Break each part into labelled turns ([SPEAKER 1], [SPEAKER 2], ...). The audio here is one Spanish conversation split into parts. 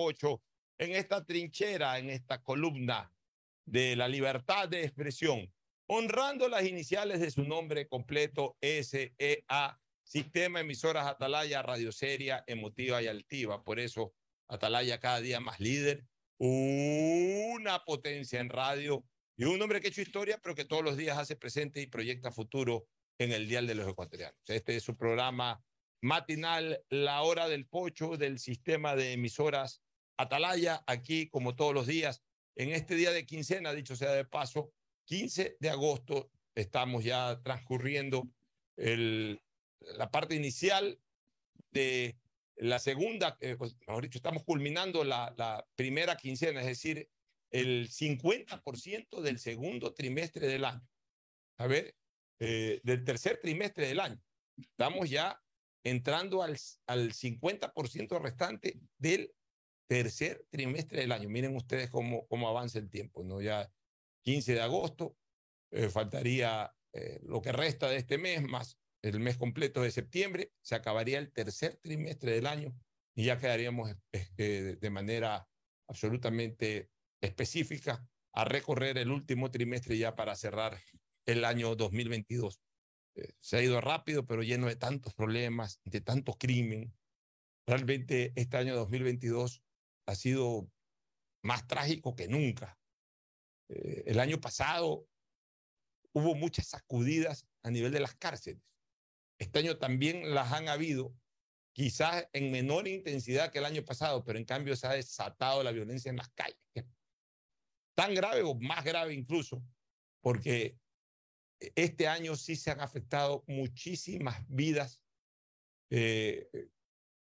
[SPEAKER 1] Pocho en esta trinchera, en esta columna de la libertad de expresión, honrando las iniciales de su nombre completo, SEA, Sistema Emisoras Atalaya, Radio Seria, Emotiva y Altiva. Por eso, Atalaya cada día más líder, una potencia en radio y un hombre que ha hecho historia, pero que todos los días hace presente y proyecta futuro en el Dial de los Ecuatorianos. Este es su programa matinal, La Hora del Pocho, del sistema de emisoras Atalaya, aquí como todos los días, en este día de quincena, dicho sea de paso, 15 de agosto, estamos ya transcurriendo el, la parte inicial de la segunda, eh, pues, mejor dicho, estamos culminando la, la primera quincena, es decir, el 50% del segundo trimestre del año. A ver, eh, del tercer trimestre del año. Estamos ya entrando al, al 50% restante del tercer trimestre del año. Miren ustedes cómo, cómo avanza el tiempo, ¿no? Ya 15 de agosto, eh, faltaría eh, lo que resta de este mes, más el mes completo de septiembre, se acabaría el tercer trimestre del año y ya quedaríamos de manera absolutamente específica a recorrer el último trimestre ya para cerrar el año 2022. Eh, se ha ido rápido, pero lleno de tantos problemas, de tanto crimen. Realmente este año 2022 ha sido más trágico que nunca. Eh, el año pasado hubo muchas sacudidas a nivel de las cárceles. Este año también las han habido, quizás en menor intensidad que el año pasado, pero en cambio se ha desatado la violencia en las calles. Tan grave o más grave incluso, porque este año sí se han afectado muchísimas vidas eh,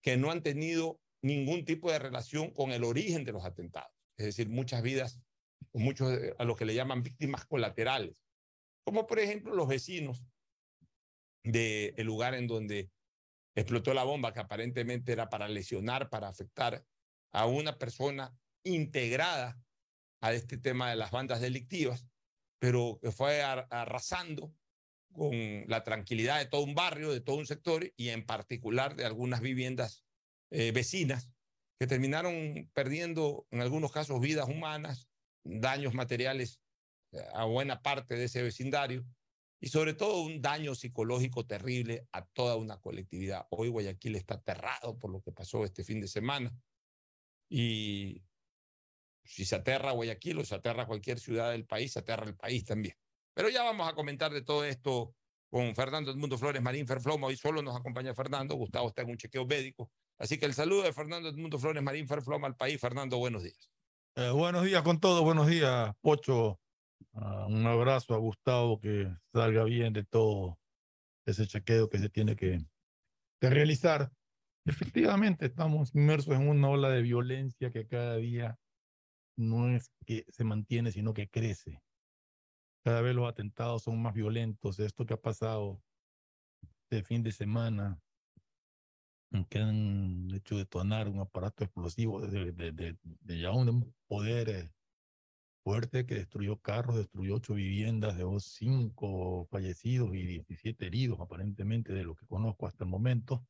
[SPEAKER 1] que no han tenido ningún tipo de relación con el origen de los atentados. Es decir, muchas vidas, muchos a lo que le llaman víctimas colaterales, como por ejemplo los vecinos del lugar en donde explotó la bomba, que aparentemente era para lesionar, para afectar a una persona integrada a este tema de las bandas delictivas pero que fue arrasando con la tranquilidad de todo un barrio, de todo un sector y en particular de algunas viviendas eh, vecinas que terminaron perdiendo en algunos casos vidas humanas, daños materiales eh, a buena parte de ese vecindario y sobre todo un daño psicológico terrible a toda una colectividad. Hoy Guayaquil está aterrado por lo que pasó este fin de semana y si se aterra Guayaquil o se aterra cualquier ciudad del país, se aterra el país también. Pero ya vamos a comentar de todo esto con Fernando Edmundo Flores Marín Ferfloma. Hoy solo nos acompaña Fernando. Gustavo está en un chequeo médico. Así que el saludo de Fernando Edmundo Flores Marín Ferfloma al país. Fernando, buenos días.
[SPEAKER 2] Eh, buenos días con todos. Buenos días, Pocho. Uh, un abrazo a Gustavo, que salga bien de todo ese chequeo que se tiene que, que realizar. Efectivamente, estamos inmersos en una ola de violencia que cada día no es que se mantiene, sino que crece. Cada vez los atentados son más violentos. Esto que ha pasado de fin de semana, que han hecho detonar un aparato explosivo de, de, de, ya un poder eh, fuerte que destruyó carros, destruyó ocho viviendas, dejó cinco fallecidos y 17 heridos, aparentemente, de lo que conozco hasta el momento.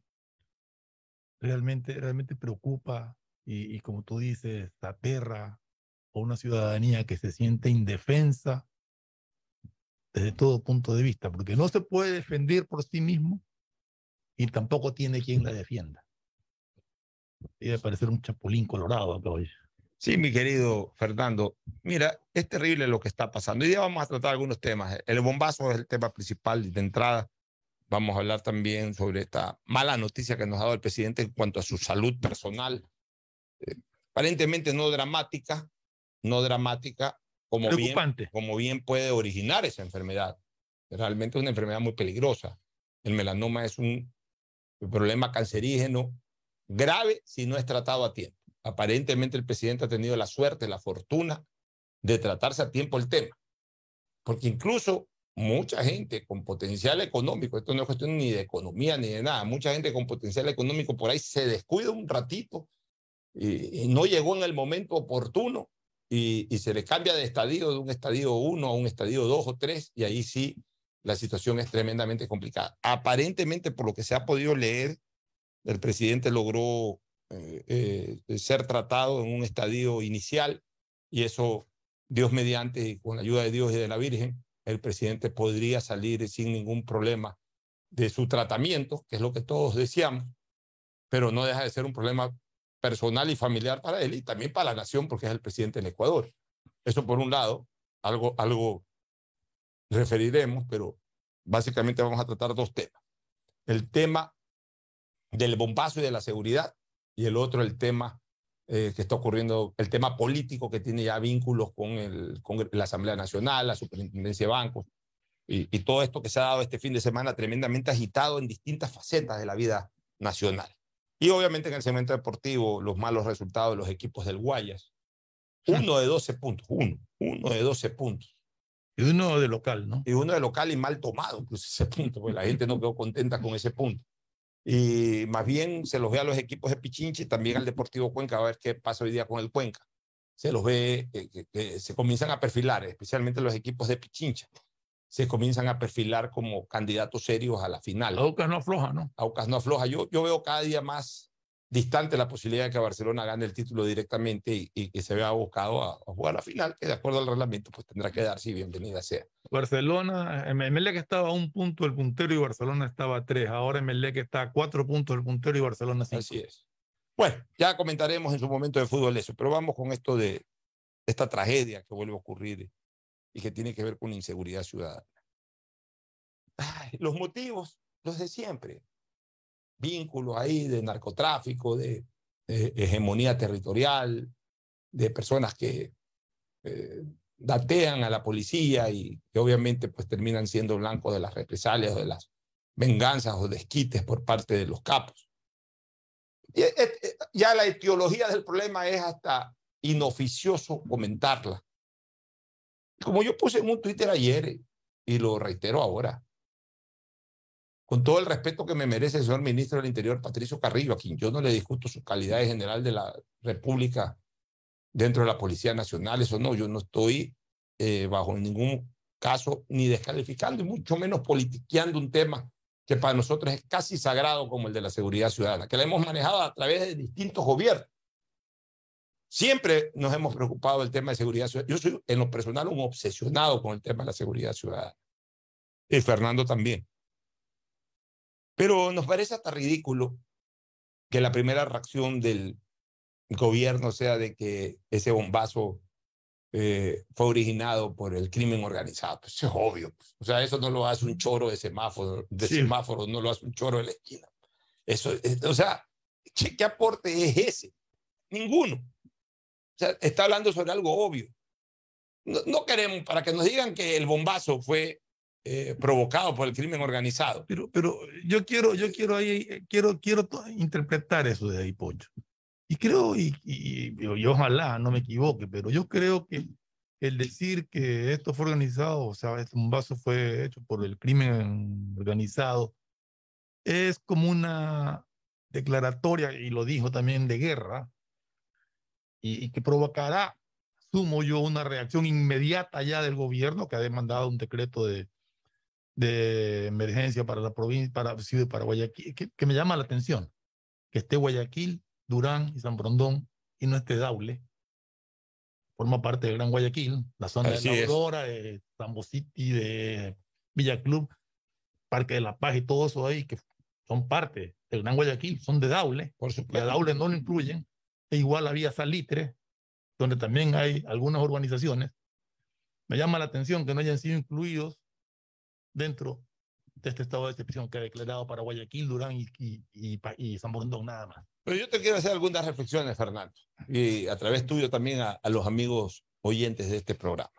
[SPEAKER 2] Realmente, realmente preocupa y, y como tú dices, aterra o una ciudadanía que se siente indefensa desde todo punto de vista, porque no se puede defender por sí mismo y tampoco tiene quien la defienda. Debe parecer un chapulín colorado acá hoy.
[SPEAKER 1] Sí, mi querido Fernando. Mira, es terrible lo que está pasando. Hoy día vamos a tratar algunos temas. El bombazo es el tema principal de entrada. Vamos a hablar también sobre esta mala noticia que nos ha dado el presidente en cuanto a su salud personal. Eh, aparentemente no dramática, no dramática como bien, como bien puede originar esa enfermedad. Realmente es una enfermedad muy peligrosa. El melanoma es un problema cancerígeno grave si no es tratado a tiempo. Aparentemente el presidente ha tenido la suerte, la fortuna de tratarse a tiempo el tema. Porque incluso mucha gente con potencial económico, esto no es cuestión ni de economía ni de nada, mucha gente con potencial económico por ahí se descuida un ratito y, no llegó en el momento oportuno y, se le cambia de estadio, de un estadio 1 a un estadio 2 o 3, y ahí sí la situación es tremendamente complicada. Aparentemente, por lo que se ha podido leer, el presidente logró eh, eh, ser tratado en un estadio inicial y eso, Dios mediante, con la ayuda de Dios y de la Virgen, el presidente podría salir sin ningún problema de su tratamiento, que es lo que todos deseamos, pero no deja de ser un problema personal y familiar para él y también para la nación porque es el presidente del Ecuador. Eso por un lado, algo, algo referiremos, pero básicamente vamos a tratar dos temas. El tema del bombazo y de la seguridad y el otro el tema eh, que está ocurriendo, el tema político que tiene ya vínculos con, el, con la Asamblea Nacional, la Superintendencia de Bancos y, y todo esto que se ha dado este fin de semana tremendamente agitado en distintas facetas de la vida nacional. Y obviamente en el segmento deportivo, los malos resultados de los equipos del Guayas. Uno de 12 puntos, uno, uno de 12 puntos.
[SPEAKER 2] Y uno de local, ¿no?
[SPEAKER 1] Y uno de local y mal tomado, pues ese punto, porque la gente no quedó contenta con ese punto. Y más bien se los ve a los equipos de Pichinche, también al Deportivo Cuenca, a ver qué pasa hoy día con el Cuenca. Se los ve que, que se comienzan a perfilar, especialmente los equipos de Pichincha se comienzan a perfilar como candidatos serios a la final.
[SPEAKER 2] Aucas no afloja, ¿no?
[SPEAKER 1] Aucas no afloja. Yo, yo veo cada día más distante la posibilidad de que Barcelona gane el título directamente y, y que se vea abocado a, a, jugar la final, que de acuerdo al reglamento pues tendrá que darse y bienvenida sea.
[SPEAKER 2] Barcelona, que estaba a un punto del puntero y Barcelona estaba a tres. Ahora que está a cuatro puntos del puntero y Barcelona cinco.
[SPEAKER 1] Así es. Bueno, ya comentaremos en su momento de fútbol eso, pero vamos con esto de esta tragedia que vuelve a ocurrir y que tiene que ver con la inseguridad ciudadana. Ay, los motivos, los de siempre. Vínculos ahí de narcotráfico, de, hegemonía territorial, de personas que eh, datean a la policía y que obviamente pues terminan siendo blancos de las represalias o de las venganzas o desquites por parte de los capos. Ya la etiología del problema es hasta inoficioso comentarla como yo puse en un Twitter ayer y lo reitero ahora, con todo el respeto que me merece el señor ministro del Interior, Patricio Carrillo, a quien yo no le discuto su calidad de general de la República dentro de la Policía Nacional, eso no, yo no estoy eh, bajo ningún caso ni descalificando y mucho menos politiqueando un tema que para nosotros es casi sagrado como el de la seguridad ciudadana, que la hemos manejado a través de distintos gobiernos. Siempre nos hemos preocupado del tema de seguridad ciudadana. Yo soy en lo personal un obsesionado con el tema de la seguridad ciudadana. Y Fernando también. Pero nos parece hasta ridículo que la primera reacción del gobierno sea de que ese bombazo eh, fue originado por el crimen organizado. Pues es obvio. Pues. O sea, eso no lo hace un choro de semáforo, de sí. semáforo, no lo hace un choro de la esquina. Eso, o sea, ¿qué, ¿qué aporte es ese? Ninguno. O sea, está hablando sobre algo obvio. No, no, queremos, para que nos digan que el bombazo fue eh, provocado por el crimen organizado.
[SPEAKER 2] Pero, pero yo quiero, yo quiero ahí, quiero, quiero interpretar eso de ahí, Pocho. Y creo, y, y, y, ojalá no me equivoque, pero yo creo que el decir que esto fue organizado, o sea, este bombazo fue hecho por el crimen organizado, es como una declaratoria, y lo dijo también de guerra, y, y, que provocará, sumo yo, una reacción inmediata ya del gobierno que ha demandado un decreto de, de emergencia para la provincia, para, para Guayaquil, que, que, me llama la atención, que esté Guayaquil, Durán y San Brondón y no esté Daule. Forma parte de Gran Guayaquil, la zona Así de la Aurora, de Tambo City, de Villa Club, Parque de la Paz y todo eso ahí, que son parte del Gran Guayaquil, son de Daule. Por supuesto. Y a Daule no lo incluyen e igual había Salitre, donde también hay algunas urbanizaciones. Me llama la atención que no hayan sido incluidos dentro de este estado de excepción que ha declarado para Guayaquil, Durán y, y, y, San Borondón, nada más.
[SPEAKER 1] Pero yo te quiero hacer algunas reflexiones, Fernando, y a través tuyo también a, a los amigos oyentes de este programa.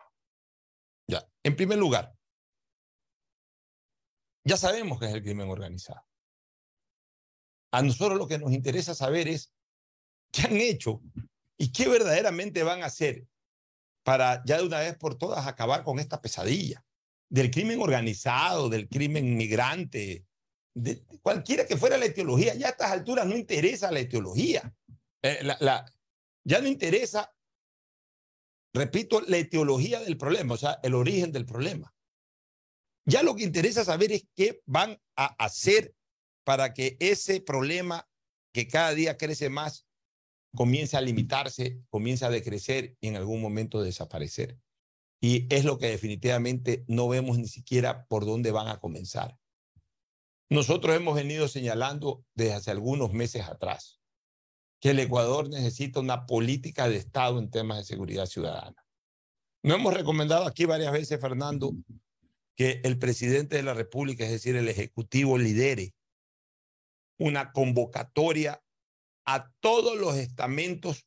[SPEAKER 1] Ya, en primer lugar, ya sabemos que es el crimen organizado. A nosotros lo que nos interesa saber es qué han hecho y qué verdaderamente van a hacer para ya de una vez por todas acabar con esta pesadilla del crimen organizado, del crimen migrante, de cualquiera que fuera la etiología. Ya a estas alturas no interesa la etiología. Eh, ya no interesa, repito, la etiología del problema, o sea, el origen del problema. Ya lo que interesa saber es qué van a hacer para que ese problema que cada día crece más, comienza a limitarse, comienza a decrecer y en algún momento desaparecer. Y es lo que definitivamente no vemos ni siquiera por dónde van a comenzar. Nosotros hemos venido señalando desde hace algunos meses atrás que el Ecuador necesita una política de Estado en temas de seguridad ciudadana. No hemos recomendado aquí varias veces, Fernando, que el presidente de la República, es decir, el Ejecutivo, lidere una convocatoria a todos los estamentos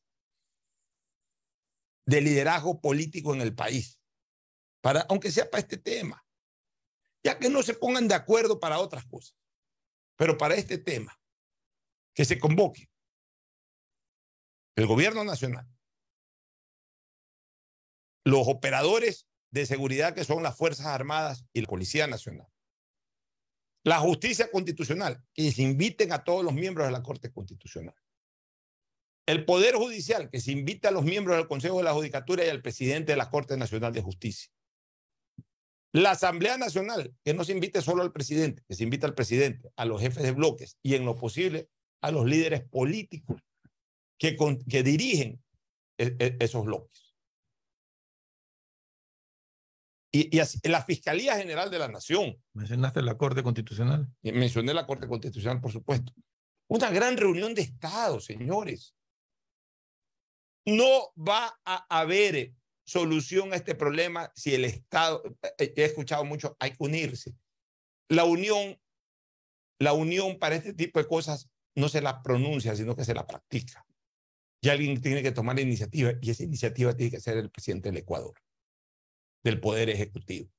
[SPEAKER 1] de liderazgo político en el país, para, aunque sea para este tema, ya que no se pongan de acuerdo para otras cosas, pero para este tema, que se convoque el gobierno nacional, los operadores de seguridad que son las Fuerzas Armadas y la Policía Nacional. La justicia constitucional, que se inviten a todos los miembros de la Corte Constitucional. El Poder Judicial, que se invite a los miembros del Consejo de la Judicatura y al presidente de la Corte Nacional de Justicia. La Asamblea Nacional, que no se invite solo al presidente, que se invite al presidente, a los jefes de bloques y en lo posible a los líderes políticos que, que dirigen e, e, esos bloques. Y, y la Fiscalía General de la Nación.
[SPEAKER 2] Mencionaste la Corte Constitucional.
[SPEAKER 1] mencioné la Corte Constitucional, por supuesto. Una gran reunión de Estado, señores. No va a haber solución a este problema si el Estado, eh, he escuchado mucho, hay que unirse. La unión, la unión para este tipo de cosas no se la pronuncia, sino que se la practica. Y alguien tiene que tomar la iniciativa y esa iniciativa tiene que ser el presidente del Ecuador del Poder Ejecutivo.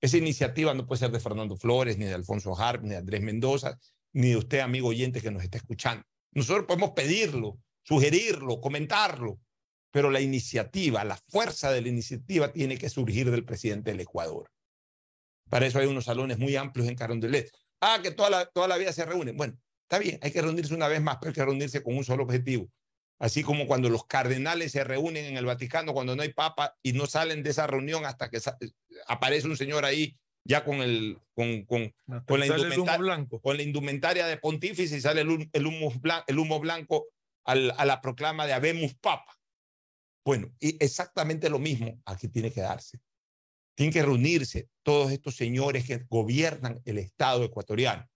[SPEAKER 1] Esa iniciativa no puede ser de Fernando Flores, ni de Alfonso Harp, ni de Andrés Mendoza, ni de usted, amigo oyente que nos está escuchando. Nosotros podemos pedirlo, sugerirlo, comentarlo, pero la iniciativa, la fuerza de la iniciativa tiene que surgir del presidente del Ecuador. Para eso hay unos salones muy amplios en Carondelet. Ah, que toda la, toda la vida se reúnen. Bueno, está bien, hay que reunirse una vez más, pero hay que reunirse con un solo objetivo, Así como cuando los cardenales se reúnen en el Vaticano cuando no hay papa y no salen de esa reunión hasta que aparece un señor ahí ya con, el, con, con, con la, indumentaria, con la indumentaria de pontífice y sale el, el, humo, blanco, el humo blanco al, a la proclama de Habemus Papa. Bueno, y exactamente lo mismo aquí tiene que darse. Tienen que reunirse todos estos señores que gobiernan el Estado ecuatoriano.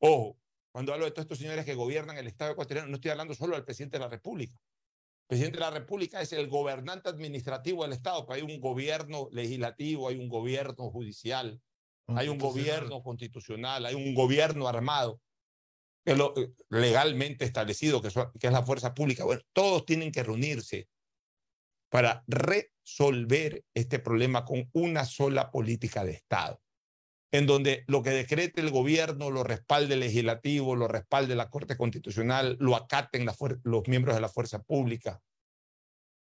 [SPEAKER 1] Ojo, cuando hablo de todos estos señores que gobiernan el Estado ecuatoriano, no estoy hablando solo del presidente de la República. El presidente de la República es el gobernante administrativo del Estado, pero hay un gobierno legislativo, hay un gobierno judicial, hay un gobierno constitucional, hay un gobierno armado que lo, eh, legalmente establecido, que es la fuerza pública. Bueno, todos tienen que reunirse para resolver este problema con una sola política de Estado en donde lo que decrete el gobierno lo respalde el legislativo, lo respalde la Corte Constitucional, lo acaten los miembros de la fuerza pública,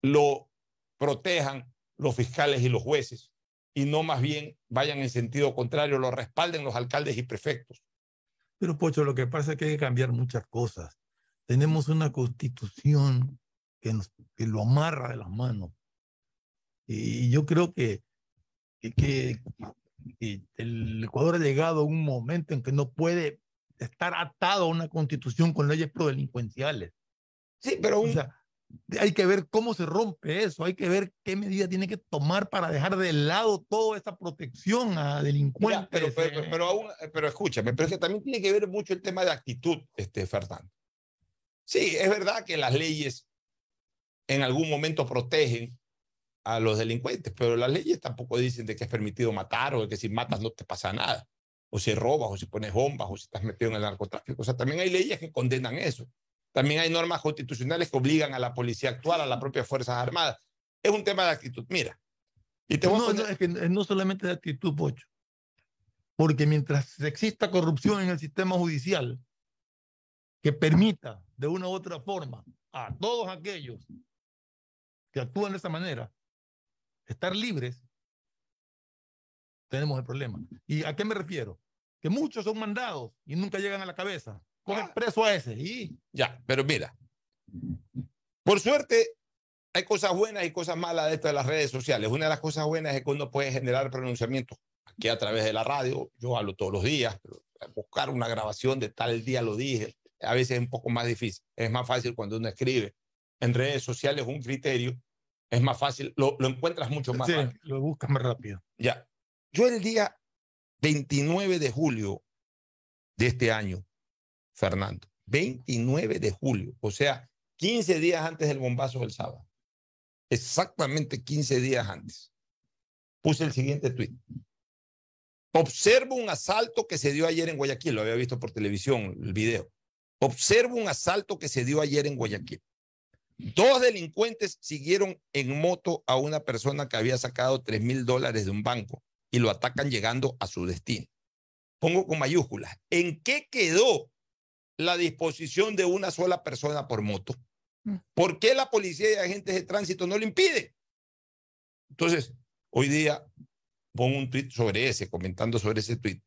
[SPEAKER 1] lo protejan los fiscales y los jueces, y no más bien vayan en sentido contrario, lo respalden los alcaldes y prefectos.
[SPEAKER 2] Pero Pocho, lo que pasa es que hay que cambiar muchas cosas. Tenemos una constitución que, nos, que lo amarra de las manos. Y yo creo que, que, y el Ecuador ha llegado a un momento en que no puede estar atado a una constitución con leyes prodelincuenciales.
[SPEAKER 1] Sí, pero
[SPEAKER 2] hay que ver cómo se rompe eso, hay que ver qué medida tiene que tomar para dejar de lado toda esa protección a delincuentes.
[SPEAKER 1] pero, pero, pero, pero, escúchame, pero es que también tiene que ver mucho el tema de actitud, este, Fernando. Sí, es verdad que las leyes en algún momento protegen a los delincuentes, pero las leyes tampoco dicen de que es permitido matar o de que si matas no te pasa nada, o si robas, o si pones bombas, o si estás metido en el narcotráfico. O sea, también hay leyes que condenan eso. También hay normas constitucionales que obligan a la policía actual, a las propias Fuerzas Armadas. Es un tema de actitud. Mira.
[SPEAKER 2] Y te no, no, es que no solamente de actitud, Pocho. Porque mientras exista corrupción en el sistema judicial que permita de una u otra forma a todos aquellos que actúan de esa manera estar libres, tenemos el problema. ¿Y a qué me refiero? Que muchos son mandados y nunca llegan a la cabeza. Cogen ah. preso a ese y...
[SPEAKER 1] Ya, pero mira, por suerte hay cosas buenas y cosas malas de esto de las redes sociales. Una de las cosas buenas es que uno puede generar pronunciamientos aquí a través de la radio. Yo hablo todos los días, buscar una grabación de tal día lo dije. a veces es un poco más difícil. Es más fácil cuando uno escribe en redes sociales un criterio, es más fácil, lo, lo encuentras mucho más
[SPEAKER 2] Sí,
[SPEAKER 1] rápido.
[SPEAKER 2] lo buscas más rápido.
[SPEAKER 1] Ya. Yo el día 29 de julio de este año, Fernando, 29 de julio, o sea, 15 días antes del bombazo del sábado, exactamente 15 días antes, puse el siguiente tuit. Observo un asalto que se dio ayer en Guayaquil, lo había visto por televisión el video. Observo un asalto que se dio ayer en Guayaquil. Dos delincuentes siguieron en moto a una persona que había sacado 3 mil dólares de un banco y lo atacan llegando a su destino. Pongo con mayúsculas. ¿En qué quedó la disposición de una sola persona por moto? ¿Por qué la policía y agentes de tránsito no lo impiden? Entonces, hoy día pongo un tweet sobre ese, comentando sobre ese tweet.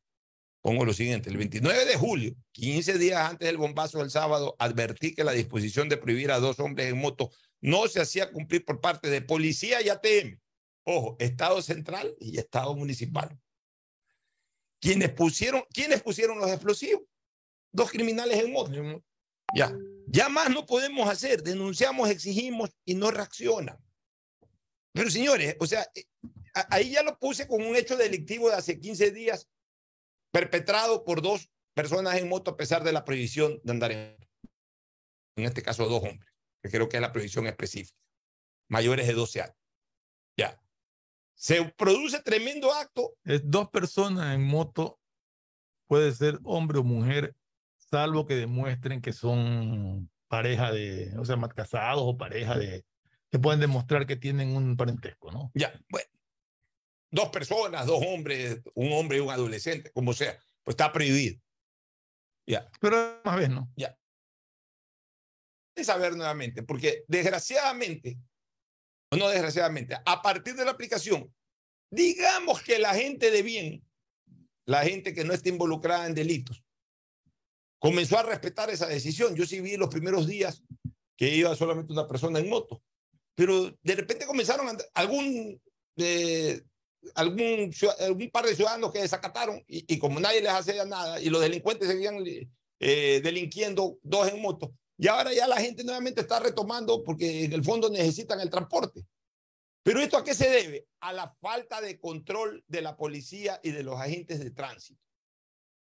[SPEAKER 1] Pongo lo siguiente, el 29 de julio, 15 días antes del bombazo del sábado, advertí que la disposición de prohibir a dos hombres en moto no se hacía cumplir por parte de policía y ATM. Ojo, Estado central y Estado municipal. Quienes pusieron, ¿quiénes pusieron los explosivos? Dos criminales en moto. Ya, ya más no podemos hacer. Denunciamos, exigimos y no reaccionan. Pero señores, o sea, eh, ahí ya lo puse con un hecho delictivo de hace 15 días perpetrado por dos personas en moto a pesar de la prohibición de andar en moto. En este caso, dos hombres, que creo que es la prohibición específica, mayores de 12 años. Ya. Se produce tremendo acto.
[SPEAKER 2] Es dos personas en moto, puede ser hombre o mujer, salvo que demuestren que son pareja de, o sea, casados o pareja de, que pueden demostrar que tienen un parentesco, ¿no?
[SPEAKER 1] Ya, bueno. Dos personas, dos hombres, un hombre y un adolescente, como sea, pues está prohibido. Ya.
[SPEAKER 2] Pero más vez, ¿no?
[SPEAKER 1] de saber nuevamente, porque desgraciadamente, o no desgraciadamente, a partir de la aplicación, digamos que la gente de bien, la gente que no está involucrada en delitos, comenzó a respetar esa decisión. Yo sí vi los primeros días que iba solamente una persona en moto, pero de repente comenzaron a, algún, eh, algún, algún par de ciudadanos que desacataron y, y como nadie les hacía nada y los delincuentes seguían eh, delinquiendo dos en moto, y ahora ya la gente nuevamente está retomando porque en el fondo necesitan el transporte. Pero esto a qué se debe? A la falta de control de la policía y de los agentes de tránsito.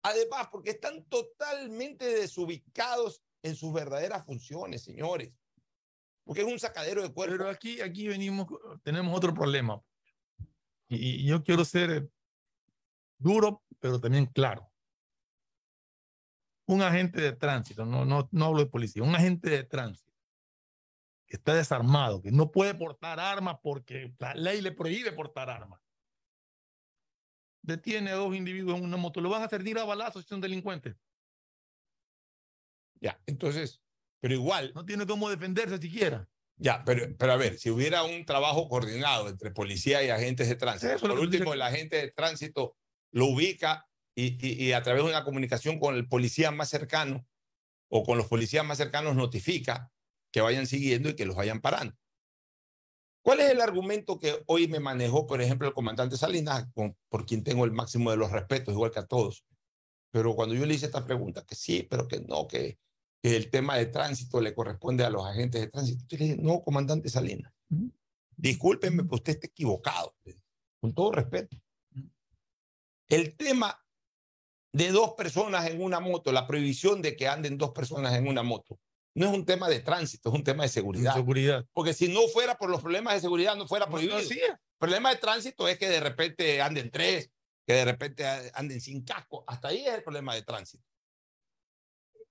[SPEAKER 1] Además, porque están totalmente desubicados en sus verdaderas funciones, señores. Porque es un sacadero de cuerpo.
[SPEAKER 2] Pero aquí, aquí venimos, tenemos otro problema. Y, y yo quiero ser duro, pero también claro. Un agente de tránsito, no, no, no hablo de policía, un agente de tránsito que está desarmado, que no puede portar armas porque la ley le prohíbe portar armas. Detiene a dos individuos en una moto, lo van a hacer a balazos si son delincuentes.
[SPEAKER 1] Ya, entonces, pero igual,
[SPEAKER 2] No tiene cómo defenderse siquiera.
[SPEAKER 1] Ya, pero, pero a ver, si hubiera un trabajo coordinado entre policía y agentes de tránsito, por último, el agente de tránsito lo ubica y, y, y a través de una comunicación con el policía más cercano o con los policías más cercanos notifica que vayan siguiendo y que los vayan parando. ¿Cuál es el argumento que hoy me manejó, por ejemplo, el comandante Salinas, con- por quien tengo el máximo de los respetos, igual que a todos? Pero cuando yo le hice esta pregunta, que sí, pero que no, que, que el tema de tránsito le corresponde a los agentes de tránsito. Yo le dije, no, comandante Salinas,
[SPEAKER 2] Ujú.
[SPEAKER 1] discúlpeme, pero usted está equivocado, con todo respeto. El tema de dos personas en una moto, la prohibición de que anden dos personas en una moto, no es un tema de tránsito, es un tema de seguridad.
[SPEAKER 2] Seguridad.
[SPEAKER 1] Porque si no fuera por los problemas de seguridad, no fuera
[SPEAKER 2] No,
[SPEAKER 1] prohibido.
[SPEAKER 2] así
[SPEAKER 1] El
[SPEAKER 2] es.
[SPEAKER 1] problema de tránsito es que de repente anden tres, que de repente anden sin casco. Hasta ahí es el problema de tránsito.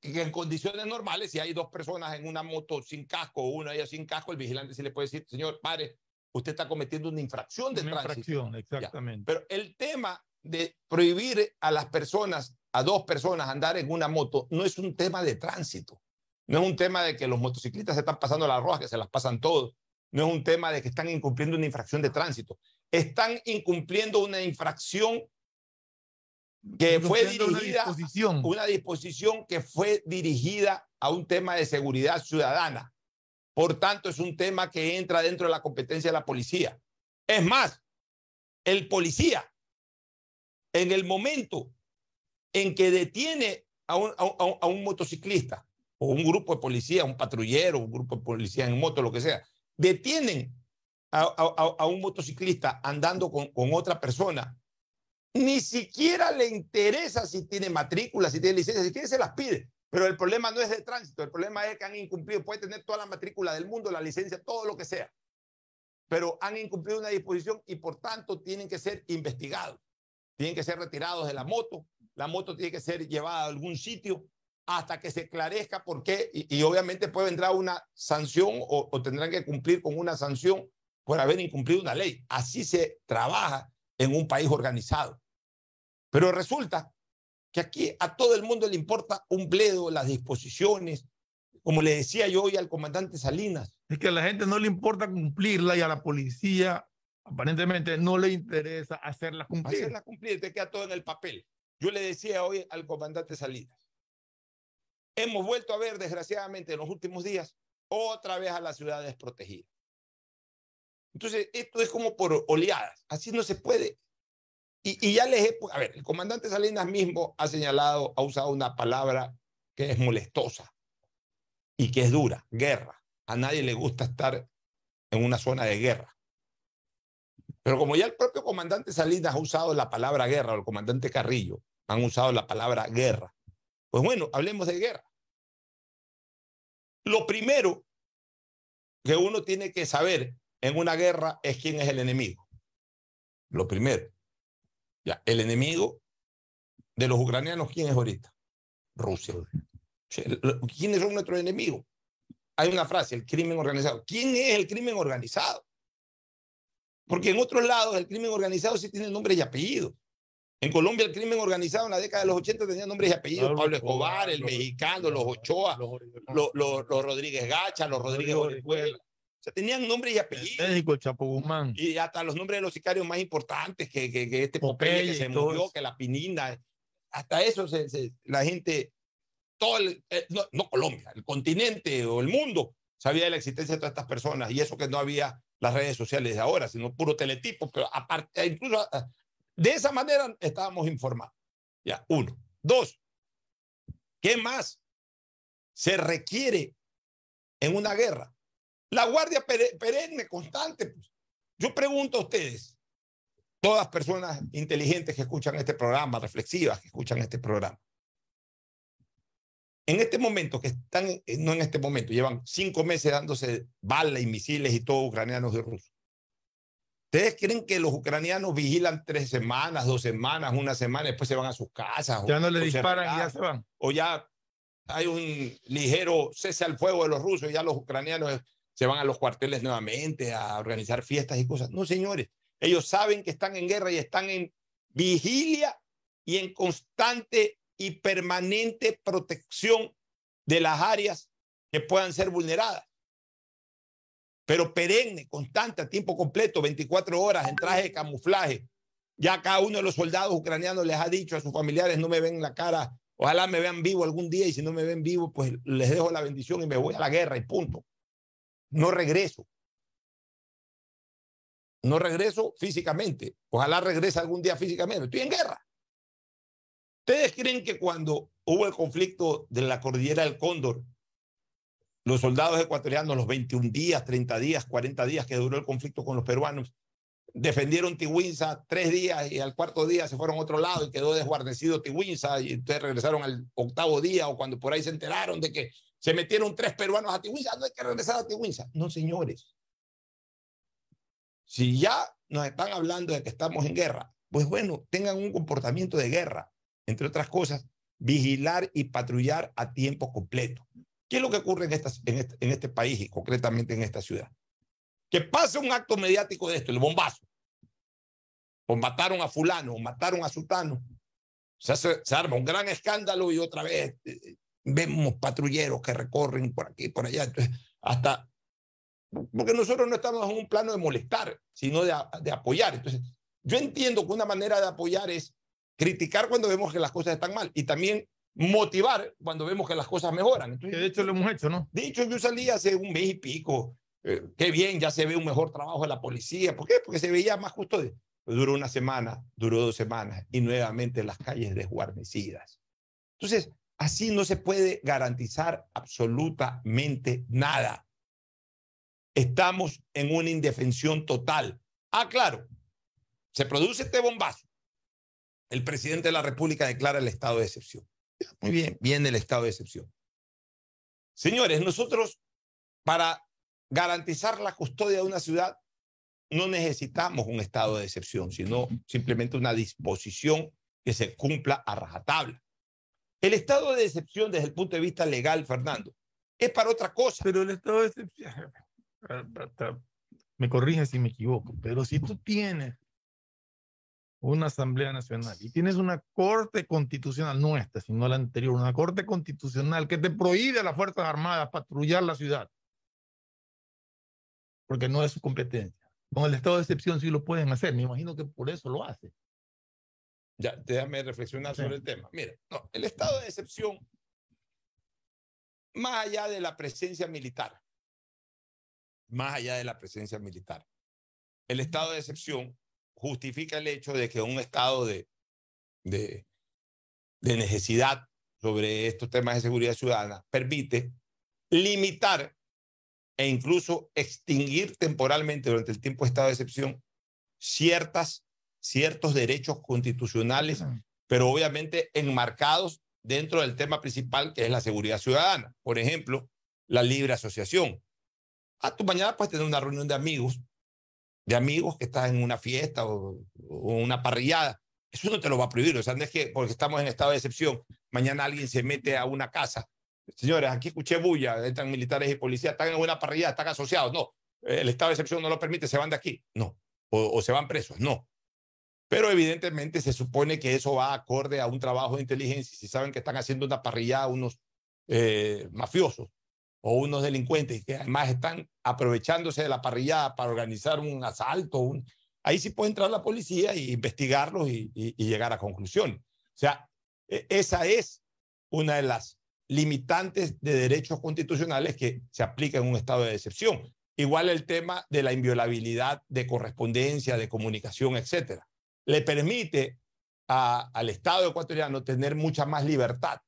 [SPEAKER 1] Y que en condiciones normales, si hay dos personas en una moto sin casco o una ella sin casco, el vigilante sí le puede decir, señor, pare, usted está cometiendo una infracción de
[SPEAKER 2] Una
[SPEAKER 1] tránsito.
[SPEAKER 2] infracción, exactamente.
[SPEAKER 1] Pero el tema de prohibir a las personas, a dos personas andar en una moto, no es un tema de tránsito. No es un tema de que los motociclistas se están pasando las rojas, que se las pasan todos. No es un tema de que están incumpliendo una infracción de tránsito. Están incumpliendo una infracción que fue
[SPEAKER 2] una
[SPEAKER 1] dirigida,
[SPEAKER 2] disposición.
[SPEAKER 1] una disposición que fue dirigida a un tema de seguridad ciudadana. Por tanto, es un tema que entra dentro de la competencia de la policía. Es más, el policía, en el momento en que detiene a un, a un- a un- a motociclista o un grupo de policía, un patrullero, un grupo de policía en moto, lo que sea, detienen a, un motociclista andando con, con otra persona, ni siquiera le interesa si tiene matrícula, si tiene licencia, si tiene se las pide. Pero el problema no es de tránsito, el problema es que han incumplido, puede tener toda la matrícula del mundo, la licencia, todo lo que sea, pero han incumplido una disposición y por tanto tienen que ser investigados, tienen que ser retirados de la moto, la moto tiene que ser llevada a algún sitio hasta que se esclarezca por qué y, obviamente puede entrar una sanción o tendrán que cumplir con una sanción por haber incumplido una ley. Así se trabaja en un país organizado. Pero resulta que aquí a todo el mundo le importa un bledo las disposiciones, como le decía yo hoy al comandante Salinas.
[SPEAKER 2] Es que a la gente no le importa cumplirla y a la policía aparentemente no le interesa hacerla cumplir.
[SPEAKER 1] Hacerla cumplir, te queda todo en el papel. Yo le decía hoy al comandante Salinas, hemos vuelto a ver desgraciadamente en los últimos días otra vez a la ciudad desprotegida. Entonces, esto es como por oleadas, así no se puede. Y, ya les he, a ver, el comandante Salinas mismo ha señalado, ha usado una palabra que es molestosa y que es dura, guerra. A nadie le gusta estar en una zona de guerra. Pero como ya el propio comandante Salinas ha usado la palabra guerra, o el comandante Carrillo han usado la palabra guerra, pues bueno, hablemos de guerra. Lo primero que uno tiene que saber en una guerra es quién es el enemigo. Lo primero. Ya, el enemigo de los ucranianos, ¿quién es ahorita? Rusia. ¿Quiénes son nuestros enemigos? Hay una frase, el crimen organizado. ¿Quién es el crimen organizado? Porque en otros lados el crimen organizado sí tiene nombre y apellido. En Colombia el crimen organizado en la década de los 80 tenía nombres y apellidos. Pablo Escobar, el mexicano, los Ochoa, los, los, Rodríguez Gacha, los Rodríguez Orihuela. O sea, tenían nombres y apellidos.
[SPEAKER 2] México, el Chapo Guzmán.
[SPEAKER 1] Y hasta los nombres de los sicarios más importantes, que, que, que este Popeye, que se murió, que la Pinina. Hasta eso se, la gente, todo el, eh, no, no, Colombia, el continente o el mundo sabía de la existencia de todas estas personas. Y eso que no había las redes sociales de ahora, sino puro teletipo. Pero aparte, incluso de esa manera estábamos informados. Ya, uno. Dos, ¿qué más se requiere en una guerra? La guardia perenne, constante. Pues. Yo pregunto a ustedes, todas personas inteligentes que escuchan este programa, reflexivas que escuchan este programa, en este momento, que están, no en este momento, llevan cinco meses dándose balas y misiles y todo ucranianos y rusos. ¿Ustedes creen que los ucranianos vigilan tres semanas, dos semanas, una semana, después se van a sus casas?
[SPEAKER 2] Ya no le disparan y ya se van.
[SPEAKER 1] O ya hay un ligero cese al fuego de los rusos y ya los ucranianos se van a los cuarteles nuevamente a organizar fiestas y cosas. No, señores, ellos saben que están en guerra y están en vigilia y en constante y permanente protección de las áreas que puedan ser vulneradas pero perenne, constante, a tiempo completo, 24 horas en traje de camuflaje. Ya cada uno de los soldados ucranianos les ha dicho a sus familiares, no me ven la cara, ojalá me vean vivo algún día y si no me ven vivo, pues les dejo la bendición y me voy a la guerra y punto. No regreso. No regreso físicamente. Ojalá regrese algún día físicamente. Estoy en guerra. ¿Ustedes creen que cuando hubo el conflicto de la cordillera del Cóndor, los soldados ecuatorianos, los 21 días, 30 días, 40 días que duró el conflicto con los peruanos, defendieron Tihuinza tres días y al cuarto día se fueron a otro lado y quedó desguarnecido Tihuinza y entonces regresaron al octavo día o cuando por ahí se enteraron de que se metieron tres peruanos a Tihuinza, no hay que regresar a Tihuinza. No, señores. Si ya nos están hablando de que estamos en guerra, pues bueno, tengan un comportamiento de guerra. Entre otras cosas, vigilar y patrullar a tiempo completo. ¿Qué es lo que ocurre en, este, en, este, país y concretamente en esta ciudad? Que pasa un acto mediático de esto, el bombazo. O mataron a fulano, o mataron a sultano. Se, se arma un gran escándalo y otra vez eh, vemos patrulleros que recorren por aquí, por allá. Entonces, hasta porque nosotros no estamos en un plano de molestar, sino de, de, apoyar. Entonces, yo entiendo que una manera de apoyar es criticar cuando vemos que las cosas están mal y también motivar cuando vemos que las cosas mejoran.
[SPEAKER 2] Entonces, de hecho lo hemos hecho, ¿no?
[SPEAKER 1] De hecho, yo salí hace un mes y pico. Eh, qué bien, ya se ve un mejor trabajo de la policía. ¿Por qué? Porque se veía más justo. De, duró una semana, duró dos semanas y nuevamente las calles desguarnecidas. Entonces, Así no se puede garantizar absolutamente nada. Estamos en una indefensión total. Ah, claro, se produce este bombazo. El presidente de la República declara el estado de excepción. Muy bien, viene el estado de excepción. Señores, nosotros para garantizar la custodia de una ciudad no necesitamos un estado de excepción, sino simplemente una disposición que se cumpla a rajatabla. El estado de excepción desde el punto de vista legal, Fernando, es para otra cosa.
[SPEAKER 2] Pero el estado de excepción, me corrige si me equivoco, pero si tú tienes una Asamblea Nacional y tienes una Corte Constitucional, no esta, sino la anterior, una Corte Constitucional que te prohíbe a las Fuerzas Armadas patrullar la ciudad, porque no es su competencia. Con el estado de excepción sí lo pueden hacer, me imagino que por eso lo hace.
[SPEAKER 1] Ya, déjame reflexionar sobre el tema. Mira, no, el estado de excepción, más allá de la presencia militar, más allá de la presencia militar, el estado de excepción justifica el hecho de que un estado de, de, de necesidad sobre estos temas de seguridad ciudadana permite limitar e incluso extinguir temporalmente durante el tiempo de estado de excepción ciertas, ciertos derechos constitucionales, pero obviamente enmarcados dentro del tema principal que es la seguridad ciudadana. Por ejemplo, la libre asociación. A ah, tu mañana puedes tener una reunión de amigos de amigos que estás en una fiesta o, una parrillada. Eso no te lo va a prohibir. O sea, no es que porque estamos en estado de excepción, mañana alguien se mete a una casa. Señores, aquí escuché bulla, entran militares y policías, están en una parrillada, están asociados. No, el estado de excepción no lo permite, se van de aquí. No, o, se van presos. No. Pero evidentemente se supone que eso va acorde a un trabajo de inteligencia. Si saben que están haciendo una parrillada unos eh, mafiosos, o unos delincuentes que además están aprovechándose de la parrillada para organizar un asalto, un... ahí sí puede entrar la policía e investigarlos y, llegar a conclusiones. O sea, e, esa es una de las limitantes de derechos constitucionales que se aplica en un estado de excepción. Igual el tema de la inviolabilidad de correspondencia, de comunicación, etcétera. Le permite al Estado ecuatoriano tener mucha más libertad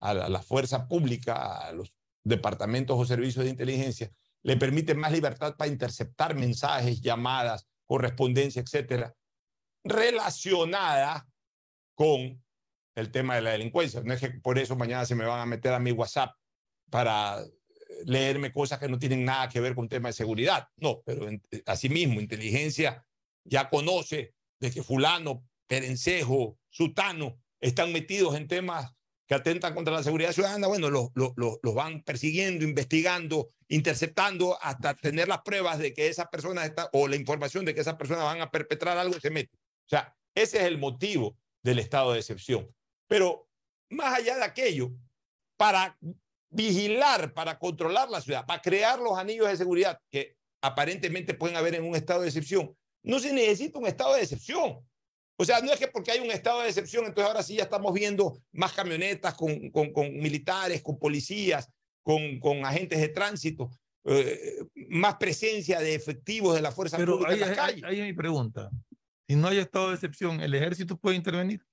[SPEAKER 1] a la fuerza pública, a los departamentos o servicios de inteligencia, le permite más libertad para interceptar mensajes, llamadas, correspondencia, etcétera, relacionada con el tema de la delincuencia. No es que por eso mañana se me van a meter a mi WhatsApp para leerme cosas que no tienen nada que ver con tema de seguridad. No, pero asimismo, inteligencia ya conoce de que fulano, perencejo, sutano están metidos en temas que atentan contra la seguridad ciudadana, bueno, los, los, van persiguiendo, investigando, interceptando hasta tener las pruebas de que esa persona está, o la información de que esa persona van a perpetrar algo y se mete. O sea, ese es el motivo del estado de excepción. Pero más allá de aquello, para vigilar, para controlar la ciudad, para crear los anillos de seguridad que aparentemente pueden haber en un estado de excepción, no se necesita un estado de excepción. O sea, no es que porque hay un estado de excepción, entonces ahora sí ya estamos viendo más camionetas con, con, con militares, con policías, con, con agentes de tránsito, eh, más presencia de efectivos de la fuerza pública en las calles.
[SPEAKER 2] Ahí es mi pregunta. Si no hay estado de excepción, ¿el ejército puede intervenir?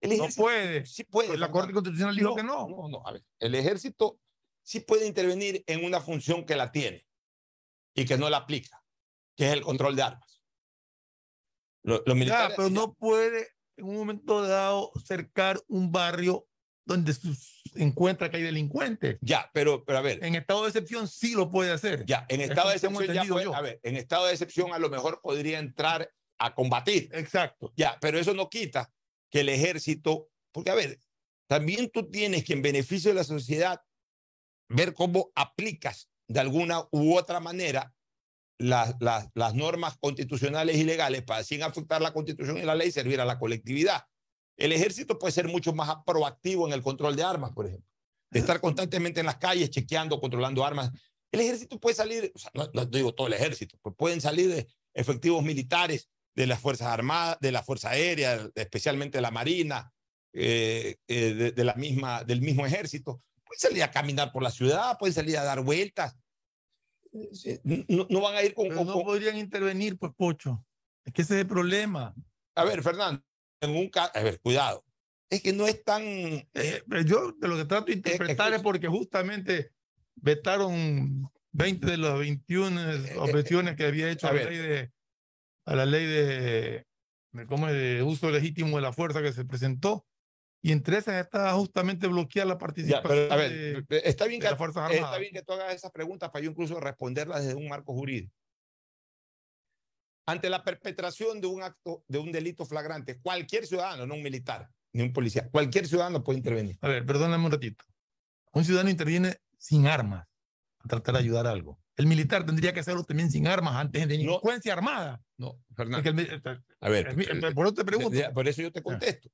[SPEAKER 1] El
[SPEAKER 2] no puede.
[SPEAKER 1] Sí puede. Pues
[SPEAKER 2] la Corte Constitucional dijo que no.
[SPEAKER 1] No, no. A ver, el ejército sí puede intervenir en una función que la tiene y que no la aplica, que es el control de armas
[SPEAKER 2] pero no puede en un momento dado cercar un barrio donde se encuentra que hay delincuentes.
[SPEAKER 1] Ya, pero, pero a ver.
[SPEAKER 2] En estado de excepción sí lo puede hacer.
[SPEAKER 1] Ya, en estado de excepción ya puede, a ver, en estado de excepción a lo mejor podría entrar a combatir.
[SPEAKER 2] Exacto.
[SPEAKER 1] Ya, pero eso no quita que el ejército, porque a ver, también tú tienes que en beneficio de la sociedad ver cómo aplicas de alguna u otra manera las, las, normas constitucionales y legales para sin afectar la constitución y la ley servir a la colectividad. El ejército puede ser mucho más proactivo en el control de armas, por ejemplo. De estar constantemente en las calles chequeando, controlando armas. El ejército puede salir, o sea, no, digo todo el ejército, pues pueden salir efectivos militares de las Fuerzas Armadas, de la Fuerza Aérea, especialmente de la Marina, eh, eh, de, la misma, del mismo ejército. Pueden salir a caminar por la ciudad, pueden salir a dar vueltas, no, van a ir con,
[SPEAKER 2] no podrían intervenir, pues, Pocho. Es que ese es el problema.
[SPEAKER 1] A ver, Fernando, en un caso, a ver, cuidado. es que no es tan...
[SPEAKER 2] Eh, yo de lo que trato de interpretar es porque justamente vetaron 20 de las 21 objeciones que había hecho a, la ley de a la ley de, ¿cómo es? de uso legítimo de la fuerza que se presentó y entre esas está justamente bloquear la participación
[SPEAKER 1] a ver, está bien que, las Fuerzas Armadas. Está bien que tú hagas esas preguntas para yo incluso responderlas desde un marco jurídico. Ante la perpetración de un acto, de un delito flagrante, cualquier ciudadano, no un militar, ni un policía, cualquier ciudadano puede intervenir.
[SPEAKER 2] A ver, perdóname un ratito. Un ciudadano interviene sin armas a tratar de ayudar a algo. El militar tendría que hacerlo también sin armas antes de delincuencia armada.
[SPEAKER 1] No, Fernando. a ver,
[SPEAKER 2] por eso te pregunto.
[SPEAKER 1] Por eso yo te contesto.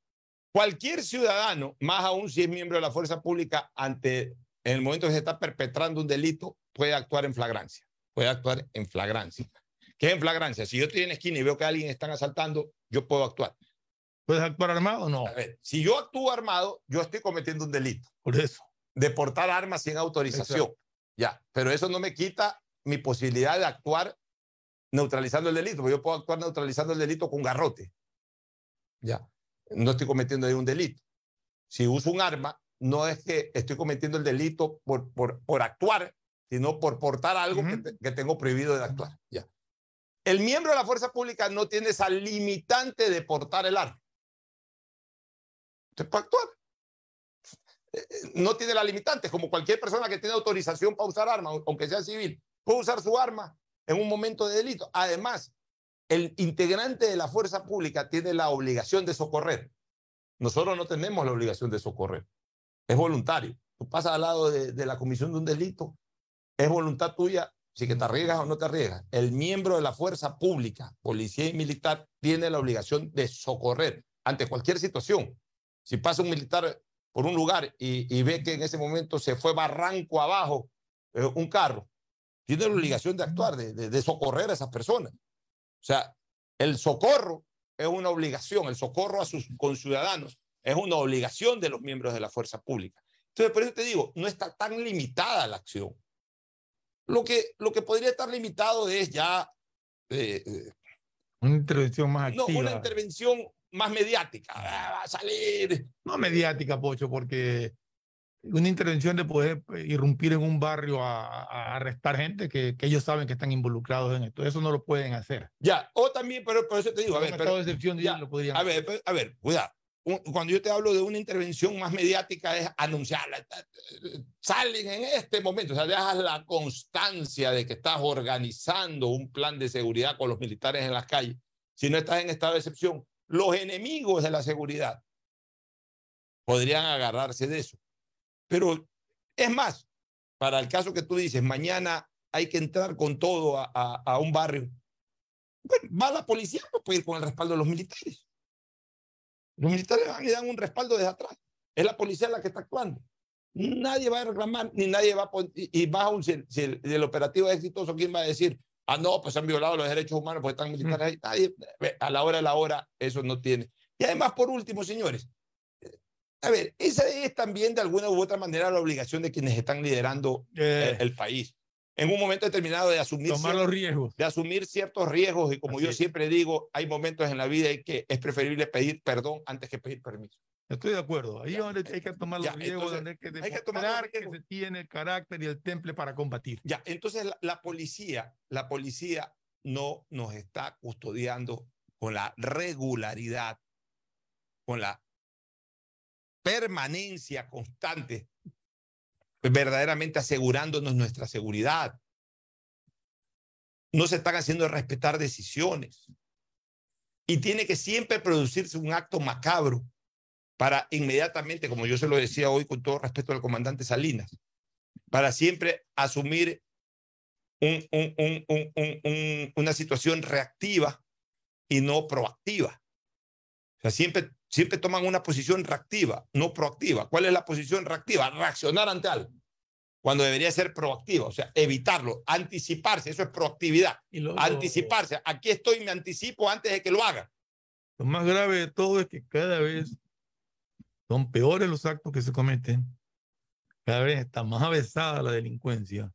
[SPEAKER 1] Cualquier ciudadano, más aún si es miembro de la fuerza pública, ante en el momento que se está perpetrando un delito, puede actuar en flagrancia. Puede actuar en flagrancia. ¿Qué es en flagrancia? Si yo estoy en la esquina y veo que alguien están asaltando, yo puedo actuar.
[SPEAKER 2] ¿Puedes actuar armado o no?
[SPEAKER 1] A ver, si yo actúo armado, yo estoy cometiendo un delito.
[SPEAKER 2] Por eso.
[SPEAKER 1] De portar armas sin autorización. Ya, pero eso no me quita mi posibilidad de actuar neutralizando el delito, porque yo puedo actuar neutralizando el delito con garrote. Ya no estoy cometiendo ahí un delito. Si uso un arma, no es que estoy cometiendo el delito por, por, por actuar, sino por portar algo que, que, tengo prohibido de actuar. Ya. El miembro de la fuerza pública no tiene esa limitante de portar el arma. Puede actuar. Eh, eh, no tiene la limitante, como cualquier persona que tiene autorización para usar arma, aunque sea civil, puede usar su arma en un momento de delito. Además, el integrante de la fuerza pública tiene la obligación de socorrer. Nosotros no tenemos la obligación de socorrer. Es voluntario. Tú pasas al lado de, la comisión de un delito, es voluntad tuya si te arriesgas o no te arriesgas. El miembro de la fuerza pública, policía y militar, tiene la obligación de socorrer ante cualquier situación. Si pasa un militar por un lugar y, ve que en ese momento se fue barranco abajo eh, un carro, tiene la obligación de actuar, de socorrer a esas personas. O sea, el socorro es una obligación, el socorro a sus conciudadanos es una obligación de los miembros de la fuerza pública. Entonces, por eso te digo, no está tan limitada la acción. Lo que, lo que podría estar limitado es ya...
[SPEAKER 2] Eh, eh, una intervención más activa.
[SPEAKER 1] No, una intervención más mediática. Ah, va a salir.
[SPEAKER 2] No mediática, Pocho, porque una intervención de poder eh, irrumpir en un barrio a, arrestar gente que, que, ellos saben que están involucrados en esto. Eso no lo pueden hacer.
[SPEAKER 1] Ya, o también, pero por eso te digo, a ver, pero,
[SPEAKER 2] excepción ya, lo podrían
[SPEAKER 1] a ver, a ver, cuidado. Cuando yo te hablo de una intervención más mediática es anunciarla. Salen en este momento, o sea, dejas la constancia de que estás organizando un plan de seguridad con los militares en las calles. Si no estás en estado de excepción, los enemigos de la seguridad podrían agarrarse de eso. Pero es más, para el caso que tú dices, mañana hay que entrar con todo a, a, un barrio. Bueno, va la policía, no puede ir con el respaldo de los militares. Los militares van y dan un respaldo desde atrás. Es la policía la que está actuando. Nadie va a reclamar, ni nadie va a y, va a si, si, el, operativo es exitoso, ¿quién va a decir, ah, no, pues han violado los derechos humanos porque están militares ahí? Nadie, a la hora de la hora, eso no tiene. Y además, por último, señores, a ver, esa es también de alguna u otra manera la obligación de quienes están liderando eh. el, país. En un momento determinado de asumir,
[SPEAKER 2] Tomar los riesgos.
[SPEAKER 1] de asumir ciertos riesgos y como yo siempre digo, hay momentos en la vida en que es preferible pedir perdón antes que pedir permiso.
[SPEAKER 2] Estoy de acuerdo. Ahí es donde hay que tomar los riesgos, donde hay que demostrar que, se tiene el carácter y el temple para combatir.
[SPEAKER 1] Ya, entonces la policía, la policía no nos está custodiando con la regularidad, con la permanencia constante, verdaderamente asegurándonos nuestra seguridad. No se están haciendo respetar decisiones. Y tiene que siempre producirse un acto macabro para inmediatamente, como yo se lo decía hoy con todo respeto al comandante Salinas, para siempre asumir un, una situación reactiva y no proactiva. O sea, siempre siempre toman una posición reactiva, no proactiva. ¿Cuál es la posición reactiva? Reaccionar ante algo, cuando debería ser proactiva, o sea, evitarlo, anticiparse, eso es proactividad. anticiparse, aquí estoy, me anticipo antes de que lo haga.
[SPEAKER 2] Lo más grave de todo es que cada vez son peores los actos que se cometen, cada vez está más avesada la delincuencia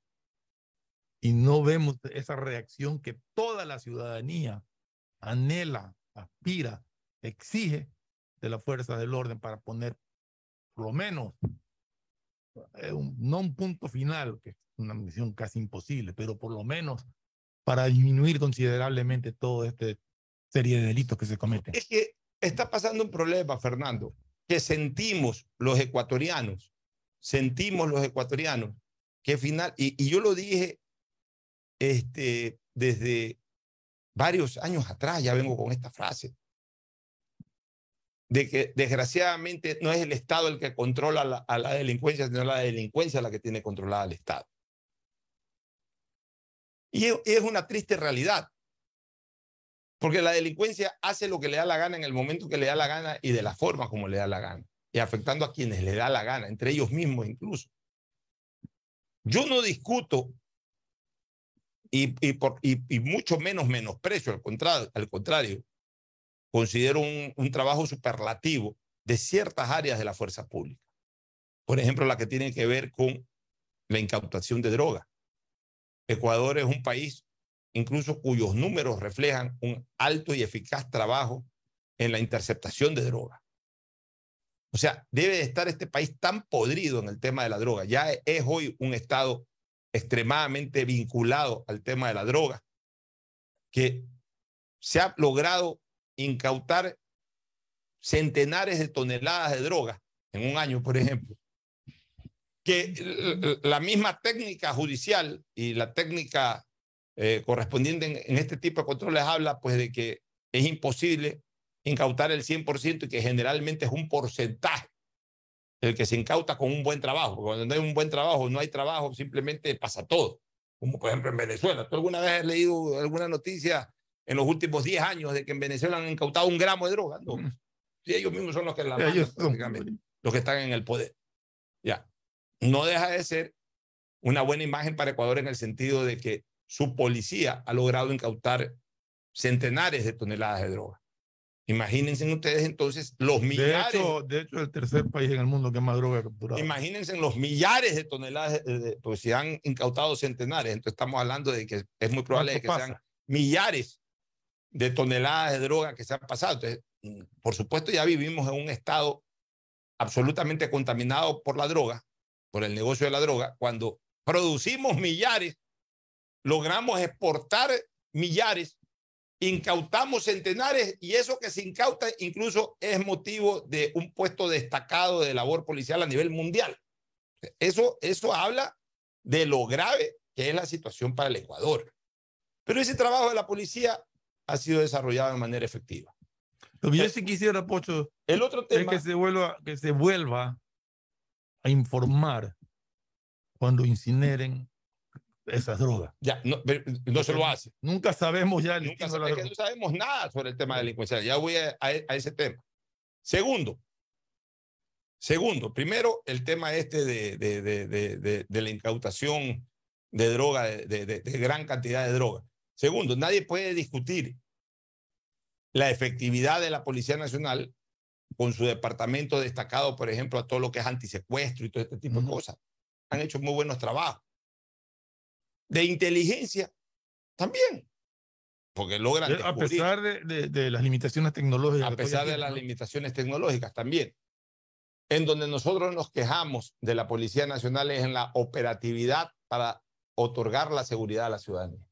[SPEAKER 2] y no vemos esa reacción que toda la ciudadanía anhela, aspira, exige de las fuerzas del orden para poner por lo menos, eh, un, no un punto final, que es una misión casi imposible, pero por lo menos para disminuir considerablemente toda esta serie de delitos que se cometen.
[SPEAKER 1] Es que está pasando un problema, Fernando, que sentimos los ecuatorianos, sentimos los ecuatorianos, que final, y, y yo lo dije este, desde varios años atrás, ya vengo con esta frase, de que desgraciadamente no es el Estado el que controla la, a la delincuencia, sino la delincuencia la que tiene controlada al Estado. Y es, una triste realidad, porque la delincuencia hace lo que le da la gana en el momento que le da la gana y de la forma como le da la gana, y afectando a quienes le da la gana, entre ellos mismos incluso. Yo no discuto y, y, por, y mucho menos menosprecio, al contrario, al contrario considero un, un, trabajo superlativo de ciertas áreas de la fuerza pública. Por ejemplo, la que tiene que ver con la incautación de droga. Ecuador es un país incluso cuyos números reflejan un alto y eficaz trabajo en la interceptación de droga. O sea, debe de estar este país tan podrido en el tema de la droga. Ya es hoy un estado extremadamente vinculado al tema de la droga, que se ha logrado incautar centenares de toneladas de droga en un año, por ejemplo, que la misma técnica judicial y la técnica eh, correspondiente en, este tipo de controles habla pues de que es imposible incautar el 100% y que generalmente es un porcentaje el que se incauta con un buen trabajo. Cuando no hay un buen trabajo, no hay trabajo, simplemente pasa todo. Como por ejemplo en Venezuela. ¿Tú alguna vez has leído alguna noticia en los últimos 10 años de que en Venezuela han incautado un gramo de droga? No. Sí, ellos mismos son los que la mandan, los que están en el poder. Ya. No deja de ser una buena imagen para Ecuador en el sentido de que su policía ha logrado incautar centenares de toneladas de droga. Imagínense ustedes entonces los millares.
[SPEAKER 2] De hecho, de hecho, el tercer país en el mundo que más droga ha capturado.
[SPEAKER 1] Imagínense los millares de toneladas, de, de, pues se han incautado centenares. Entonces estamos hablando de que es muy probable que pasa? sean millares de toneladas de droga que se han pasado. Entonces, por supuesto, ya vivimos en un estado absolutamente contaminado por la droga, por el negocio de la droga. Cuando producimos millares, logramos exportar millares incautamos centenares y eso que se incauta incluso es motivo de un puesto destacado de labor policial a nivel mundial. Eso, eso habla de lo grave que es la situación para el Ecuador. Pero ese trabajo de la policía ha sido desarrollado de manera efectiva.
[SPEAKER 2] Lo que yo sí quisiera, Pocho,
[SPEAKER 1] el otro tema
[SPEAKER 2] es que se vuelva, que se vuelva a informar cuando incineren esas drogas.
[SPEAKER 1] Ya, no, no se lo hace.
[SPEAKER 2] Nunca sabemos ya.
[SPEAKER 1] Nunca es que no sabemos nada sobre el tema de delincuencia. Ya voy a, a, a, ese tema. Segundo, segundo, primero el tema este de, de, de, de, de la incautación de droga, de, gran cantidad de droga. Segundo, nadie puede discutir la efectividad de la Policía Nacional con su departamento destacado, por ejemplo, a todo lo que es antisecuestro y todo este tipo uh -huh. de cosas. Han hecho muy buenos trabajos de inteligencia también. Porque logran.
[SPEAKER 2] A pesar de, de, de, las limitaciones tecnológicas.
[SPEAKER 1] A pesar de las limitaciones tecnológicas también. En donde nosotros nos quejamos de la Policía Nacional es en la operatividad para otorgar la seguridad a la ciudadanía.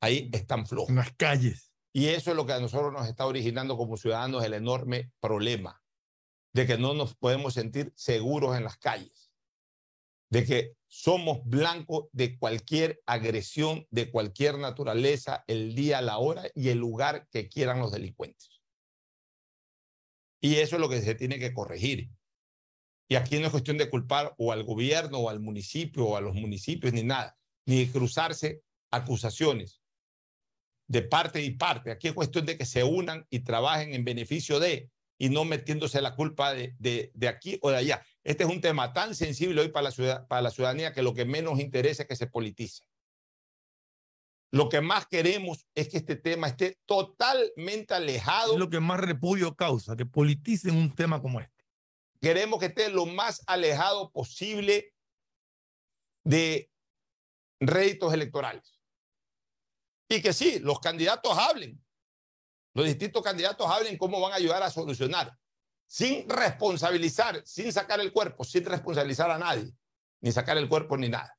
[SPEAKER 1] Ahí están flojos.
[SPEAKER 2] En las calles.
[SPEAKER 1] Y eso es lo que a nosotros nos está originando como ciudadanos el enorme problema de que no nos podemos sentir seguros en las calles. De que somos blancos de cualquier agresión de cualquier naturaleza, el día, la hora y el lugar que quieran los delincuentes. Y eso es lo que se tiene que corregir. Y aquí no es cuestión de culpar o al gobierno o al municipio o a los municipios ni nada, ni de cruzarse acusaciones de parte y parte. Aquí es cuestión de que se unan y trabajen en beneficio de y no metiéndose la culpa de, de, de, aquí o de allá. Este es un tema tan sensible hoy para la, ciudad, para la ciudadanía que lo que menos interesa es que se politice. Lo que más queremos es que este tema esté totalmente alejado.
[SPEAKER 2] Es lo que más repudio causa, que politicen un tema como este.
[SPEAKER 1] Queremos que esté lo más alejado posible de réditos electorales. Y que sí, los candidatos hablen, los distintos candidatos hablen cómo van a ayudar a solucionar, sin responsabilizar, sin sacar el cuerpo, sin responsabilizar a nadie, ni sacar el cuerpo ni nada,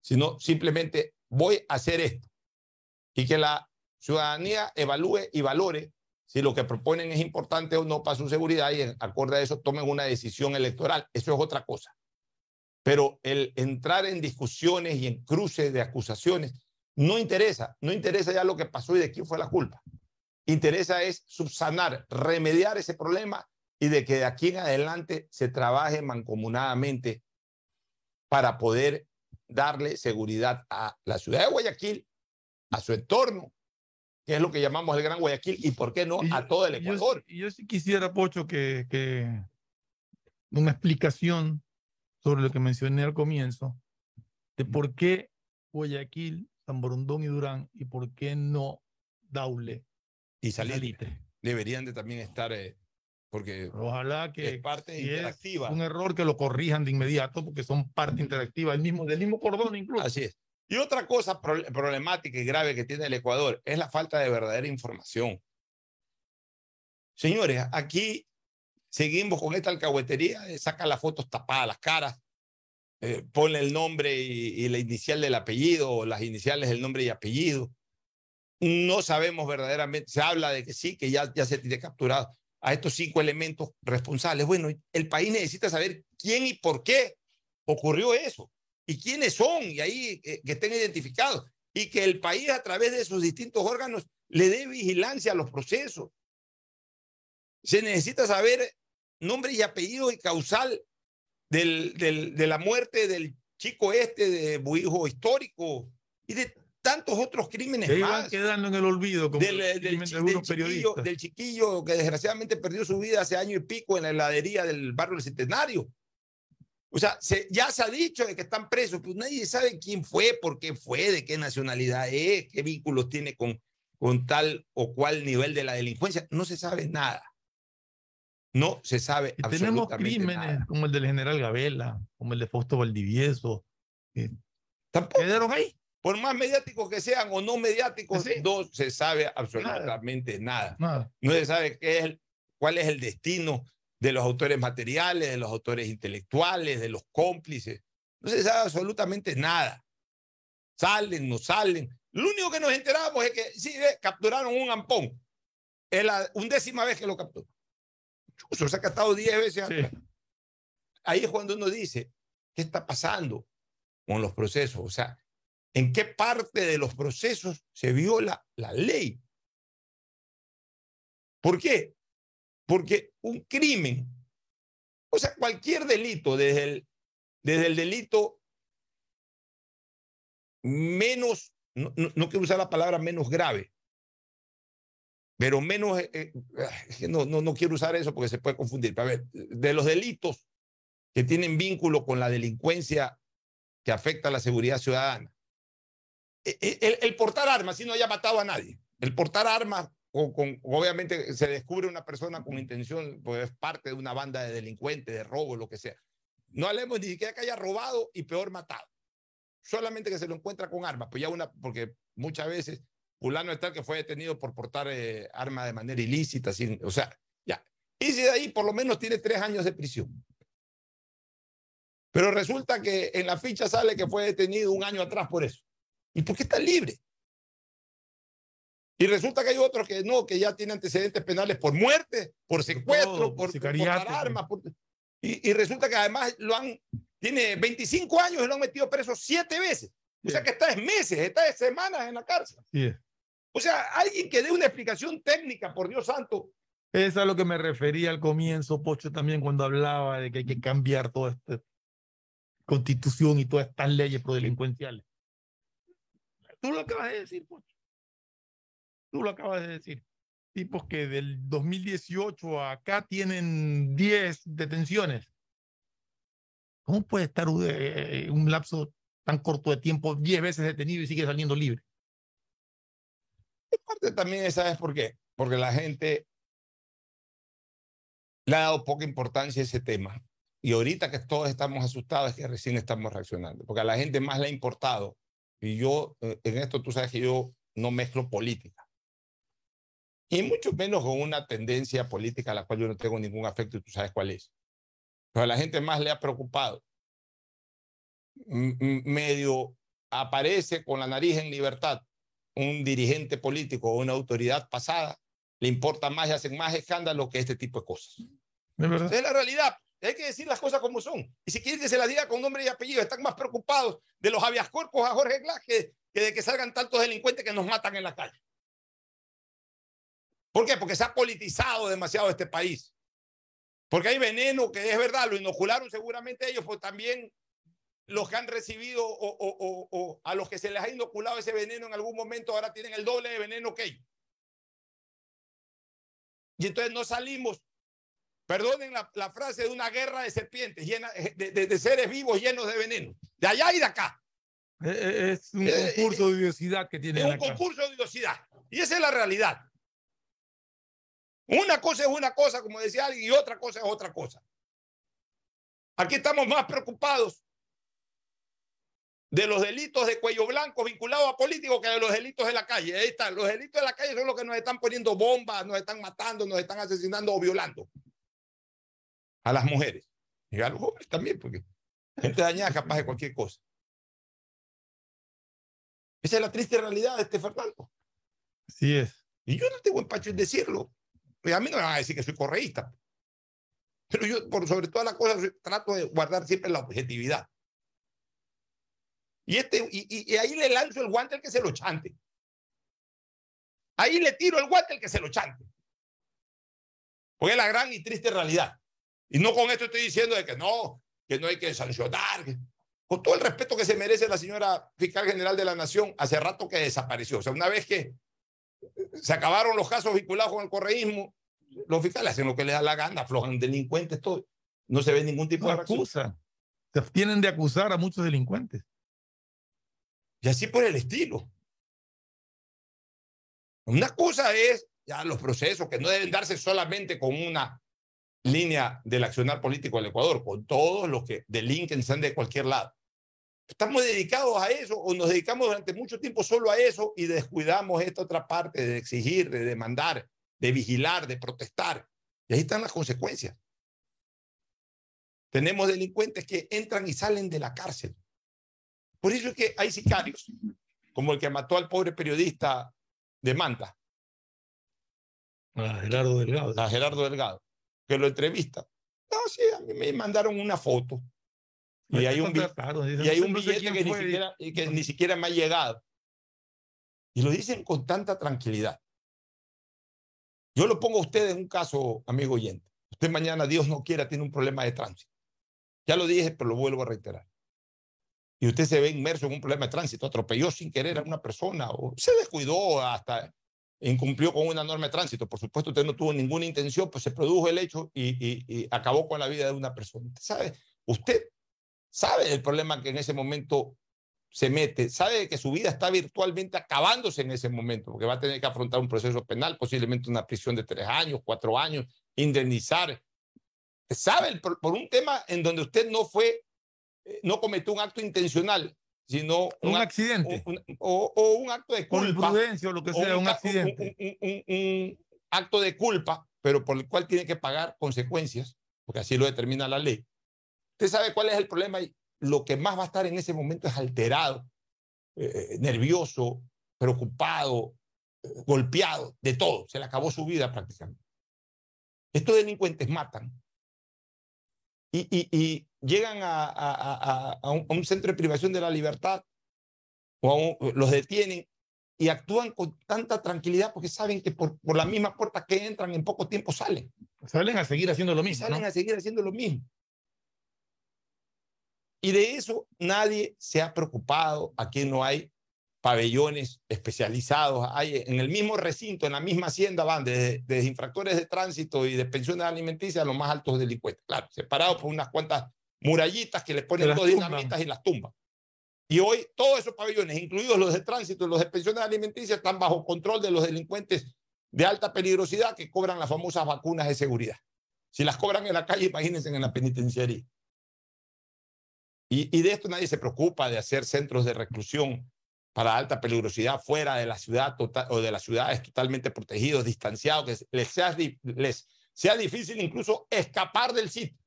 [SPEAKER 1] sino simplemente voy a hacer esto y que la ciudadanía evalúe y valore si lo que proponen es importante o no para su seguridad y acorde a eso tomen una decisión electoral. Eso es otra cosa. Pero el entrar en discusiones y en cruces de acusaciones no interesa, no interesa ya lo que pasó y de quién fue la culpa. Interesa es subsanar, remediar ese problema y de que de aquí en adelante se trabaje mancomunadamente para poder darle seguridad a la ciudad de Guayaquil, a su entorno, que es lo que llamamos el Gran Guayaquil, y por qué no a todo el Ecuador.
[SPEAKER 2] Yo, yo, sí quisiera, Pocho, que, que una explicación sobre lo que mencioné al comienzo, de por qué Guayaquil, San Borondón y Durán, y por qué no Daule
[SPEAKER 1] y Salitre. Deberían de también estar, eh, porque
[SPEAKER 2] ojalá que
[SPEAKER 1] es parte interactiva.
[SPEAKER 2] Es un error que lo corrijan de inmediato, porque son parte interactiva del mismo, del mismo cordón incluso.
[SPEAKER 1] Así es. Y otra cosa problemática y grave que tiene el Ecuador es la falta de verdadera información. Señores, aquí seguimos con esta alcahuetería, saca las fotos tapadas las caras, eh, pone el nombre y, la inicial del apellido, o las iniciales del nombre y apellido. No sabemos verdaderamente, se habla de que sí, que ya, ya se tiene capturado a estos cinco elementos responsables. Bueno, el país necesita saber quién y por qué ocurrió eso y quiénes son, y ahí eh, que estén identificados, y que el país a través de sus distintos órganos le dé vigilancia a los procesos. Se necesita saber nombre y apellido y causal del, del, de la muerte del chico este de Buijo histórico y de tantos otros crímenes
[SPEAKER 2] que
[SPEAKER 1] más.
[SPEAKER 2] quedando en el olvido como
[SPEAKER 1] del, del, del, chiquillo, del, chiquillo, que desgraciadamente perdió su vida hace año y pico en la heladería del barrio del Centenario. O sea, se, ya se ha dicho de que están presos, pues nadie sabe quién fue, por qué fue, de qué nacionalidad es, qué vínculos tiene con, con tal o cual nivel de la delincuencia. No se sabe nada. No se sabe
[SPEAKER 2] y Tenemos crímenes como el del general Gabela, como el de Fausto Valdivieso.
[SPEAKER 1] Tampoco. Quedaron ahí. Por más mediáticos que sean o no mediáticos, no se sabe absolutamente nada. nada. No se sabe qué es cuál es el destino de los autores materiales, de los autores intelectuales, de los cómplices. No se sabe absolutamente nada. Salen, no salen. Lo único que nos enteramos es que sí, capturaron un ampón. Es la undécima vez que lo se ha captado diez veces. Sí. Ahí es cuando uno dice, ¿qué está pasando con los procesos? O sea, ¿en qué parte de los procesos se viola la ley? ¿Por qué? Porque un crimen, o sea, cualquier delito, desde el, desde el delito menos, no, no, quiero usar la palabra menos grave, pero menos, eh, eh, no, no, no quiero usar eso porque se puede confundir. A ver, de los delitos que tienen vínculo con la delincuencia que afecta a la seguridad ciudadana. E, e, el, el, portar armas, si no haya matado a nadie, el portar armas con, obviamente se descubre una persona con intención, pues es parte de una banda de delincuentes, de robo, lo que sea. No hablemos ni siquiera que haya robado y peor matado. Solamente que se lo encuentra con armas, pues ya una, porque muchas veces fulano está que fue detenido por portar eh, arma de manera ilícita, sin, o sea, ya. Y si de ahí por lo menos tiene tres años de prisión. Pero resulta que en la ficha sale que fue detenido un año atrás por eso. ¿Y por qué está libre? Y resulta que hay otros que no, que ya tienen antecedentes penales por muerte, por secuestro, por, por armas. y, y, resulta que además lo han, tiene 25 años y lo han metido preso siete veces. O sea que está de meses, está de semanas en la cárcel. O sea, alguien que dé una explicación técnica, por Dios santo.
[SPEAKER 2] Es a lo que me refería al comienzo, Pocho, también cuando hablaba de que hay que cambiar toda esta constitución y todas estas leyes prodelincuenciales. Tú lo acabas de decir, Pocho. Tú lo acabas de decir. Tipos que del 2018 a acá tienen 10 detenciones. ¿Cómo puede estar eh, un lapso tan corto de tiempo 10 veces detenido y sigue saliendo libre?
[SPEAKER 1] En parte también, ¿sabes por qué? Porque la gente le ha dado poca importancia a ese tema. Y ahorita que todos estamos asustados es que recién estamos reaccionando, porque a la gente más le ha importado. Y yo, eh, en esto tú sabes que yo no mezclo política. y mucho menos con una tendencia política a la cual yo no tengo ningún afecto y tú sabes cuál es. Pero a la gente más le ha preocupado. medio aparece con la nariz en libertad un dirigente político o una autoridad pasada, le importa más y hacen más escándalo que este tipo de cosas. Es la realidad. Hay que decir las cosas como son. Y si quieren que se las diga con nombre y apellido, están más preocupados de los habeas corpus a Jorge Glass que, que de que salgan tantos delincuentes que nos matan en la calle. ¿Por qué? Porque se ha politizado demasiado este país. Porque hay veneno que es verdad, lo inocularon seguramente ellos, pues también los que han recibido o, a los que se les ha inoculado ese veneno en algún momento ahora tienen el doble de veneno que ellos. Y entonces no salimos Perdonen la, frase de una guerra de serpientes, llena, eh, de, seres vivos llenos de veneno. De allá y de acá.
[SPEAKER 2] Eh, eh, es un concurso de odiosidad que tiene.
[SPEAKER 1] Es un concurso de odiosidad. Y esa es la realidad. Una cosa es una cosa, como decía alguien, y otra cosa es otra cosa. Aquí estamos más preocupados de los delitos de cuello blanco vinculados a políticos que de los delitos de la calle. Ahí están. Los delitos de la calle son los que nos están poniendo bombas, nos están matando, nos están asesinando o violando a las mujeres y a los hombres también, porque gente dañada capaz de cualquier cosa. Esa es la triste realidad de este Fernando.
[SPEAKER 2] Así es.
[SPEAKER 1] Y yo no tengo empacho en decirlo. A mí no me van a decir que soy correísta. Pero yo, por sobre todas las cosas, trato de guardar siempre la objetividad. Y, este, y, y, ahí le lanzo el guante al que se lo chante. Ahí le tiro el guante al que se lo chante. Porque es la gran y triste realidad. Y no con esto estoy diciendo de que no, que no hay que sancionar. con todo el respeto que se merece la señora fiscal general de la Nación, hace rato que desapareció. O sea, una vez que se acabaron los casos vinculados con el correísmo, los fiscales hacen lo que les da la gana, aflojan delincuentes, todo. No se ve ningún tipo de
[SPEAKER 2] acusa. Se tienen de acusar a muchos delincuentes.
[SPEAKER 1] Y así por el estilo. Una cosa es ya los procesos que no deben darse solamente con una línea del accionar político del Ecuador, con todos los que delinquen, sean de cualquier lado. ¿Estamos dedicados a eso o nos dedicamos durante mucho tiempo solo a eso y descuidamos esta otra parte de exigir, de demandar, de vigilar, de protestar? Y ahí están las consecuencias. Tenemos delincuentes que entran y salen de la cárcel. Por eso es que hay sicarios, como el que mató al pobre periodista de Manta.
[SPEAKER 2] A Gerardo Delgado.
[SPEAKER 1] A Gerardo Delgado que lo entrevista. No, sí, a mí me mandaron una foto. Y hay, un, y hay un billete que ni, siquiera, que ni siquiera me ha llegado. Y lo dicen con tanta tranquilidad. Yo lo pongo a usted en un caso, amigo oyente. Usted mañana, Dios no quiera, tiene un problema de tránsito. Ya lo dije, pero lo vuelvo a reiterar. Y usted se ve inmerso en un problema de tránsito, atropelló sin querer a una persona o se descuidó hasta incumplió con una norma de tránsito. Por supuesto, usted no tuvo ninguna intención, pues se produjo el hecho y, acabó con la vida de una persona. Usted sabe, usted sabe el problema que en ese momento se mete, sabe que su vida está virtualmente acabándose en ese momento, porque va a tener que afrontar un proceso penal, posiblemente una prisión de tres años, cuatro años, indemnizar. Sabe por, por un tema en donde usted no fue, no cometió un acto intencional, sino
[SPEAKER 2] un, accidente
[SPEAKER 1] o, un acto de culpa.
[SPEAKER 2] o lo que sea, un, accidente.
[SPEAKER 1] Un, acto de culpa, pero por el cual tiene que pagar consecuencias, porque así lo determina la ley. Usted sabe cuál es el problema y lo que más va a estar en ese momento es alterado, eh, eh, nervioso, preocupado, eh, golpeado, de todo. Se le acabó su vida prácticamente. Estos delincuentes matan y, llegan a, un, centro de privación de la libertad o los detienen y actúan con tanta tranquilidad porque saben que por, por la misma puerta que entran en poco tiempo salen.
[SPEAKER 2] Salen a seguir haciendo lo mismo.
[SPEAKER 1] Salen a seguir haciendo lo mismo. Y de eso nadie se ha preocupado. Aquí no hay pabellones especializados. Hay en el mismo recinto, en la misma hacienda, van desde, infractores de tránsito y de pensiones alimenticias a los más altos delincuentes. Claro, separados por unas cuantas murallitas que les ponen dos dinamitas y las tumbas. Y hoy todos esos pabellones, incluidos los de tránsito y los de pensiones alimenticias, están bajo control de los delincuentes de alta peligrosidad que cobran las famosas vacunas de seguridad. Si las cobran en la calle, imagínense en la penitenciaría. Y, y de esto nadie se preocupa de hacer centros de reclusión para alta peligrosidad fuera de la ciudad total, o de las ciudades totalmente protegidos, distanciados, que les sea, les sea difícil incluso escapar del sitio.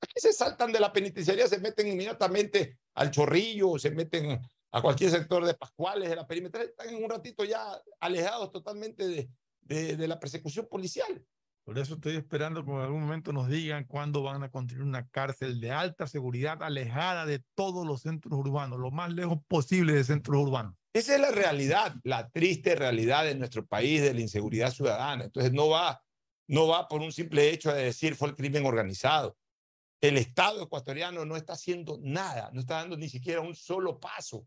[SPEAKER 1] Aquí se saltan de la penitenciaría, se meten inmediatamente al chorrillo, se meten a cualquier sector de Pascuales, de la perimetral, están en un ratito ya alejados totalmente de, de, de la persecución policial.
[SPEAKER 2] Por eso estoy esperando que en algún momento nos digan cuándo van a construir una cárcel de alta seguridad alejada de todos los centros urbanos, lo más lejos posible de centros urbanos.
[SPEAKER 1] Esa es la realidad, la triste realidad de nuestro país de la inseguridad ciudadana. Entonces no va, no va por un simple hecho de decir fue el crimen organizado. El Estado ecuatoriano no está haciendo nada, no está dando ni siquiera un solo paso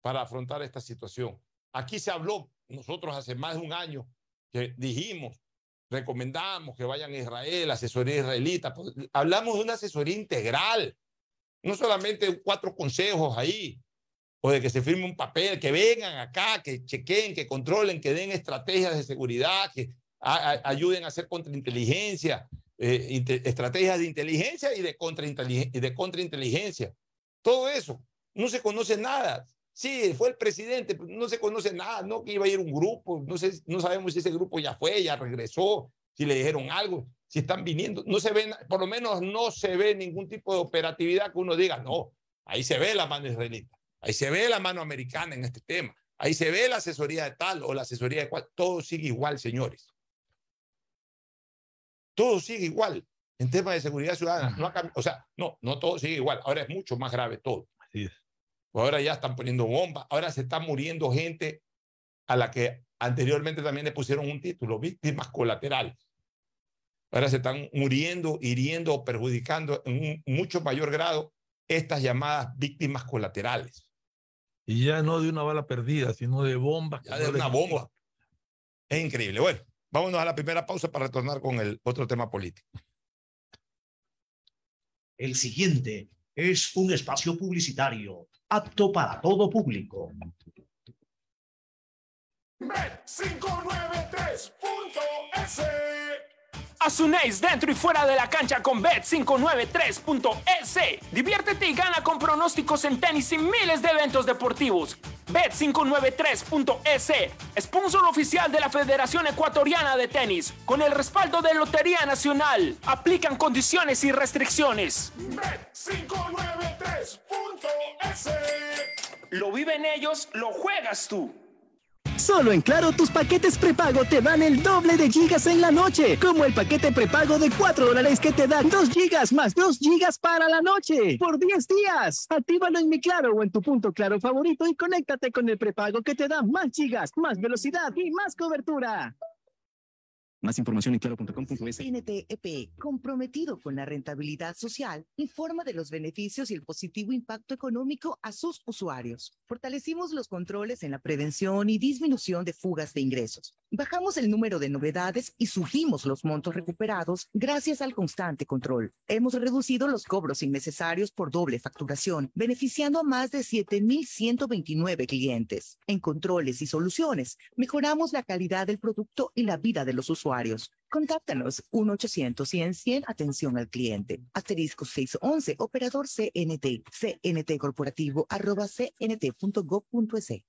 [SPEAKER 1] para afrontar esta situación. Aquí se habló, nosotros hace más de un año, que dijimos recomendamos que vayan a Israel, asesoría israelita. Pues, hablamos de una asesoría integral, no solamente cuatro consejos ahí, o de que se firme un papel, que vengan acá, que chequen, que controlen, que den estrategias de seguridad, que ayuden a hacer contrainteligencia, eh, estrategias de inteligencia y de, contrainteligencia, y de contrainteligencia. Todo eso, no se conoce nada. Sí, fue el presidente, no se conoce nada, no que iba a ir un grupo, no, sé, no sabemos si ese grupo ya fue, ya regresó, si le dijeron algo, si están viniendo, no se ven, por lo menos no se ve ningún tipo de operatividad que uno diga, no, ahí se ve la mano israelita, ahí se ve la mano americana en este tema, ahí se ve la asesoría de tal o la asesoría de cual, todo sigue igual, señores. Todo sigue igual en temas de seguridad ciudadana. No o sea, no, no todo sigue igual, ahora es mucho más grave todo.
[SPEAKER 2] Así es
[SPEAKER 1] ahora ya están poniendo bombas, ahora se está muriendo gente a la que anteriormente también le pusieron un título, víctimas colaterales. Ahora se están muriendo, hiriendo o perjudicando en un mucho mayor grado estas llamadas víctimas colaterales.
[SPEAKER 2] Y ya no de una bala perdida, sino de bombas.
[SPEAKER 1] Ya de una bomba. Es increíble. Bueno, vámonos a la primera pausa para retornar con el otro tema político.
[SPEAKER 3] El siguiente es un espacio publicitario apto para todo público.
[SPEAKER 4] Bet593.es Asunéis dentro y fuera de la cancha con Bet593.es. Diviértete y gana con pronósticos en tenis y miles de eventos deportivos. Bet593.es, sponsor oficial de la Federación Ecuatoriana de Tenis, con el respaldo de Lotería Nacional. Aplican condiciones y restricciones. Bet593.es. Lo viven ellos, lo juegas tú.
[SPEAKER 5] Solo en Claro tus paquetes prepago te dan el doble de gigas en la noche, como el paquete prepago de 4 dólares que te da 2 gigas más 2 gigas para la noche por 10 días. Actívalo en mi Claro o en tu punto Claro favorito y conéctate con el prepago que te da más gigas, más velocidad y más cobertura. Más información en claro.com.es.
[SPEAKER 6] NTEP, comprometido con la rentabilidad social, informa de los beneficios y el positivo impacto económico a sus usuarios. Fortalecimos los controles en la prevención y disminución de fugas de ingresos. Bajamos el número de novedades y subimos los montos recuperados gracias al constante control. Hemos reducido los cobros innecesarios por doble facturación, beneficiando a más de 7.129 clientes. En controles y soluciones, mejoramos la calidad del producto y la vida de los usuarios Contáctanos 1-800-100-100, atención al cliente. Asterisco 611, operador CNT, CNT corporativo, arroba cnt.gov.es.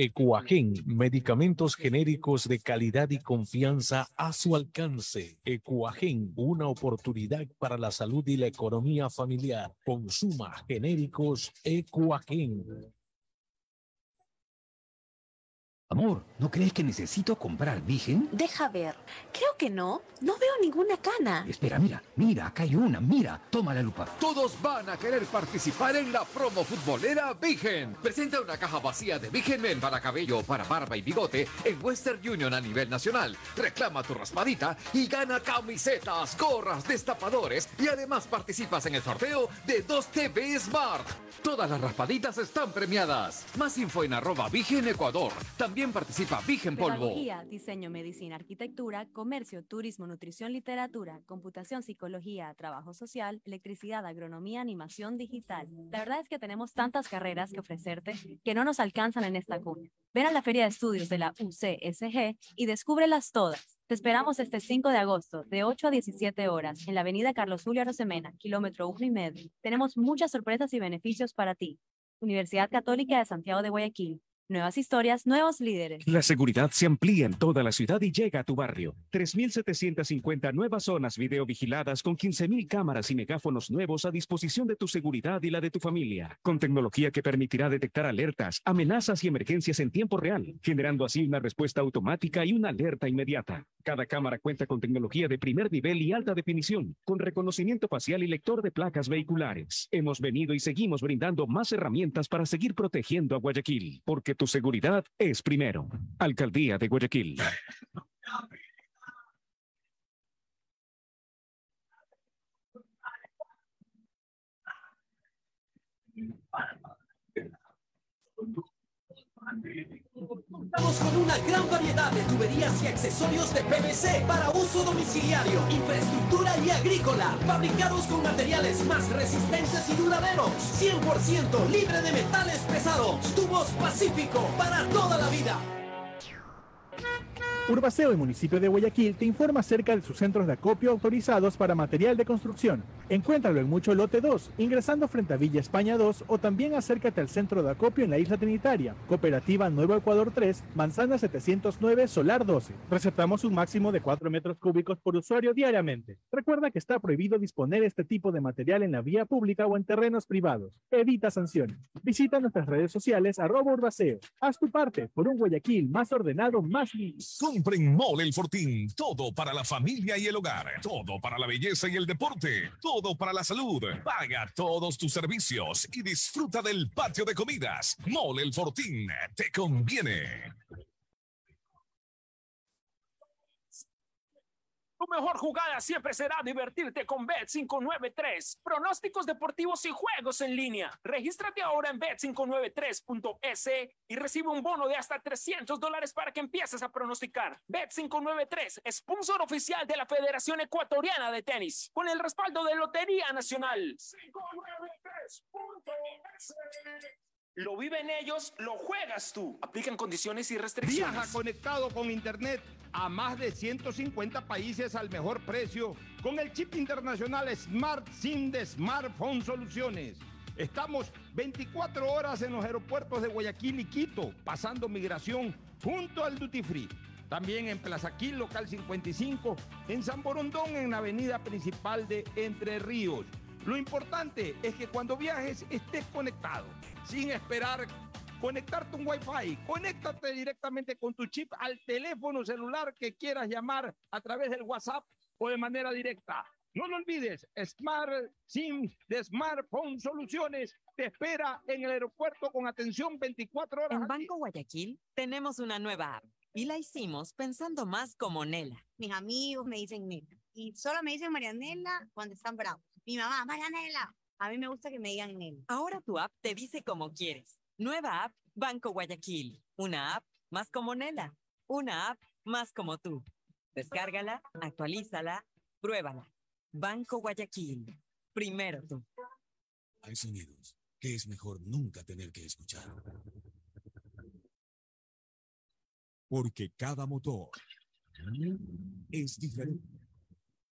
[SPEAKER 7] Ecuagen, medicamentos genéricos de calidad y confianza a su alcance. Ecuagen, una oportunidad para la salud y la economía familiar. Consuma genéricos Ecuagen.
[SPEAKER 8] Amor, ¿no crees que necesito comprar Vigen?
[SPEAKER 9] Deja ver. Creo que no. No veo ninguna cana.
[SPEAKER 8] Espera, mira, mira, acá hay una, mira. Toma la lupa. Todos van a querer participar en la promo futbolera Vigen. Presenta una caja vacía de Vigen Men para cabello, para barba y bigote en Western Union a nivel nacional. Reclama tu raspadita y gana camisetas, gorras, destapadores y además participas en el sorteo de 2 TV Smart. Todas las raspaditas están premiadas. Más info en arroba Vigen Ecuador. También participa Vigen Polvo.
[SPEAKER 10] Pedagogía, diseño, medicina, arquitectura, comercio, turismo, nutrición, literatura, computación, psicología, trabajo social, electricidad, agronomía, animación digital. La verdad es que tenemos tantas carreras que ofrecerte que no nos alcanzan en esta cuna. Ven a la Feria de Estudios de la UCSG y descúbrelas todas. Te esperamos este 5 de agosto, de 8 a 17 horas, en la avenida Carlos Julio Arosemena, kilómetro 1 y medio. Tenemos muchas sorpresas y beneficios para ti. Universidad Católica de Santiago de Guayaquil. Nuevas historias, nuevos líderes.
[SPEAKER 11] La seguridad se amplía en toda la ciudad y llega a tu barrio. 3.750 nuevas zonas videovigiladas con 15.000 cámaras y megáfonos nuevos a disposición de tu seguridad y la de tu familia. Con tecnología que permitirá detectar alertas, amenazas y emergencias en tiempo real, generando así una respuesta automática y una alerta inmediata. Cada cámara cuenta con tecnología de primer nivel y alta definición, con reconocimiento facial y lector de placas vehiculares. Hemos venido y seguimos brindando más herramientas para seguir protegiendo a Guayaquil, porque tu seguridad es primero. Alcaldía de Guayaquil.
[SPEAKER 12] Contamos con una gran variedad de tuberías y accesorios de PVC para uso domiciliario, infraestructura y agrícola, fabricados con materiales más resistentes y duraderos, 100% libre de metales pesados, tubos Pacífico para toda la vida.
[SPEAKER 13] Urbaceo y municipio de Guayaquil te informa acerca de sus centros de acopio autorizados para material de construcción. Encuéntralo en Mucho Lote 2, ingresando frente a Villa España 2 o también acércate al centro de acopio en la Isla Trinitaria, Cooperativa Nuevo Ecuador 3, Manzana 709, Solar 12. Receptamos un máximo de 4 metros cúbicos por usuario diariamente. Recuerda que está prohibido disponer este tipo de material en la vía pública o en terrenos privados. Evita sanciones. Visita nuestras redes sociales arroba Urbaceo. Haz tu parte por un Guayaquil más ordenado, más limpio.
[SPEAKER 14] Compren Mole El Fortín. Todo para la familia y el hogar. Todo para la belleza y el deporte. Todo para la salud. Paga todos tus servicios y disfruta del patio de comidas. Mole El Fortín. Te conviene.
[SPEAKER 4] Mejor jugada siempre será divertirte con Bet593. Pronósticos deportivos y juegos en línea. Regístrate ahora en bet593.es y recibe un bono de hasta 300 dólares para que empieces a pronosticar. Bet593, sponsor oficial de la Federación Ecuatoriana de Tenis, con el respaldo de Lotería Nacional. 593.es. Lo viven ellos, lo juegas tú. Aplican condiciones y restricciones.
[SPEAKER 15] Viaja conectado con Internet a más de 150 países al mejor precio con el chip internacional Smart SIM de Smartphone Soluciones. Estamos 24 horas en los aeropuertos de Guayaquil y Quito, pasando migración junto al Duty Free. También en Plaza Quil, local 55, en San Borondón, en la avenida principal de Entre Ríos. Lo importante es que cuando viajes estés conectado, sin esperar conectarte un Wi-Fi. Conéctate directamente con tu chip al teléfono celular que quieras llamar a través del WhatsApp o de manera directa. No lo olvides, Smart SIM de Smartphone Soluciones te espera en el aeropuerto con atención 24 horas.
[SPEAKER 16] En Banco Guayaquil tenemos una nueva app y la hicimos pensando más como Nela.
[SPEAKER 17] Mis amigos me dicen Nela y solo me dicen Marianela cuando están bravos. Mi mamá, Marianela. A mí me gusta que me digan Nela.
[SPEAKER 16] Ahora tu app te dice como quieres. Nueva app Banco Guayaquil. Una app más como Nela. Una app más como tú. Descárgala, actualízala, pruébala. Banco Guayaquil. Primero tú.
[SPEAKER 18] Hay sonidos que es mejor nunca tener que escuchar. Porque cada motor es diferente.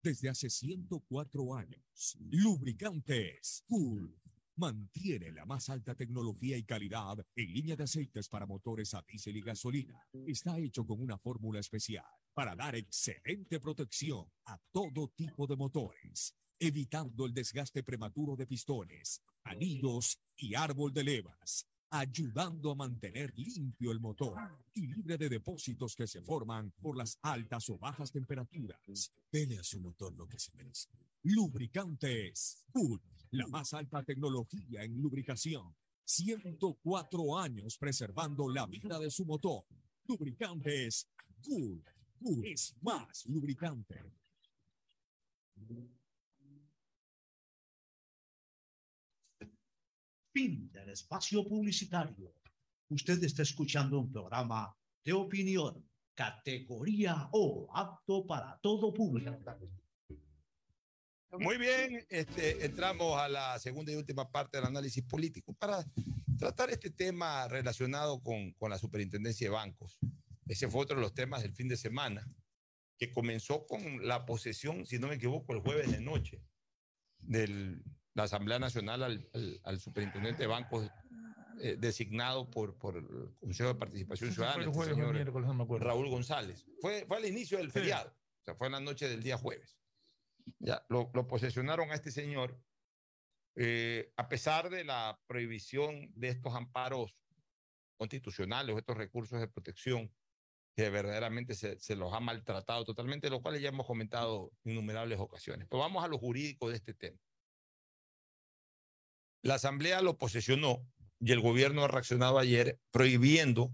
[SPEAKER 18] Desde hace 104 años, Lubricantes Cool. Mantiene la más alta tecnología y calidad en línea de aceites para motores a diésel y gasolina. Está hecho con una fórmula especial para dar excelente protección a todo tipo de motores, evitando el desgaste prematuro de pistones, anillos y árbol de levas, ayudando a mantener limpio el motor y libre de depósitos que se forman por las altas o bajas temperaturas. Dele a su motor lo que se merece. Lubricantes Full la más alta tecnología en lubricación. 104 años preservando la vida de su motor. Lubricantes Cool. Cool es más lubricante.
[SPEAKER 3] Fin del espacio publicitario. Usted está escuchando un programa de opinión, categoría O, apto para todo público.
[SPEAKER 1] Muy bien, este, entramos a la segunda y última parte del análisis político para tratar este tema relacionado con, con la superintendencia de bancos. Ese fue otro de los temas del fin de semana, que comenzó con la posesión, si no me equivoco, el jueves de noche de la Asamblea Nacional al, al, al superintendente de bancos eh, designado por, por el Consejo de Participación Ciudadana,
[SPEAKER 2] el
[SPEAKER 1] este
[SPEAKER 2] jueves
[SPEAKER 1] señor
[SPEAKER 2] no me acuerdo.
[SPEAKER 1] Raúl González. Fue, fue al inicio del feriado, o sea, fue en la noche del día jueves. Ya, lo, lo posesionaron a este señor, eh, a pesar de la prohibición de estos amparos constitucionales estos recursos de protección que verdaderamente se, se los ha maltratado totalmente, lo cual ya hemos comentado innumerables ocasiones. Pero vamos a lo jurídico de este tema. La Asamblea lo posesionó y el gobierno ha reaccionado ayer prohibiendo,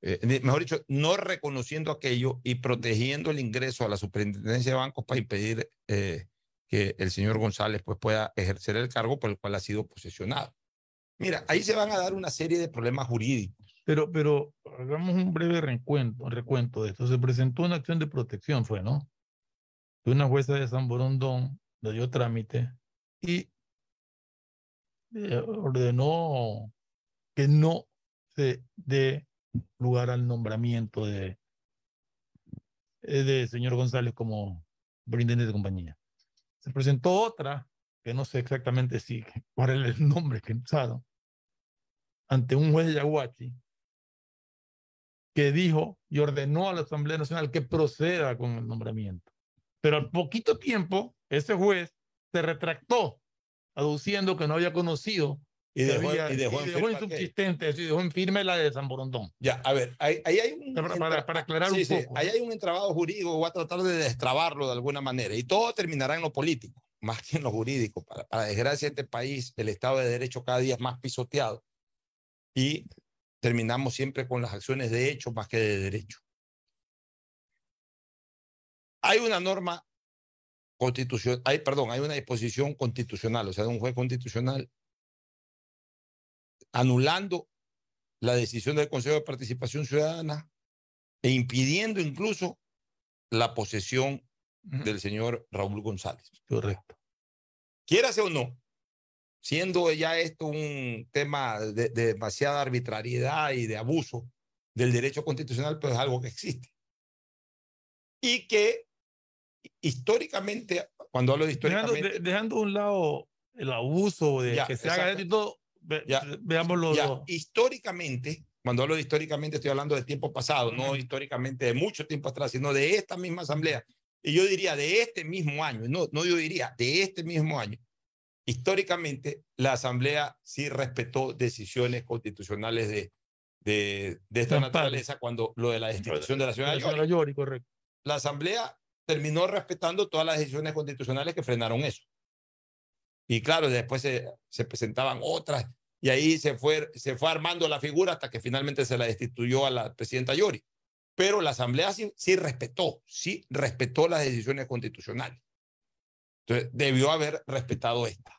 [SPEAKER 1] eh, mejor dicho, no reconociendo aquello y protegiendo el ingreso a la superintendencia de bancos para impedir eh, que el señor González pues, pueda ejercer el cargo por el cual ha sido posesionado. Mira, ahí se van a dar una serie de problemas jurídicos.
[SPEAKER 2] Pero, pero hagamos un breve recuento, recuento de esto. Se presentó una acción de protección, fue, ¿no? De una jueza de San Borondón le dio trámite y eh, ordenó que no se dé lugar al nombramiento de, eh, de señor González como brindente de compañía. Se presentó otra, que no sé exactamente si, cuál era el nombre que usaron, ante un juez de Yaguachi, que dijo y ordenó a la Asamblea Nacional que proceda con el nombramiento. Pero al poquito tiempo, ese juez se retractó, aduciendo que no había conocido
[SPEAKER 1] Y dejó-
[SPEAKER 2] había-
[SPEAKER 1] y dejó en firme
[SPEAKER 2] insubsistente, sí, dejó en firme la de San Borondón.
[SPEAKER 1] Ya, a ver, ahí, ahí hay un...
[SPEAKER 2] Para- para- para aclarar un
[SPEAKER 1] sí,
[SPEAKER 2] poco.
[SPEAKER 1] ahí hay un entrabado jurídico, voy a tratar de destrabarlo de alguna manera, y todo terminará en lo político, más que en lo jurídico. Para, para desgracia de este país, el Estado de Derecho cada día es más pisoteado, y terminamos siempre con las acciones de hecho más que de derecho. Hay una norma constitucional, hay, perdón, hay una disposición constitucional, o sea, de un juez constitucional anulando la decisión del Consejo de Participación Ciudadana e impidiendo incluso la posesión del señor Raúl González.
[SPEAKER 2] Correcto.
[SPEAKER 1] Quiérase o no, siendo ya esto un tema de, de demasiada arbitrariedad y de abuso del derecho constitucional, pues es algo que existe. Y que históricamente, cuando hablo de
[SPEAKER 2] Dejando,
[SPEAKER 1] históricamente,
[SPEAKER 2] de- dejando a un lado el abuso de
[SPEAKER 1] Ya,
[SPEAKER 2] que se haga esto y todo, ve-
[SPEAKER 1] Ya,
[SPEAKER 2] dos.
[SPEAKER 1] históricamente, cuando hablo de históricamente, estoy hablando de tiempo pasado, no históricamente de mucho tiempo atrás, sino de esta misma asamblea. Y yo diría de este mismo año, no, no yo diría de este mismo año. Históricamente, la asamblea sí respetó decisiones constitucionales de, de, de esta naturaleza cuando lo de la destitución de la
[SPEAKER 2] La señora
[SPEAKER 1] Yori.
[SPEAKER 2] Yori, correcto.
[SPEAKER 1] La asamblea terminó respetando todas las decisiones constitucionales que frenaron eso. Y claro, después se, se presentaban otras y ahí se fue, se fue armando la figura hasta que finalmente se la destituyó a la presidenta Yori. Pero la Asamblea sí, sí respetó, sí respetó las decisiones constitucionales. Entonces, debió haber respetado esta.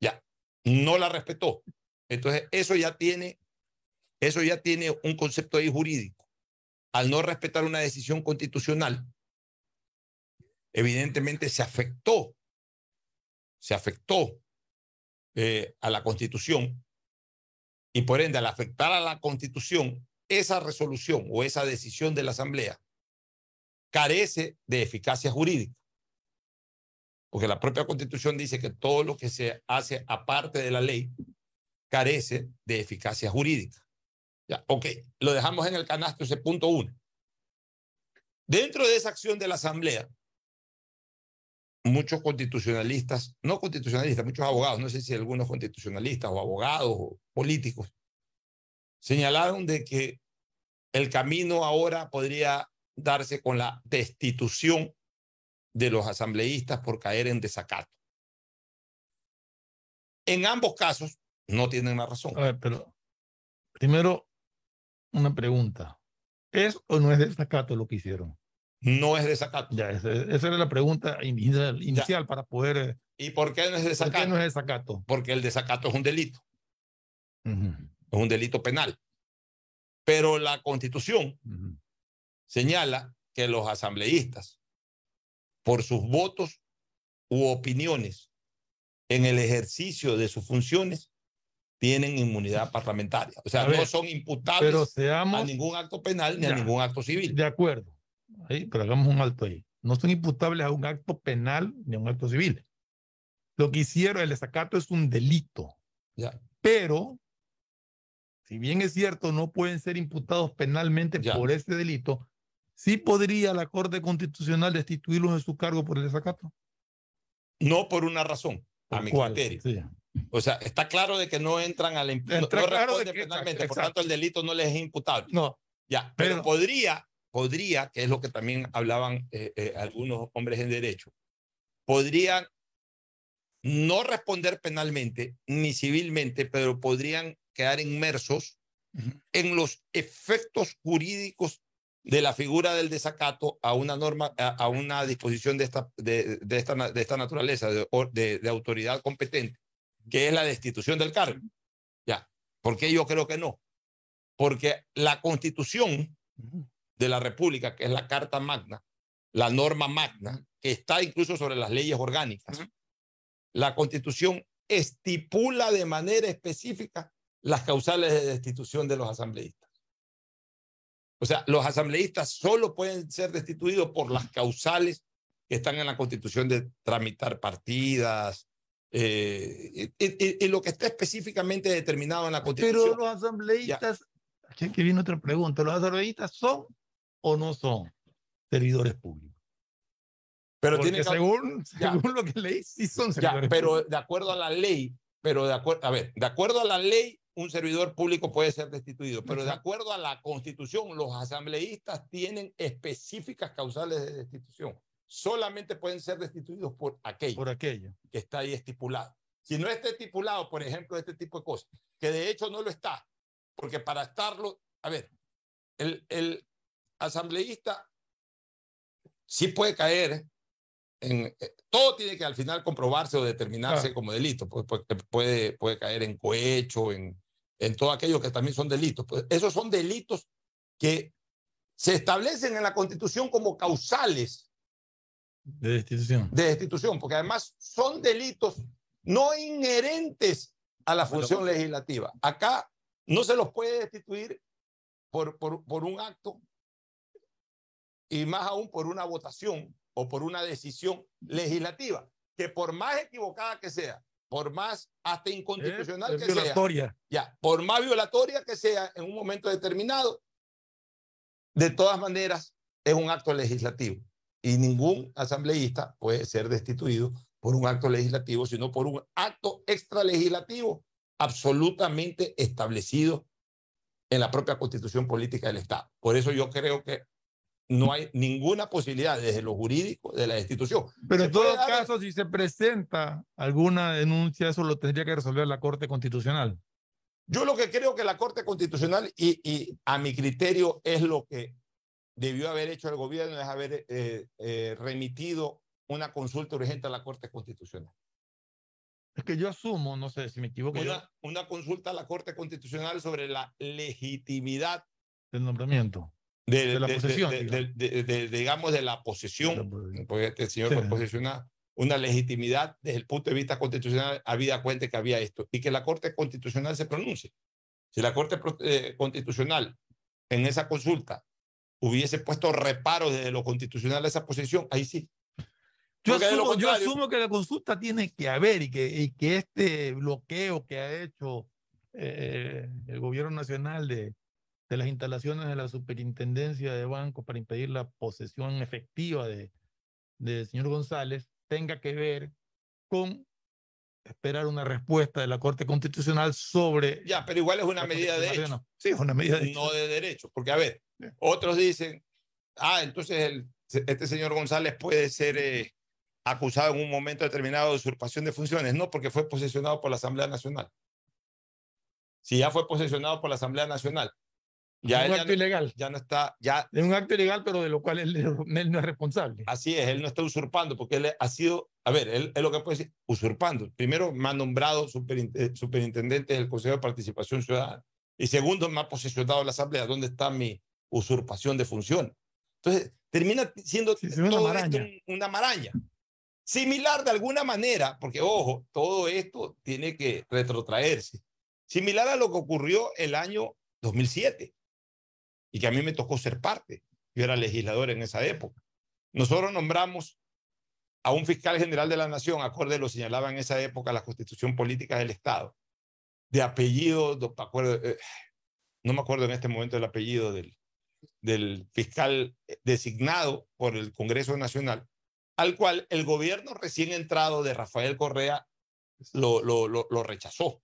[SPEAKER 1] Ya, no la respetó. Entonces, eso ya tiene, eso ya tiene un concepto ahí jurídico. Al no respetar una decisión constitucional, evidentemente se afectó, se afectó eh, a la Constitución y por ende al afectar a la Constitución, esa resolución o esa decisión de la Asamblea carece de eficacia jurídica. Porque la propia Constitución dice que todo lo que se hace aparte de la ley carece de eficacia jurídica. Ya, ok, lo dejamos en el canasto ese punto uno. Dentro de esa acción de la Asamblea, muchos constitucionalistas, no constitucionalistas, muchos abogados, no sé si algunos constitucionalistas o abogados o políticos, señalaron de que el camino ahora podría darse con la destitución de los asambleístas por caer en desacato. En ambos casos no tienen la razón.
[SPEAKER 2] A ver, pero primero una pregunta. ¿Es o no es desacato lo que hicieron?
[SPEAKER 1] No es desacato.
[SPEAKER 2] Ya, esa, esa era la pregunta inicial, inicial para poder... eh,
[SPEAKER 1] ¿Y por qué no es
[SPEAKER 2] ¿Por
[SPEAKER 1] desacato?
[SPEAKER 2] qué no es desacato?
[SPEAKER 1] Porque el desacato es un delito, es un delito penal. Pero la constitución señala que los asambleístas, por sus votos u opiniones en el ejercicio de sus funciones, tienen inmunidad parlamentaria. O sea,
[SPEAKER 2] A ver,
[SPEAKER 1] no son imputables
[SPEAKER 2] pero seamos-
[SPEAKER 1] a ningún acto penal ni a ningún acto civil.
[SPEAKER 2] De acuerdo. Pero hagamos un alto ahí. No son imputables a un acto penal ni a un acto civil. Lo que hicieron, el desacato es un delito.
[SPEAKER 1] Ya.
[SPEAKER 2] Pero si bien es cierto, no pueden ser imputados penalmente por ese delito, sí podría la Corte Constitucional destituirlos de su cargo por el desacato.
[SPEAKER 1] No por una razón, a mi
[SPEAKER 2] cuál?
[SPEAKER 1] criterio.
[SPEAKER 2] Sí.
[SPEAKER 1] O sea, está claro de que no entran a la no- no
[SPEAKER 2] claro de que-
[SPEAKER 1] penalmente, por tanto el delito no les es imputable.
[SPEAKER 2] No.
[SPEAKER 1] Ya, pero, podría, podría, que es lo que también hablaban eh, eh, algunos hombres en derecho, podrían no responder penalmente ni civilmente, pero podrían quedar inmersos en los efectos jurídicos de la figura del desacato a una norma, a, a una disposición de esta, de, de esta, de esta naturaleza, de, de- de autoridad competente, que es la destitución del cargo. Ya, ¿por qué yo creo que no? Porque la constitución de la República, que es la Carta Magna, la norma magna, que está incluso sobre las leyes orgánicas, la constitución estipula de manera específica las causales de destitución de los asambleístas. O sea, los asambleístas solo pueden ser destituidos por las causales que están en la constitución de tramitar partidas, eh, y, y- y lo que está específicamente determinado en la constitución.
[SPEAKER 2] Pero los asambleístas, aquí aquí viene otra pregunta, ¿los asambleístas son o no son servidores públicos?
[SPEAKER 1] Pero
[SPEAKER 2] Porque
[SPEAKER 1] tiene que-
[SPEAKER 2] según, según lo que leí, sí son
[SPEAKER 1] Ya,
[SPEAKER 2] servidores
[SPEAKER 1] pero
[SPEAKER 2] públicos.
[SPEAKER 1] de acuerdo a la ley, pero de acuerdo, a ver, de acuerdo a la ley, un servidor público puede ser destituido, pero de acuerdo a la constitución, los asambleístas tienen específicas causales de destitución. Solamente pueden ser destituidos por aquello,
[SPEAKER 2] por aquello.
[SPEAKER 1] que está ahí estipulado. Si no está estipulado, por ejemplo, este tipo de cosas, que de hecho no lo está, porque para estarlo, a ver, el, el asambleísta sí puede caer en, eh, todo tiene que al final comprobarse o determinarse como delito, pues, pues, puede, puede caer en cohecho, en, en todo aquello que también son delitos. Pues, esos son delitos que se establecen en la Constitución como causales
[SPEAKER 2] De destitución.
[SPEAKER 1] de destitución, porque además son delitos no inherentes a la función legislativa. Acá no se los puede destituir por, por, por un acto y más aún por una votación o por una decisión legislativa, que por más equivocada que sea, por más hasta inconstitucional que sea, ya, por más violatoria que sea en un momento determinado, de todas maneras es un acto legislativo y ningún asambleísta puede ser destituido por un acto legislativo, sino por un acto extralegislativo absolutamente establecido en la propia constitución política del Estado. Por eso yo creo que no hay ninguna posibilidad desde lo jurídico de la destitución.
[SPEAKER 2] Pero en todo
[SPEAKER 1] dar-
[SPEAKER 2] caso, si se presenta alguna denuncia, eso lo tendría que resolver la Corte Constitucional.
[SPEAKER 1] Yo lo que creo que la Corte Constitucional, y, y a mi criterio es lo que debió haber hecho el gobierno, es haber eh, eh, remitido una consulta urgente a la Corte Constitucional.
[SPEAKER 2] Es que yo asumo, no sé si me equivoco, yo,
[SPEAKER 1] Una, una consulta a la Corte Constitucional sobre la legitimidad
[SPEAKER 2] del nombramiento.
[SPEAKER 1] De,
[SPEAKER 2] De la posesión,
[SPEAKER 1] de-
[SPEAKER 2] digamos.
[SPEAKER 1] de- la posesión, porque este señor
[SPEAKER 2] Sí.
[SPEAKER 1] fue posesionado, una legitimidad desde el punto de vista constitucional, habida cuenta que había esto, y que la Corte Constitucional se pronuncie. Si la Corte eh, Constitucional en esa consulta hubiese puesto reparo desde lo constitucional a esa posición, ahí sí.
[SPEAKER 2] Yo asumo, yo asumo que la consulta tiene que haber y que, y que este bloqueo que ha hecho eh, el gobierno nacional de, de las instalaciones de la superintendencia de bancos para impedir la posesión efectiva de del señor González tenga que ver con esperar una respuesta de la Corte Constitucional sobre...
[SPEAKER 1] Ya, pero igual es una medida de hecho.
[SPEAKER 2] no. Sí, es una medida de hecho.
[SPEAKER 1] no de derecho. Porque, a ver, otros dicen, ah, entonces el, este señor González puede ser eh, acusado en un momento determinado de usurpación de funciones. No, porque fue posesionado por la Asamblea Nacional. Si ya fue posesionado por la Asamblea Nacional, ya,
[SPEAKER 2] un
[SPEAKER 1] él ya
[SPEAKER 2] acto
[SPEAKER 1] no-
[SPEAKER 2] ilegal.
[SPEAKER 1] ya no está, ya
[SPEAKER 2] Es un acto ilegal, pero de lo cual él, él no es responsable.
[SPEAKER 1] Así es, él no está usurpando, porque él ha sido, a ver, él es lo que puede decir, usurpando. Primero, me ha nombrado superinte- superintendente del Consejo de Participación Ciudadana. Y segundo, me ha posesionado la Asamblea. ¿Dónde está mi usurpación de funciones? Entonces, termina siendo
[SPEAKER 2] una
[SPEAKER 1] todo
[SPEAKER 2] maraña.
[SPEAKER 1] esto un- una maraña. Similar de alguna manera, porque ojo, todo esto tiene que retrotraerse. Similar a lo que ocurrió el año 2007 y que a mí me tocó ser parte. Yo era legislador en esa época. Nosotros nombramos a un fiscal general de la nación, acorde lo señalaba en esa época la constitución política del Estado, de apellido, eh, no me acuerdo en este momento el apellido del, del fiscal designado por el Congreso Nacional, al cual el gobierno recién entrado de Rafael Correa lo, lo, lo, lo rechazó.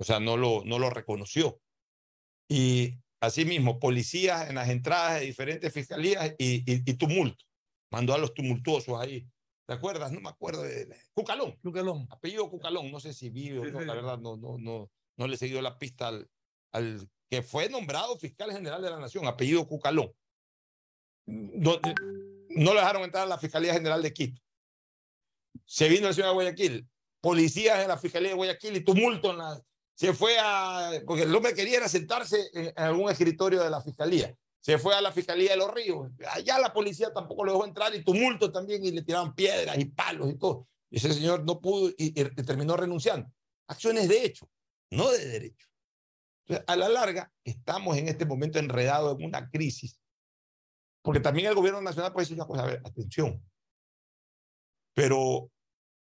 [SPEAKER 1] O sea, no lo, no lo reconoció. Y asimismo, policías en las entradas de diferentes fiscalías y, y, y tumulto. Mandó a los tumultuosos ahí. ¿Te acuerdas? No me acuerdo de Cucalón.
[SPEAKER 2] Cucalón.
[SPEAKER 1] Apellido Cucalón. No sé si vive o no, la verdad, no, no, no, no le he seguido la pista al, al que fue nombrado fiscal general de la Nación, apellido Cucalón. No, no lo dejaron entrar a la Fiscalía General de Quito. Se vino la ciudad de Guayaquil, policías en la Fiscalía de Guayaquil y tumulto en la... Se fue a... Porque el hombre quería era sentarse en algún escritorio de la Fiscalía. Se fue a la Fiscalía de los Ríos. Allá la policía tampoco lo dejó entrar y tumulto también y le tiraban piedras y palos y todo. Y ese señor no pudo y, terminó renunciando. Acciones de hecho, no de derecho. Entonces, a la larga, estamos en este momento enredados en una crisis, porque también el gobierno nacional puede decir una cosa, a atención, pero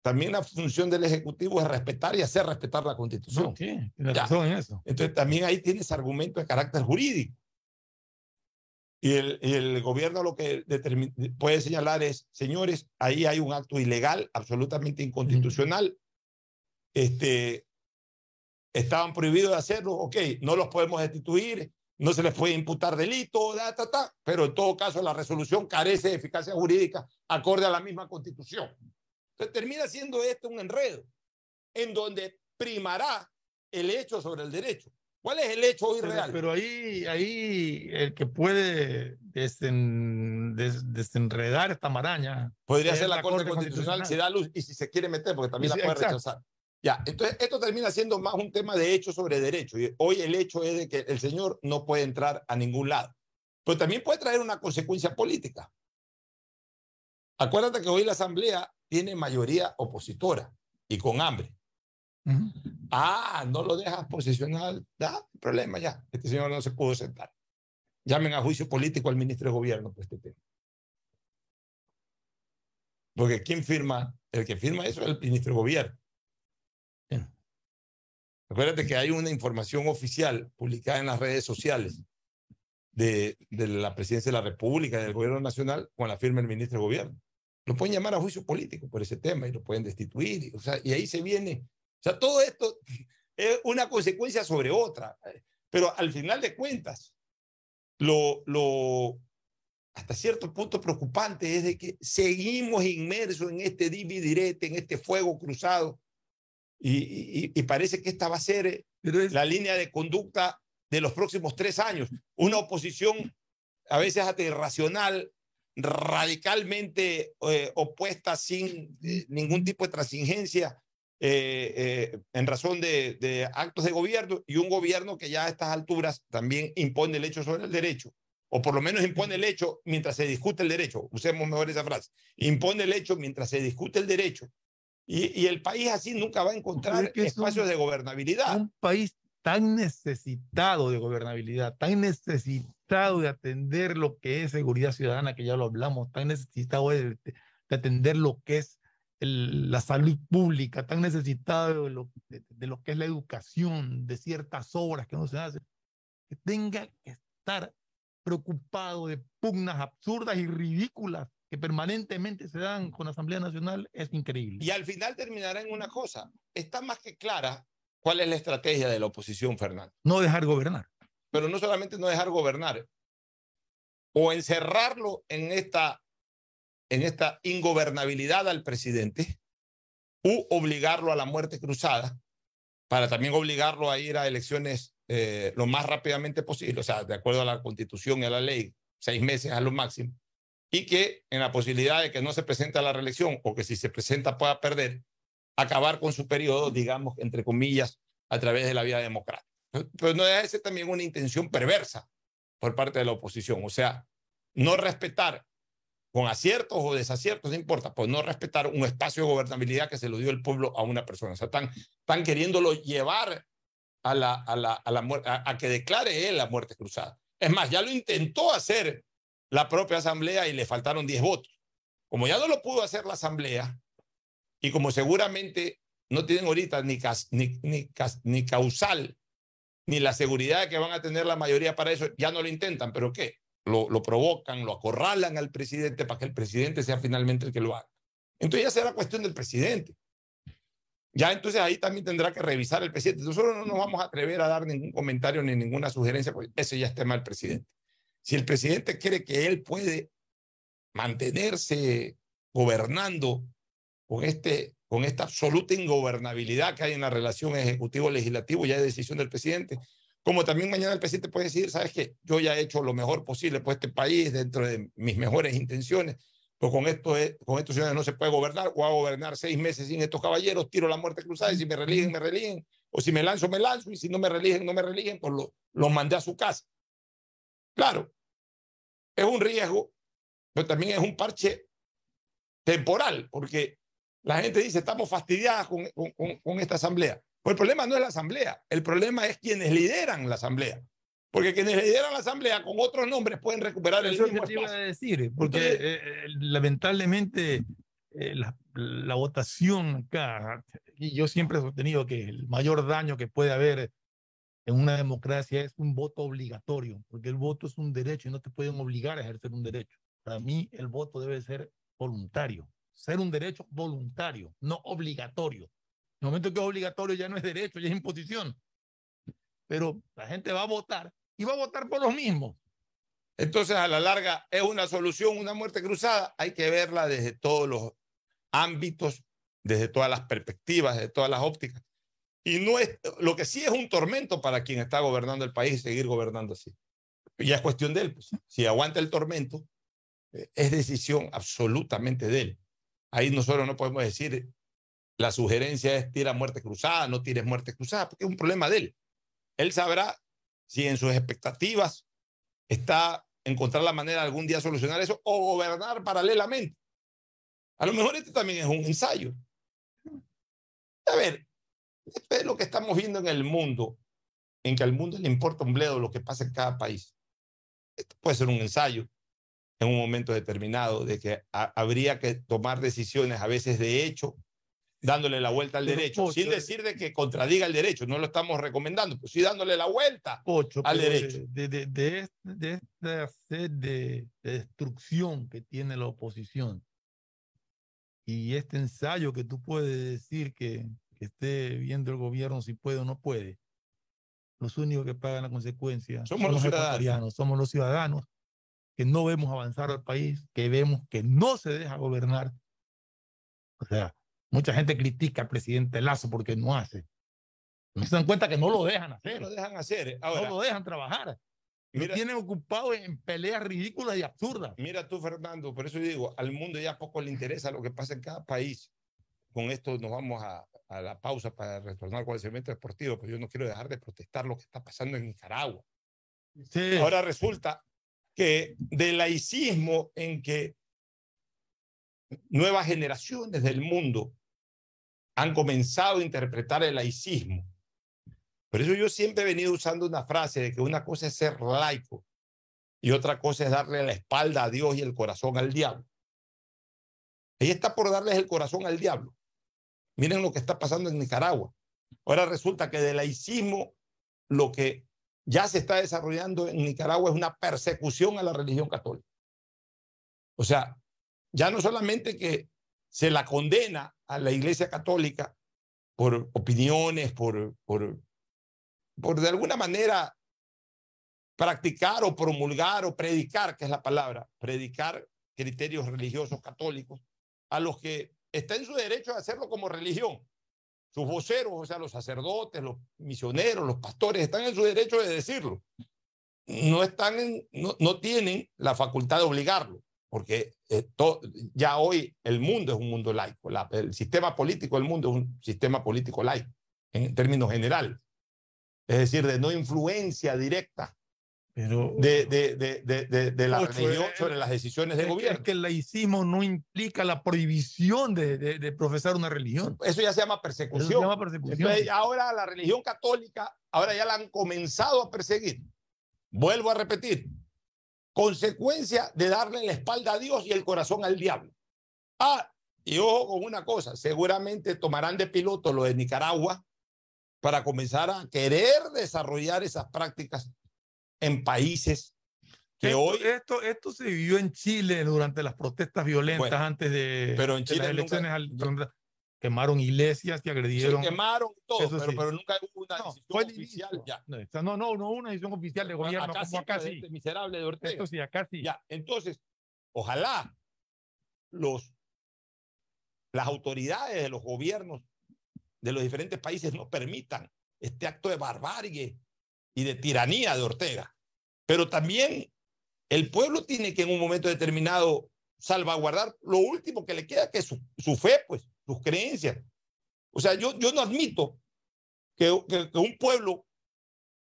[SPEAKER 1] también la función del Ejecutivo es respetar y hacer respetar la Constitución.
[SPEAKER 2] Sí, tiene razón en eso.
[SPEAKER 1] Entonces, también ahí tienes argumentos de carácter jurídico. Y el, y el gobierno lo que puede señalar es, señores, ahí hay un acto ilegal, absolutamente inconstitucional. Este, estaban prohibidos de hacerlo, ok, no los podemos destituir, no se les puede imputar delito, da, ta, ta, pero en todo caso la resolución carece de eficacia jurídica acorde a la misma constitución. Entonces termina siendo esto un enredo en donde primará el hecho sobre el derecho. ¿Cuál es el hecho hoy
[SPEAKER 2] pero,
[SPEAKER 1] real?
[SPEAKER 2] Pero ahí, ahí el que puede desen, des, desenredar esta maraña.
[SPEAKER 1] Podría ser la, Corte, Corte Constitucional, Constitucional, si da luz y si se quiere meter, porque también sí, la puede exacto. rechazar. Ya, entonces esto termina siendo más un tema de hecho sobre derecho. Y hoy el hecho es de que el señor no puede entrar a ningún lado. Pero también puede traer una consecuencia política. Acuérdate que hoy la Asamblea tiene mayoría opositora y con hambre. Uh -huh. Ah, no lo dejas posicionar, da problema ya. Este señor no se pudo sentar. Llamen a juicio político al ministro de Gobierno por este tema. Porque ¿quién firma? El que firma eso es el ministro de Gobierno. Acuérdate que hay una información oficial publicada en las redes sociales de, de, la presidencia de la República, del gobierno nacional, con la firma del ministro de gobierno. Lo pueden llamar a juicio político por ese tema y lo pueden destituir. Y, o sea, y ahí se viene. O sea, todo esto es una consecuencia sobre otra. Pero al final de cuentas, lo, lo hasta cierto punto preocupante es de que seguimos inmersos en este dividirete, en este fuego cruzado y, y, y, parece que esta va a ser es... la línea de conducta de los próximos tres años. Una oposición a veces hasta irracional, radicalmente eh, opuesta sin eh, ningún tipo de transigencia eh, en razón de, de, actos de gobierno y un gobierno que ya a estas alturas también impone el hecho sobre el derecho, o por lo menos impone el hecho mientras se discute el derecho. Usemos mejor esa frase. Impone el hecho mientras se discute el derecho y, y, el país así nunca va a encontrar espacios un, de gobernabilidad.
[SPEAKER 2] Un país tan necesitado de gobernabilidad, tan necesitado de atender lo que es seguridad ciudadana, que ya lo hablamos, tan necesitado de, de atender lo que es el, la salud pública, tan necesitado de lo, de, de lo que es la educación, de ciertas obras que no se hacen, que tenga que estar preocupado de pugnas absurdas y ridículas que permanentemente se dan con la Asamblea Nacional es increíble.
[SPEAKER 1] Y al final terminará en una cosa, está más que clara cuál es la estrategia de la oposición, Fernando.
[SPEAKER 2] No dejar gobernar.
[SPEAKER 1] Pero no solamente no dejar gobernar, o encerrarlo en esta, en esta ingobernabilidad al presidente, u obligarlo a la muerte cruzada, para también obligarlo a ir a elecciones eh, lo más rápidamente posible, o sea, de acuerdo a la constitución y a la ley, seis meses a lo máximo y que en la posibilidad de que no se presente a la reelección o que si se presenta pueda perder, acabar con su periodo, digamos, entre comillas, a través de la vía democrática. Pero no debe ser también una intención perversa por parte de la oposición, o sea, no respetar con aciertos o desaciertos, no importa, pues no respetar un espacio de gobernabilidad que se lo dio el pueblo a una persona. O sea, están, queriéndolo llevar a, la, a, la, a, la, a, a que declare él la muerte cruzada. Es más, ya lo intentó hacer la propia asamblea y le faltaron 10 votos. Como ya no lo pudo hacer la asamblea y como seguramente no tienen ahorita ni, cas, ni, ni, ni causal ni la seguridad que van a tener la mayoría para eso, ya no lo intentan, pero ¿qué? Lo, lo provocan, lo acorralan al presidente para que el presidente sea finalmente el que lo haga. Entonces ya será cuestión del presidente. Ya entonces ahí también tendrá que revisar el presidente. Nosotros no nos vamos a atrever a dar ningún comentario ni ninguna sugerencia, porque eso ya es tema del presidente. Si el presidente cree que él puede mantenerse gobernando con, este, con esta absoluta ingobernabilidad que hay en la relación ejecutivo-legislativo, ya es decisión del presidente, como también mañana el presidente puede decir, sabes que yo ya he hecho lo mejor posible por este país dentro de mis mejores intenciones, pues con, esto es, con estos ciudadanos no se puede gobernar, o a gobernar seis meses sin estos caballeros, tiro la muerte cruzada y si me religen, me religen, o si me lanzo, me lanzo, y si no me religen, no me religen, pues lo, los mandé a su casa. Claro, es un riesgo, pero también es un parche temporal, porque la gente dice, estamos fastidiadas con, con, con esta asamblea. Pues el problema no es la asamblea, el problema es quienes lideran la asamblea. Porque quienes lideran la asamblea con otros nombres pueden recuperar el
[SPEAKER 2] Eso
[SPEAKER 1] mismo
[SPEAKER 2] que te iba a
[SPEAKER 1] espacio.
[SPEAKER 2] decir, porque
[SPEAKER 1] Entonces-
[SPEAKER 2] eh, eh, lamentablemente eh, la, la votación acá, y yo siempre he sostenido que el mayor daño que puede haber en una democracia es un voto obligatorio, porque el voto es un derecho y no te pueden obligar a ejercer un derecho. Para mí el voto debe ser voluntario, ser un derecho voluntario, no obligatorio. En el momento que es obligatorio ya no es derecho, ya es imposición. Pero la gente va a votar y va a votar por los mismos.
[SPEAKER 1] Entonces, a la larga, ¿es una solución una muerte cruzada? Hay que verla desde todos los ámbitos, desde todas las perspectivas, desde todas las ópticas. Y no es, lo que sí es un tormento para quien está gobernando el país y seguir gobernando así. Ya es cuestión de él. pues. Si aguanta el tormento, eh, es decisión absolutamente de él. Ahí nosotros no podemos decir, la sugerencia es tira muerte cruzada, no tires muerte cruzada, porque es un problema de él. Él sabrá si en sus expectativas está encontrar la manera de algún día solucionar eso o gobernar paralelamente. A lo mejor este también es un ensayo. A ver, esto es lo que estamos viendo en el mundo, en que al mundo le importa un bledo lo que pasa en cada país. Esto puede ser un ensayo en un momento determinado de que ha- habría que tomar decisiones a veces de hecho, dándole la vuelta al
[SPEAKER 2] Pero,
[SPEAKER 1] derecho,
[SPEAKER 2] Pocho,
[SPEAKER 1] sin decir de que contradiga el derecho, no lo estamos recomendando, pues sí dándole la vuelta
[SPEAKER 2] Pocho,
[SPEAKER 1] al
[SPEAKER 2] pero
[SPEAKER 1] derecho.
[SPEAKER 2] De, de, de, de esta sed de, de destrucción que tiene la oposición y este ensayo que tú puedes decir que, que esté viendo el gobierno si puede o no puede, los únicos que pagan la consecuencia
[SPEAKER 1] Somos
[SPEAKER 2] son
[SPEAKER 1] los ciudadanos.
[SPEAKER 2] somos los ciudadanos que no vemos avanzar al país, que vemos que no se deja gobernar. O sea, mucha gente critica al presidente Lazo porque no hace. No se dan cuenta que no lo dejan hacer.
[SPEAKER 1] No lo dejan hacer. Ahora,
[SPEAKER 2] no lo dejan trabajar. Lo
[SPEAKER 1] Mira-
[SPEAKER 2] tienen ocupado en peleas ridículas y absurdas.
[SPEAKER 1] Mira tú, Fernando, por eso digo, al mundo ya poco le interesa lo que pasa en cada país. Con esto nos vamos a, a la pausa para retornar con el segmento deportivo, pero yo no quiero dejar de protestar lo que está pasando en Nicaragua.
[SPEAKER 2] Sí.
[SPEAKER 1] Ahora resulta que del laicismo en que nuevas generaciones del mundo han comenzado a interpretar el laicismo. Por eso yo siempre he venido usando una frase de que una cosa es ser laico y otra cosa es darle la espalda a Dios y el corazón al diablo. Ella está por darles el corazón al diablo. Miren lo que está pasando en Nicaragua. Ahora resulta que del laicismo lo que ya se está desarrollando en Nicaragua es una persecución a la religión católica. O sea, ya no solamente que se la condena a la Iglesia Católica por opiniones, por, por, por de alguna manera practicar o promulgar o predicar, que es la palabra, predicar criterios religiosos católicos, a los que está en su derecho de hacerlo como religión. Sus voceros, o sea, los sacerdotes, los misioneros, los pastores, están en su derecho de decirlo. No, están no, no tienen la facultad de obligarlo, porque eh, ya hoy el mundo es un mundo laico. La- el sistema político del mundo es un sistema político laico, en términos generales. Es decir, de no influencia directa
[SPEAKER 2] Pero,
[SPEAKER 1] de, de, de, de, la
[SPEAKER 2] Ocho,
[SPEAKER 1] religión
[SPEAKER 2] eh,
[SPEAKER 1] sobre las decisiones de gobierno.
[SPEAKER 2] Es que el laicismo no implica la prohibición de, de- de profesar una religión.
[SPEAKER 1] Eso ya se llama
[SPEAKER 2] Eso
[SPEAKER 1] persecución.
[SPEAKER 2] se llama persecución.
[SPEAKER 1] Entonces, ahora la religión católica, ahora ya la han comenzado a perseguir. Vuelvo a repetir. Consecuencia de darle la espalda a Dios y el corazón al diablo. Ah, y ojo con una cosa, seguramente tomarán de piloto lo de Nicaragua para comenzar a querer desarrollar esas prácticas en países que
[SPEAKER 2] esto,
[SPEAKER 1] hoy...
[SPEAKER 2] Esto, esto se vivió en Chile durante las protestas violentas
[SPEAKER 1] Bueno,
[SPEAKER 2] antes de,
[SPEAKER 1] pero en
[SPEAKER 2] de
[SPEAKER 1] Chile
[SPEAKER 2] las
[SPEAKER 1] nunca-
[SPEAKER 2] elecciones. al- quemaron iglesias y
[SPEAKER 1] Se
[SPEAKER 2] agredieron.
[SPEAKER 1] quemaron todo, pero,
[SPEAKER 2] sí.
[SPEAKER 1] pero nunca hubo una
[SPEAKER 2] No,
[SPEAKER 1] decisión oficial.
[SPEAKER 2] inicio.
[SPEAKER 1] Ya.
[SPEAKER 2] No, no, no, no una decisión oficial de gobierno
[SPEAKER 1] acá
[SPEAKER 2] como acá sí.
[SPEAKER 1] este miserable de Ortega.
[SPEAKER 2] Esto sí, acá sí.
[SPEAKER 1] Ya, entonces, ojalá los, las autoridades de los gobiernos de los diferentes países no permitan este acto de barbarie y de tiranía de Ortega. Pero también el pueblo tiene que en un momento determinado salvaguardar lo último que le queda, que es su, su fe, pues, sus creencias. O sea, yo, yo no admito que, que- que un pueblo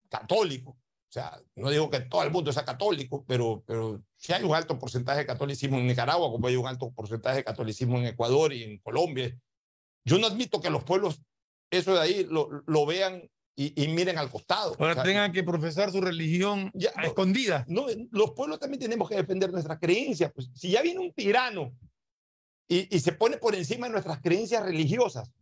[SPEAKER 1] católico, o sea, no digo que todo el mundo sea católico, pero, pero sí hay un alto porcentaje de catolicismo en Nicaragua, como hay un alto porcentaje de catolicismo en Ecuador y en Colombia. Yo no admito que los pueblos eso de ahí lo, lo vean y, y miren al costado.
[SPEAKER 2] Ahora
[SPEAKER 1] O sea,
[SPEAKER 2] tengan que profesar su religión
[SPEAKER 1] ya,
[SPEAKER 2] a
[SPEAKER 1] no,
[SPEAKER 2] escondidas.
[SPEAKER 1] no, los pueblos también tenemos que defender nuestras creencias. Pues, si ya viene un tirano y, y se pone por encima de nuestras creencias religiosas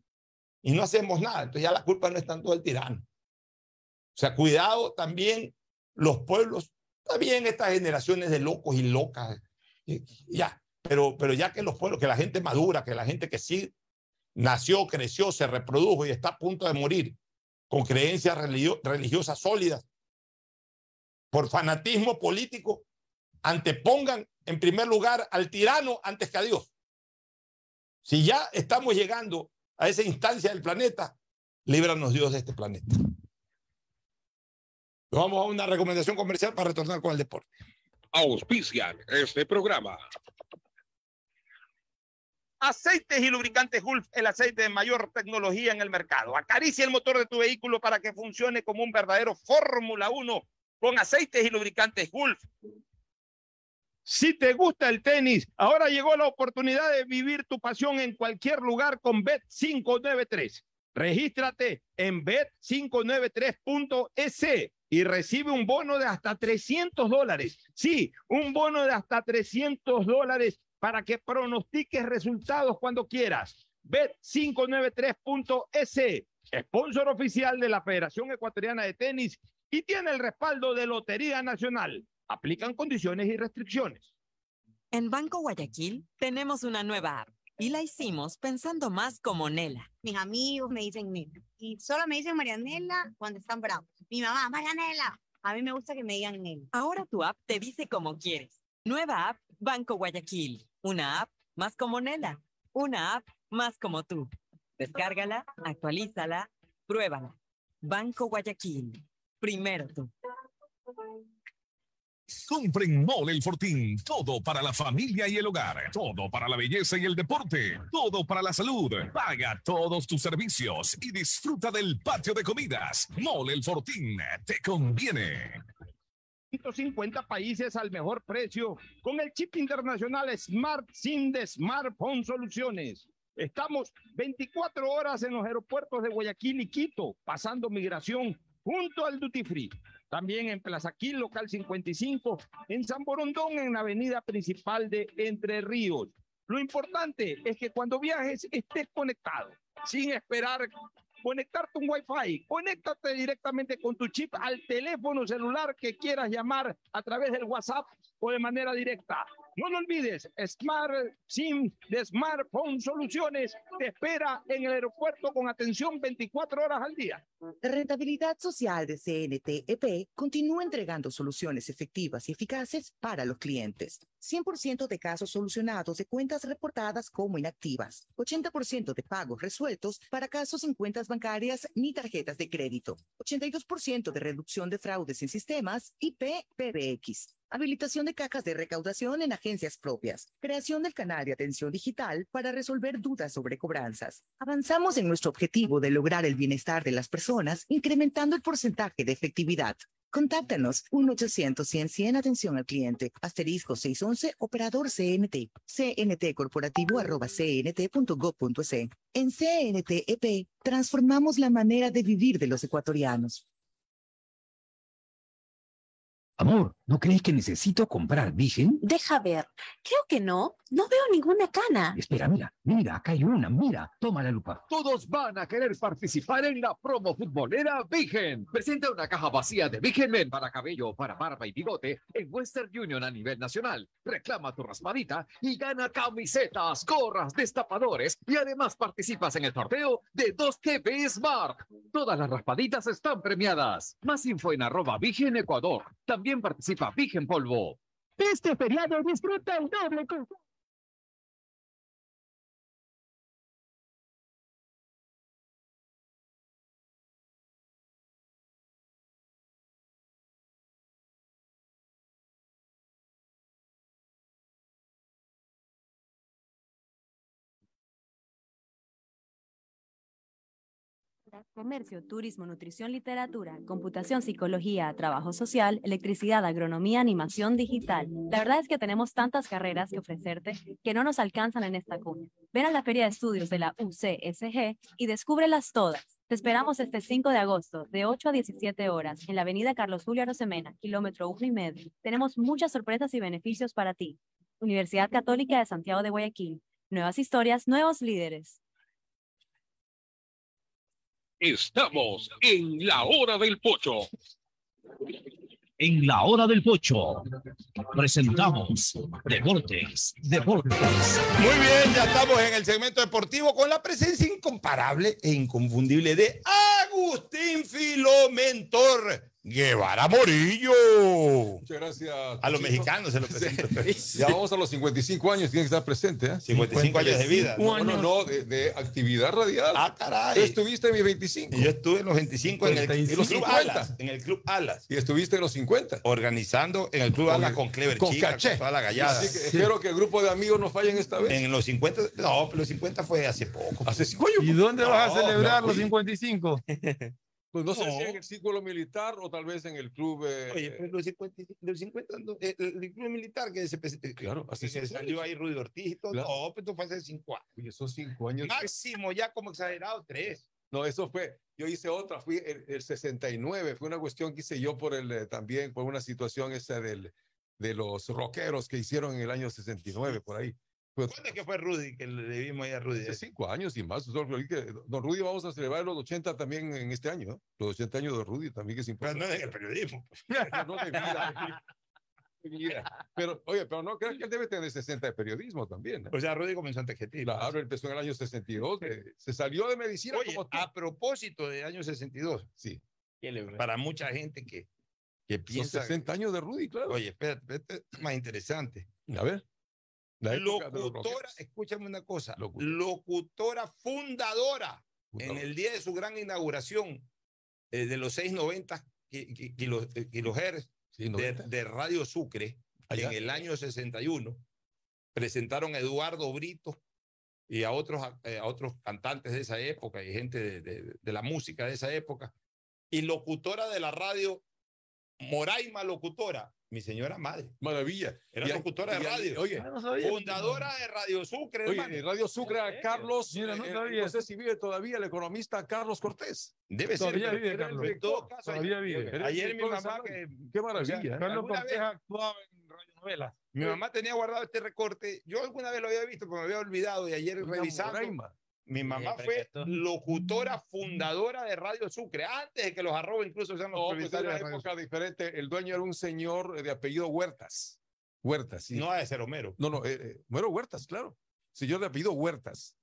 [SPEAKER 1] y no hacemos nada, entonces ya la culpa no es tanto del tirano. O sea, cuidado también los pueblos, también estas generaciones de locos y locas, y ya, pero, pero ya que los pueblos, que la gente madura, que la gente que sí nació, creció, se reprodujo y está a punto de morir con creencias religio- religiosas sólidas, por fanatismo político, antepongan en primer lugar al tirano antes que a Dios. Si ya estamos llegando a esa instancia del planeta, líbranos Dios de este planeta. Vamos a una recomendación comercial para retornar con el deporte.
[SPEAKER 14] Auspician este programa.
[SPEAKER 1] Aceites y lubricantes Gulf, el aceite de mayor tecnología en el mercado. Acaricia el motor de tu vehículo para que funcione como un verdadero Fórmula 1 con aceites y lubricantes Gulf.
[SPEAKER 15] Si te gusta el tenis, ahora llegó la oportunidad de vivir tu pasión en cualquier lugar con Bet593. Regístrate en bet593.es y recibe un bono de hasta 300 dólares. Sí, un bono de hasta 300 dólares para que pronostiques resultados cuando quieras. Bet593.es, sponsor oficial de la Federación Ecuatoriana de Tenis y tiene el respaldo de Lotería Nacional. Aplican condiciones y restricciones.
[SPEAKER 16] En Banco Guayaquil tenemos una nueva app y la hicimos pensando más como Nela.
[SPEAKER 17] Mis amigos me dicen Nela. Y solo me dicen Marianela cuando están bravos. Mi mamá, Marianela. A mí me gusta que me digan Nela.
[SPEAKER 16] Ahora tu app te dice como quieres. Nueva app Banco Guayaquil. Una app más como Nela. Una app más como tú. Descárgala, actualízala, pruébala. Banco Guayaquil. Primero tú.
[SPEAKER 14] Compren Mole el Fortín. Todo para la familia y el hogar. Todo para la belleza y el deporte. Todo para la salud. Paga todos tus servicios y disfruta del patio de comidas. Mole el Fortín. Te conviene.
[SPEAKER 15] 150 países al mejor precio con el chip internacional Smart SIM de Smartphone Soluciones. Estamos 24 horas en los aeropuertos de Guayaquil y Quito, pasando migración junto al Duty Free. También en Plaza Quil, local 55, en San Borondón, en la avenida principal de Entre Ríos. Lo importante es que cuando viajes estés conectado, sin esperar conectarte un Wi-Fi. Conéctate directamente con tu chip al teléfono celular que quieras llamar a través del WhatsApp o de manera directa. No lo olvides, Smart SIM de Smartphone Soluciones te espera en el aeropuerto con atención 24 horas al día.
[SPEAKER 6] Rentabilidad social de CNTEP continúa entregando soluciones efectivas y eficaces para los clientes. 100% de casos solucionados de cuentas reportadas como inactivas. 80% de pagos resueltos para casos en cuentas bancarias ni tarjetas de crédito. 82% de reducción de fraudes en sistemas IP-PBX. Habilitación de cajas de recaudación en agencias propias. Creación del canal de atención digital para resolver dudas sobre cobranzas. Avanzamos en nuestro objetivo de lograr el bienestar de las personas, incrementando el porcentaje de efectividad. Contáctanos 1-800-100-100 atención al cliente, asterisco 611 operador CNT, CNT corporativo arroba cnt.gov.es. En CNTEP transformamos la manera de vivir de los ecuatorianos.
[SPEAKER 19] Amor, ¿no crees que necesito comprar Vigen?
[SPEAKER 9] Deja ver. Creo que no. No veo ninguna cana.
[SPEAKER 8] Espera, mira, mira, acá hay una, mira, toma la lupa. Todos van a querer participar en la promo futbolera Vigen. Presenta una caja vacía de Vigen Men para cabello, para barba y bigote en Western Union a nivel nacional. Reclama tu raspadita y gana camisetas, gorras, destapadores y además participas en el sorteo de 2 TV Smart. Todas las raspaditas están premiadas. Más info en arroba Vigen Ecuador. También participa Vigen Polvo.
[SPEAKER 5] Este feriado disfruta el doble con
[SPEAKER 10] Comercio, turismo, nutrición, literatura, computación, psicología, trabajo social, electricidad, agronomía, animación digital. La verdad es que tenemos tantas carreras que ofrecerte que no nos alcanzan en esta cuña. Ven a la Feria de Estudios de la UCSG y descúbrelas todas. Te esperamos este 5 de agosto, de 8 a 17 horas, en la avenida Carlos Julio Arosemena, kilómetro 1 y medio. Tenemos muchas sorpresas y beneficios para ti. Universidad Católica de Santiago de Guayaquil. Nuevas historias, nuevos líderes.
[SPEAKER 14] Estamos en la hora del pocho.
[SPEAKER 3] En la hora del pocho presentamos Deportes, Deportes.
[SPEAKER 1] Muy bien, ya estamos en el segmento deportivo con la presencia incomparable e inconfundible de Agustín Filomentor Guevara Morillo.
[SPEAKER 19] Muchas gracias.
[SPEAKER 1] A los mexicanos se lo presento.
[SPEAKER 19] Ya vamos a los 55 años, tiene que estar presente. ¿eh?
[SPEAKER 1] 55 años de vida.
[SPEAKER 19] No, no, no, de, de actividad radial.
[SPEAKER 1] Ah, caray.
[SPEAKER 19] Tú estuviste en mis 25.
[SPEAKER 1] Y yo estuve en los 25 en el, en los Club
[SPEAKER 19] 50.
[SPEAKER 1] Alas. En el Club Alas.
[SPEAKER 19] Y estuviste en los 50.
[SPEAKER 1] Organizando en el Club Alas con Clever
[SPEAKER 19] con
[SPEAKER 1] Chica,
[SPEAKER 19] caché.
[SPEAKER 1] con toda la gallada.
[SPEAKER 19] Así que espero que el grupo de amigos no fallen esta vez.
[SPEAKER 1] En los 50, no, pero los 50 fue hace poco.
[SPEAKER 19] Hace cinco años.
[SPEAKER 2] ¿Y dónde vas a celebrar
[SPEAKER 1] no,
[SPEAKER 2] los
[SPEAKER 1] sí.
[SPEAKER 2] 55?
[SPEAKER 19] Pues no, sé
[SPEAKER 1] No.
[SPEAKER 19] si en el círculo militar o tal vez en el club. eh,
[SPEAKER 1] Oye, pero los 50, los 50 no, eh, el, el club militar que se
[SPEAKER 19] Claro, hace
[SPEAKER 1] que
[SPEAKER 19] cinco
[SPEAKER 1] salió ahí Rudy Ortiz y todo.
[SPEAKER 19] Claro.
[SPEAKER 1] No, pero esto fue hace 5 años.
[SPEAKER 19] Oye, esos cinco años.
[SPEAKER 1] Máximo ya como exagerado, 3.
[SPEAKER 19] No, eso fue. Yo hice otra, fui el, el 69. Fue una cuestión que hice yo por el eh, también por una situación esa del, de los rockeros que hicieron en el año 69 por ahí. Pues,
[SPEAKER 1] ¿Cuándo es que fue Rudy que le vimos ahí a Rudy?
[SPEAKER 19] hace cinco años y más. Don Rudy, vamos a celebrar los 80 también en este año, ¿no? Los 80 años de Rudy también, que es
[SPEAKER 1] Pero
[SPEAKER 19] importante.
[SPEAKER 1] no en el periodismo.
[SPEAKER 19] no de vida. de vida. Pero, oye, pero no creas que él debe tener 60 de periodismo también. ¿eh?
[SPEAKER 1] O sea, Rudy comenzó antes que ti.
[SPEAKER 19] Claro, empezó en el año 62. eh, se salió de medicina
[SPEAKER 1] Oye,
[SPEAKER 19] como tú.
[SPEAKER 1] a propósito de año 62,
[SPEAKER 19] Sí.
[SPEAKER 1] para mucha gente que, que piensa.
[SPEAKER 19] 60 años de Rudy, claro.
[SPEAKER 1] Oye, espérate, este es más interesante.
[SPEAKER 19] A ver. La época de los
[SPEAKER 1] Locutora, escúchame una cosa,
[SPEAKER 19] Locutora.
[SPEAKER 1] locutora fundadora en el día de su gran inauguración eh, de los 690 ki- ki- kilos- eh, kilohertz
[SPEAKER 19] Sí,
[SPEAKER 1] de,
[SPEAKER 19] 90.
[SPEAKER 1] de Radio Sucre
[SPEAKER 19] Allá.
[SPEAKER 1] en el año 61. Presentaron a Eduardo Brito y a otros, a, eh, a otros cantantes de esa época y gente de, de- de la música de esa época. Y locutora de la radio, Moraima Locutora, mi señora madre.
[SPEAKER 19] Maravilla.
[SPEAKER 1] Era
[SPEAKER 19] Y
[SPEAKER 1] locutora de
[SPEAKER 19] y
[SPEAKER 1] radio.
[SPEAKER 19] Oye,
[SPEAKER 2] Ah, no sabía.
[SPEAKER 1] Fundadora de Radio Sucre,
[SPEAKER 19] Oye, Radio Sucre, a Carlos,
[SPEAKER 2] Mira, no
[SPEAKER 19] eh,
[SPEAKER 2] sabía
[SPEAKER 19] no sé si vive todavía el economista Carlos Cortés.
[SPEAKER 1] Debe ser.
[SPEAKER 2] Todavía
[SPEAKER 1] pero-
[SPEAKER 2] vive,
[SPEAKER 1] pero
[SPEAKER 2] Carlos.
[SPEAKER 1] En todo caso,
[SPEAKER 2] Todavía
[SPEAKER 1] ayer-
[SPEAKER 2] vive.
[SPEAKER 1] Ayer mi mamá, que,
[SPEAKER 19] Qué maravilla.
[SPEAKER 1] o sea,
[SPEAKER 19] ¿eh?
[SPEAKER 2] Carlos
[SPEAKER 1] ¿Alguna
[SPEAKER 2] Cortés
[SPEAKER 1] vez?
[SPEAKER 2] actuaba en radionovelas.
[SPEAKER 1] mi mamá tenía guardado este recorte. Yo alguna vez lo había visto, pero me había olvidado. Y ayer
[SPEAKER 19] Una
[SPEAKER 1] revisando,
[SPEAKER 19] Moraima.
[SPEAKER 1] Mi mamá fue locutora fundadora de Radio Sucre, antes de que los arroba incluso sean los
[SPEAKER 19] No, pues era una época diferente. El dueño era un señor de apellido Huertas. Huertas, sí.
[SPEAKER 1] No ha de ser Homero.
[SPEAKER 19] No, no, eh, eh, Homero Huertas, claro. Señor de apellido Huertas.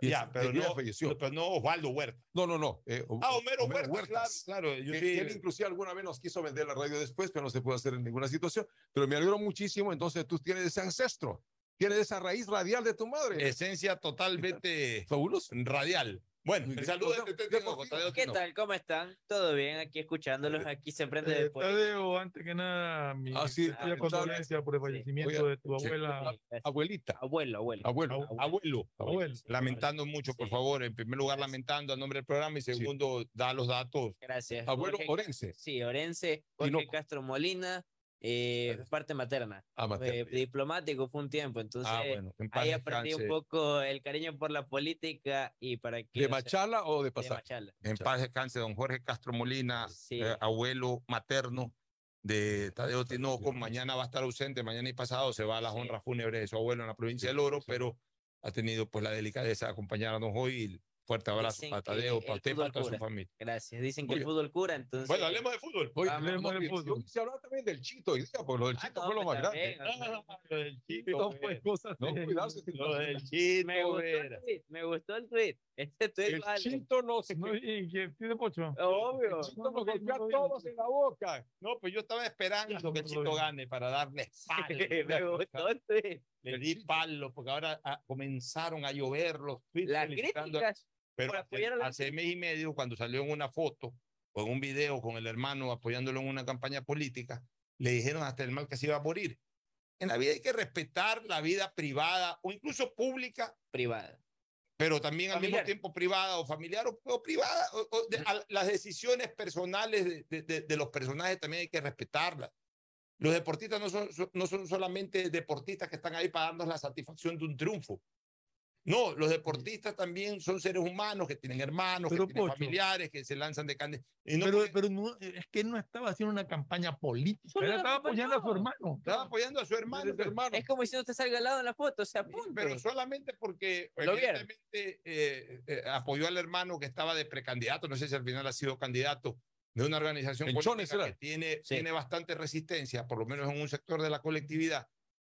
[SPEAKER 19] Y
[SPEAKER 1] Ya, pero no,
[SPEAKER 19] falleció.
[SPEAKER 1] pero no Osvaldo Huerta.
[SPEAKER 19] No, no, no. eh,
[SPEAKER 1] Ah, Homero, Huerta, claro, claro. Yo
[SPEAKER 19] Que-
[SPEAKER 1] sí,
[SPEAKER 19] él inclusive alguna vez nos quiso vender la radio después, pero no se puede hacer en ninguna situación. Pero me alegro muchísimo, entonces tú tienes ese ancestro, tienes esa raíz radial de tu madre.
[SPEAKER 1] esencia totalmente
[SPEAKER 19] Fabuloso.
[SPEAKER 1] radial. Bueno,
[SPEAKER 19] Muy
[SPEAKER 1] el
[SPEAKER 19] bien.
[SPEAKER 1] saludo
[SPEAKER 19] O sea,
[SPEAKER 1] de Tete
[SPEAKER 19] de
[SPEAKER 1] Tinoco,
[SPEAKER 19] por
[SPEAKER 1] Tadeo
[SPEAKER 20] ¿Qué tal? ¿Cómo están? ¿Todo bien? Aquí escuchándolos. Aquí se prende
[SPEAKER 2] Eh,
[SPEAKER 20] de por-
[SPEAKER 2] Tadeo, antes que nada, mi
[SPEAKER 19] Ah, sí, ah,
[SPEAKER 2] condolencia por el fallecimiento
[SPEAKER 19] Oye,
[SPEAKER 2] de tu
[SPEAKER 19] sí.
[SPEAKER 2] abuela.
[SPEAKER 19] Abuelita,
[SPEAKER 20] Abuelo, abuelo.
[SPEAKER 19] abuelo.
[SPEAKER 1] Abuelo.
[SPEAKER 2] Abuelo.
[SPEAKER 1] Lamentando mucho, por favor. En primer lugar, lamentando a nombre del programa y segundo, da los datos.
[SPEAKER 20] Gracias.
[SPEAKER 19] Abuelo
[SPEAKER 20] Jorge-
[SPEAKER 19] Orense.
[SPEAKER 20] Sí, Orense, Jorge. Castro Molina, eh, parte materna.
[SPEAKER 19] Ah, materna.
[SPEAKER 20] Eh, diplomático fue un tiempo, entonces
[SPEAKER 1] Ah, bueno, en
[SPEAKER 20] ahí aprendí un poco el cariño por la política y para que...
[SPEAKER 19] ¿De
[SPEAKER 20] o sea,
[SPEAKER 19] Machala o de
[SPEAKER 20] de
[SPEAKER 19] Pasar?
[SPEAKER 20] Machala.
[SPEAKER 1] En paz descanse, don Jorge Castro Molina,
[SPEAKER 20] Sí.
[SPEAKER 1] eh, abuelo materno de Tadeo Tinoco. Mañana va a estar ausente, mañana y pasado se va a las honras fúnebres de su abuelo en la provincia del Oro, pero ha tenido pues la delicadeza de acompañarnos hoy. Fuerte abrazo
[SPEAKER 20] Dicen
[SPEAKER 1] para Tadeo, para usted para toda su familia.
[SPEAKER 20] Gracias. Dicen que
[SPEAKER 1] Muy
[SPEAKER 20] el fútbol cura, entonces.
[SPEAKER 1] Bueno, hablemos de fútbol.
[SPEAKER 19] Oye, hablemos de fútbol. Se hablaba también del Chito hoy día, porque lo del Chito
[SPEAKER 20] no,
[SPEAKER 19] fue lo
[SPEAKER 20] pues,
[SPEAKER 19] más grande.
[SPEAKER 1] Ah, lo del Chito,
[SPEAKER 19] No,
[SPEAKER 1] Vera.
[SPEAKER 19] pues, cosas no, cuidarse.
[SPEAKER 1] Lo del Chito,
[SPEAKER 20] Me gustó el tweet, me gustó el tweet. Este tweet
[SPEAKER 19] El
[SPEAKER 20] vale.
[SPEAKER 19] Chito no se
[SPEAKER 2] No, ¿Y qué tiene Pocho?
[SPEAKER 20] Obvio.
[SPEAKER 19] El Chito nos golpea a todos en la boca.
[SPEAKER 1] No, pues yo estaba esperando que el Chito gane para darle
[SPEAKER 20] me
[SPEAKER 1] palo. Le di palo porque ahora ah, comenzaron a llover los tweets.
[SPEAKER 20] Las críticas
[SPEAKER 1] Pero hace,
[SPEAKER 20] a
[SPEAKER 1] hace mes y medio, cuando salió en una foto o en un video con el hermano apoyándolo en una campaña política, le dijeron hasta el mal que se iba a morir. En la vida hay que respetar la vida privada o incluso pública,
[SPEAKER 20] privada.
[SPEAKER 1] Pero también al mismo
[SPEAKER 20] Familiar.
[SPEAKER 1] tiempo privada o familiar o, o privada. o- o de- a- las decisiones personales de, de- de- los personajes también hay que respetarlas. Los deportistas no son, son- no son solamente deportistas que están ahí para darnos la satisfacción de un triunfo. No, los deportistas también son seres humanos que tienen hermanos,
[SPEAKER 2] Pero,
[SPEAKER 1] que tienen
[SPEAKER 2] Pocho.
[SPEAKER 1] familiares, que se lanzan de y no
[SPEAKER 2] pero,
[SPEAKER 1] puede-
[SPEAKER 2] pero no, es que él no estaba haciendo una campaña política. Él estaba apoyando a su hermano.
[SPEAKER 1] estaba apoyando a su hermano, pero,
[SPEAKER 20] Es como si no te salga al lado en la foto, o sea,
[SPEAKER 1] pero solamente porque evidentemente eh, eh, apoyó al hermano que estaba de precandidato, no sé si al final ha sido candidato de una organización
[SPEAKER 19] Chones
[SPEAKER 1] que tiene,
[SPEAKER 20] Sí.
[SPEAKER 1] tiene bastante resistencia, por lo menos en un sector de la colectividad.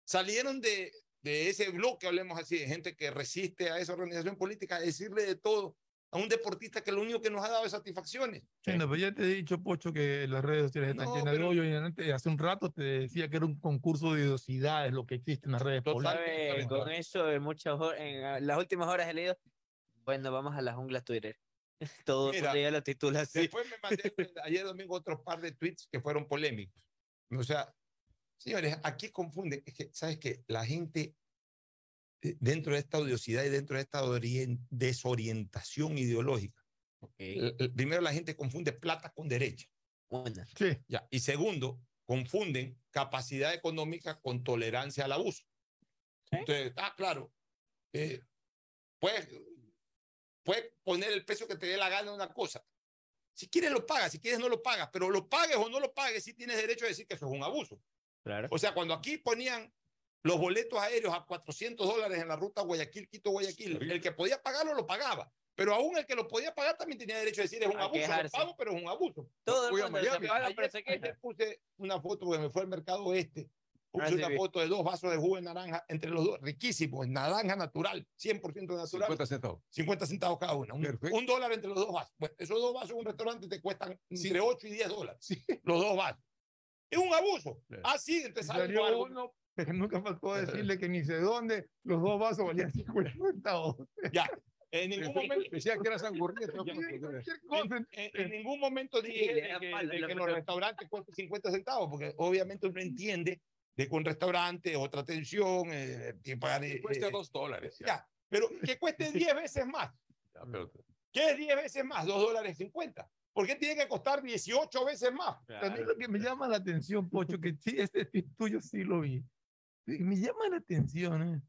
[SPEAKER 1] Salieron de, de ese bloque, hablemos así, de gente que resiste a esa organización política, a decirle de todo a un deportista que lo único que nos ha dado es satisfacciones.
[SPEAKER 2] Sí, no, pero ya te he dicho, Pocho, que las redes sociales están
[SPEAKER 1] No,
[SPEAKER 2] llenas de
[SPEAKER 1] pero-
[SPEAKER 2] hoyo y antes- hace un rato te decía que era un concurso de idiosidades lo que existe en las redes.
[SPEAKER 20] ¿Sabe? Con eso, en muchas horas, en ah, las últimas horas he leído, bueno, vamos a la jungla Twitter. Todo
[SPEAKER 1] Mira,
[SPEAKER 20] ya lo titula así.
[SPEAKER 1] Después me mandé ayer domingo otro par de tweets que fueron polémicos. O sea, señores, aquí confunde, es que, ¿sabes qué? La gente eh, dentro de esta odiosidad y dentro de esta orien- desorientación ideológica, l- primero la gente confunde plata con derecha.
[SPEAKER 20] Una.
[SPEAKER 2] Sí.
[SPEAKER 1] Ya. Y segundo, confunden capacidad económica con tolerancia al abuso. Entonces, ah, claro, eh, puedes, puedes poner el precio que te dé la gana en una cosa. Si quieres lo pagas, si quieres no lo pagas, pero lo pagues o no lo pagues, sí tienes derecho a decir que eso es un abuso.
[SPEAKER 20] Claro.
[SPEAKER 1] O sea, cuando aquí ponían los boletos aéreos a 400 dólares en la ruta Guayaquil-Quito-Guayaquil, el que podía pagarlo lo pagaba. Pero aún el que lo podía pagar también tenía derecho a decir es un
[SPEAKER 20] A
[SPEAKER 1] abuso. Lo
[SPEAKER 20] quejarse.
[SPEAKER 1] pago, pero es un abuso.
[SPEAKER 20] Todo el mundo se paga,
[SPEAKER 1] Ayer-
[SPEAKER 20] pero se queja.
[SPEAKER 1] puse una foto porque me fue al mercado oeste. Puse
[SPEAKER 20] Ah, sí,
[SPEAKER 1] una
[SPEAKER 20] vi.
[SPEAKER 1] foto de dos vasos de jugo de naranja entre los dos, riquísimo, en naranja natural, 100% natural.
[SPEAKER 19] 50 centavos.
[SPEAKER 1] 50 centavos cada una. Un dólar entre los dos vasos. Bueno, esos dos vasos en un restaurante te cuestan entre 8 y 10 dólares. Los dos vasos. Es un abuso.
[SPEAKER 19] Claro.
[SPEAKER 1] Ah, sí, entonces
[SPEAKER 2] Salió uno, pero nunca faltó decirle que ni sé dónde los dos vasos valían 50 centavos.
[SPEAKER 1] Ya. En ningún momento.
[SPEAKER 19] Decía que era
[SPEAKER 2] cosa.
[SPEAKER 1] En, en- en ningún momento dije de que, de que los restaurantes cuestan 50 centavos, porque obviamente uno entiende de que un restaurante, otra atención, eh, que pagar. eh,
[SPEAKER 19] Cuesta
[SPEAKER 1] eh,
[SPEAKER 19] dos dólares. Ya.
[SPEAKER 1] ya, pero que cueste 10 veces más.
[SPEAKER 19] Ya, pero-
[SPEAKER 1] ¿Qué es 10 veces más? 2 dólares 50. ¿Por qué tiene que costar 18 veces más?
[SPEAKER 2] También lo que me llama la atención, Pocho, que sí, este tweet tuyo sí lo vi. Me llama la atención, ¿eh?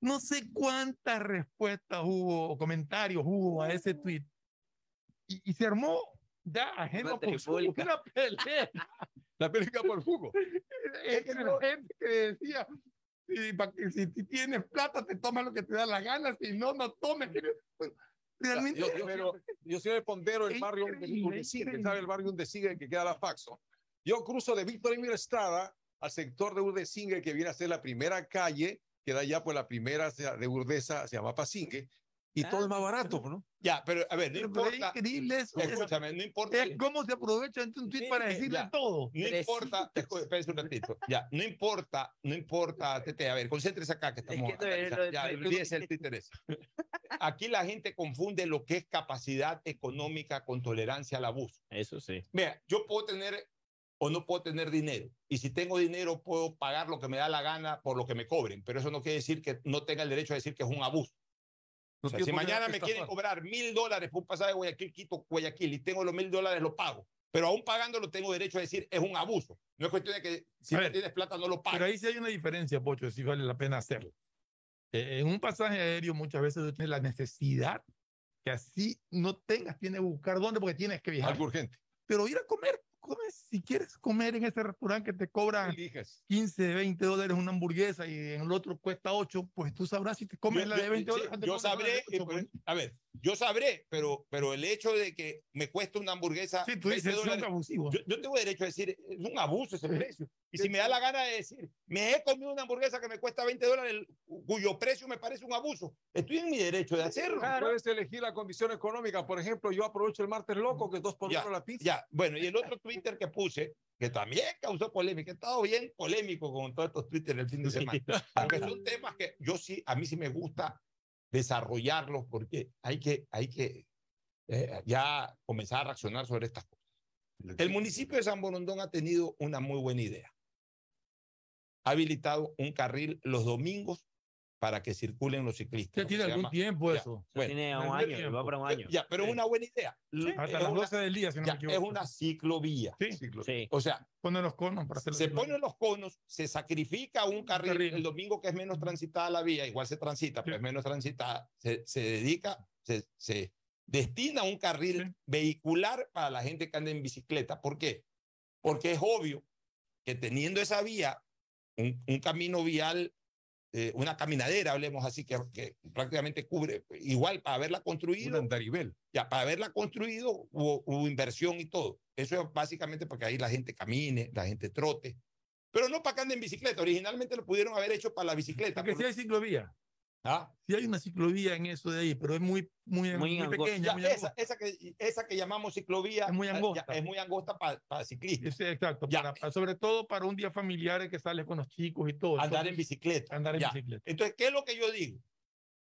[SPEAKER 2] No sé cuántas respuestas hubo o comentarios hubo a ese tweet. Y, y se armó ya ajeno por
[SPEAKER 20] trifulca.
[SPEAKER 2] una pelea.
[SPEAKER 19] La película por jugo.
[SPEAKER 2] Es que la gente que decía, si, si ti- tienes plata, te tomas lo que te da la gana, si no, no tomes. Realmente,
[SPEAKER 19] Yo, yo, pero yo soy el pondero del barrio Undesigue. ¿sabe el barrio Undesigue que queda a la Faxo? Yo cruzo de Víctor Emir Estrada al sector de Urdesigue, que viene a ser la primera calle, que da ya por la primera de Urdesa, se llama Pasingue, y todo es más barato, ¿no?
[SPEAKER 1] Ya, pero a ver, no
[SPEAKER 2] pero es
[SPEAKER 1] importa.
[SPEAKER 2] increíble eso. es-
[SPEAKER 1] Escúchame, no importa.
[SPEAKER 2] Es cómo se aprovecha de un tweet para decirle
[SPEAKER 1] Ya.
[SPEAKER 2] todo.
[SPEAKER 1] No importa, espérese un ratito. Ya, no importa, no importa, Tete, a ver, concéntrese acá que estamos.
[SPEAKER 20] que no es
[SPEAKER 1] acá,
[SPEAKER 20] de-
[SPEAKER 1] ya, olvídese el Twitter ese. Aquí la gente confunde lo que es capacidad económica con tolerancia al abuso.
[SPEAKER 20] Eso sí.
[SPEAKER 1] Vea, yo puedo tener o no puedo tener dinero. Y si tengo dinero, puedo pagar lo que me da la gana por lo que me cobren. Pero eso no quiere decir que no tenga el derecho a decir que es un abuso.
[SPEAKER 19] No
[SPEAKER 1] O sea, si
[SPEAKER 19] qué
[SPEAKER 1] mañana me quieren cobrar mil dólares por un pasaje de Guayaquil, Quito, Guayaquil, y tengo los mil dólares, lo pago. Pero aún pagándolo, tengo derecho a decir es un abuso. No es cuestión de que si
[SPEAKER 2] A
[SPEAKER 1] no
[SPEAKER 2] ver,
[SPEAKER 1] tienes plata, no lo pagues.
[SPEAKER 2] Pero ahí sí hay una diferencia, Pocho, si vale la pena hacerlo. Eh, en un pasaje aéreo muchas veces tú tienes la necesidad que así no tengas, tienes que buscar dónde porque tienes que viajar.
[SPEAKER 19] Algo urgente.
[SPEAKER 2] Pero ir a comer comes, si quieres comer en ese restaurante que te cobran
[SPEAKER 19] Eliges.
[SPEAKER 2] 15, 20 dólares una hamburguesa y en el otro cuesta 8, pues tú sabrás si te comes
[SPEAKER 1] Yo-
[SPEAKER 2] la de 20
[SPEAKER 1] sí,
[SPEAKER 2] dólares.
[SPEAKER 1] yo
[SPEAKER 2] de
[SPEAKER 1] sabré,
[SPEAKER 2] 8,
[SPEAKER 1] eh,
[SPEAKER 2] pues.
[SPEAKER 1] a ver, yo sabré, pero, pero el hecho de que me cueste una hamburguesa
[SPEAKER 2] Sí, tú
[SPEAKER 1] 20
[SPEAKER 2] dices, son
[SPEAKER 1] dólares,
[SPEAKER 2] abusivos.
[SPEAKER 1] yo, yo tengo derecho a decir, es un abuso ese
[SPEAKER 2] Sí.
[SPEAKER 1] precio. Y si me da la gana de decir, me he comido una hamburguesa que me cuesta 20 dólares, cuyo precio me parece un abuso, estoy en mi derecho de hacerlo.
[SPEAKER 19] Puedes elegir la condición económica. Por ejemplo, yo aprovecho el martes loco, que dos por
[SPEAKER 1] Ya,
[SPEAKER 19] uno la pizza.
[SPEAKER 1] Ya, bueno, y el otro Twitter que puse, que también causó polémica, he estado bien polémico con todos estos Twitter el fin de semana, porque son temas que yo sí, a mí sí me gusta desarrollarlos porque hay que, hay que eh, ya comenzar a reaccionar sobre estas cosas. El municipio de San Borondón ha tenido una muy buena idea. Ha habilitado un carril los domingos para que circulen los ciclistas.
[SPEAKER 2] Ya tiene algún
[SPEAKER 1] llama-
[SPEAKER 2] tiempo
[SPEAKER 1] Ya,
[SPEAKER 2] eso.
[SPEAKER 1] bueno,
[SPEAKER 20] Tiene un año,
[SPEAKER 2] tiempo.
[SPEAKER 20] va para un año.
[SPEAKER 1] ya, pero es una buena idea.
[SPEAKER 2] Hasta
[SPEAKER 1] Es
[SPEAKER 2] las
[SPEAKER 1] una-
[SPEAKER 2] 12 del día, si no
[SPEAKER 1] ya,
[SPEAKER 2] me
[SPEAKER 1] es
[SPEAKER 2] equivoco.
[SPEAKER 1] una ciclovía.
[SPEAKER 2] Sí.
[SPEAKER 20] Sí.
[SPEAKER 1] O sea,
[SPEAKER 2] Ponen los conos para hacer
[SPEAKER 1] se ponen los conos, se sacrifica un carril,
[SPEAKER 2] carril.
[SPEAKER 1] el domingo que es menos transitada la vía, igual se transita, pero es menos transitada, se, se dedica, se, se destina un carril vehicular para la gente que anda en bicicleta. ¿Por qué? Porque es obvio que teniendo esa vía, un, un camino vial, eh, una caminadera, hablemos así, que, que prácticamente cubre, igual para haberla construido.
[SPEAKER 19] Un andarivel.
[SPEAKER 1] Ya, para haberla construido hubo, hubo inversión y todo. Eso es básicamente porque ahí la gente camine, la gente trote. Pero no para que ande en bicicleta. Originalmente lo pudieron haber hecho para la bicicleta.
[SPEAKER 2] Porque
[SPEAKER 1] por-
[SPEAKER 2] si hay ciclovía.
[SPEAKER 1] ¿Ah?
[SPEAKER 2] Sí hay una ciclovía en eso de ahí, pero es muy, muy,
[SPEAKER 20] Muy
[SPEAKER 2] pequeña. Muy
[SPEAKER 1] esa, esa, que, esa que llamamos ciclovía
[SPEAKER 2] Es muy
[SPEAKER 1] ya,
[SPEAKER 2] angosta.
[SPEAKER 1] es muy angosta para, para ciclistas.
[SPEAKER 2] Sí, exacto. Para- para- sobre todo para un día familiar que sales con los chicos y todo.
[SPEAKER 1] Andar en bicicleta.
[SPEAKER 2] Andar en
[SPEAKER 1] Ya.
[SPEAKER 2] bicicleta.
[SPEAKER 1] Entonces, ¿qué es lo que yo digo?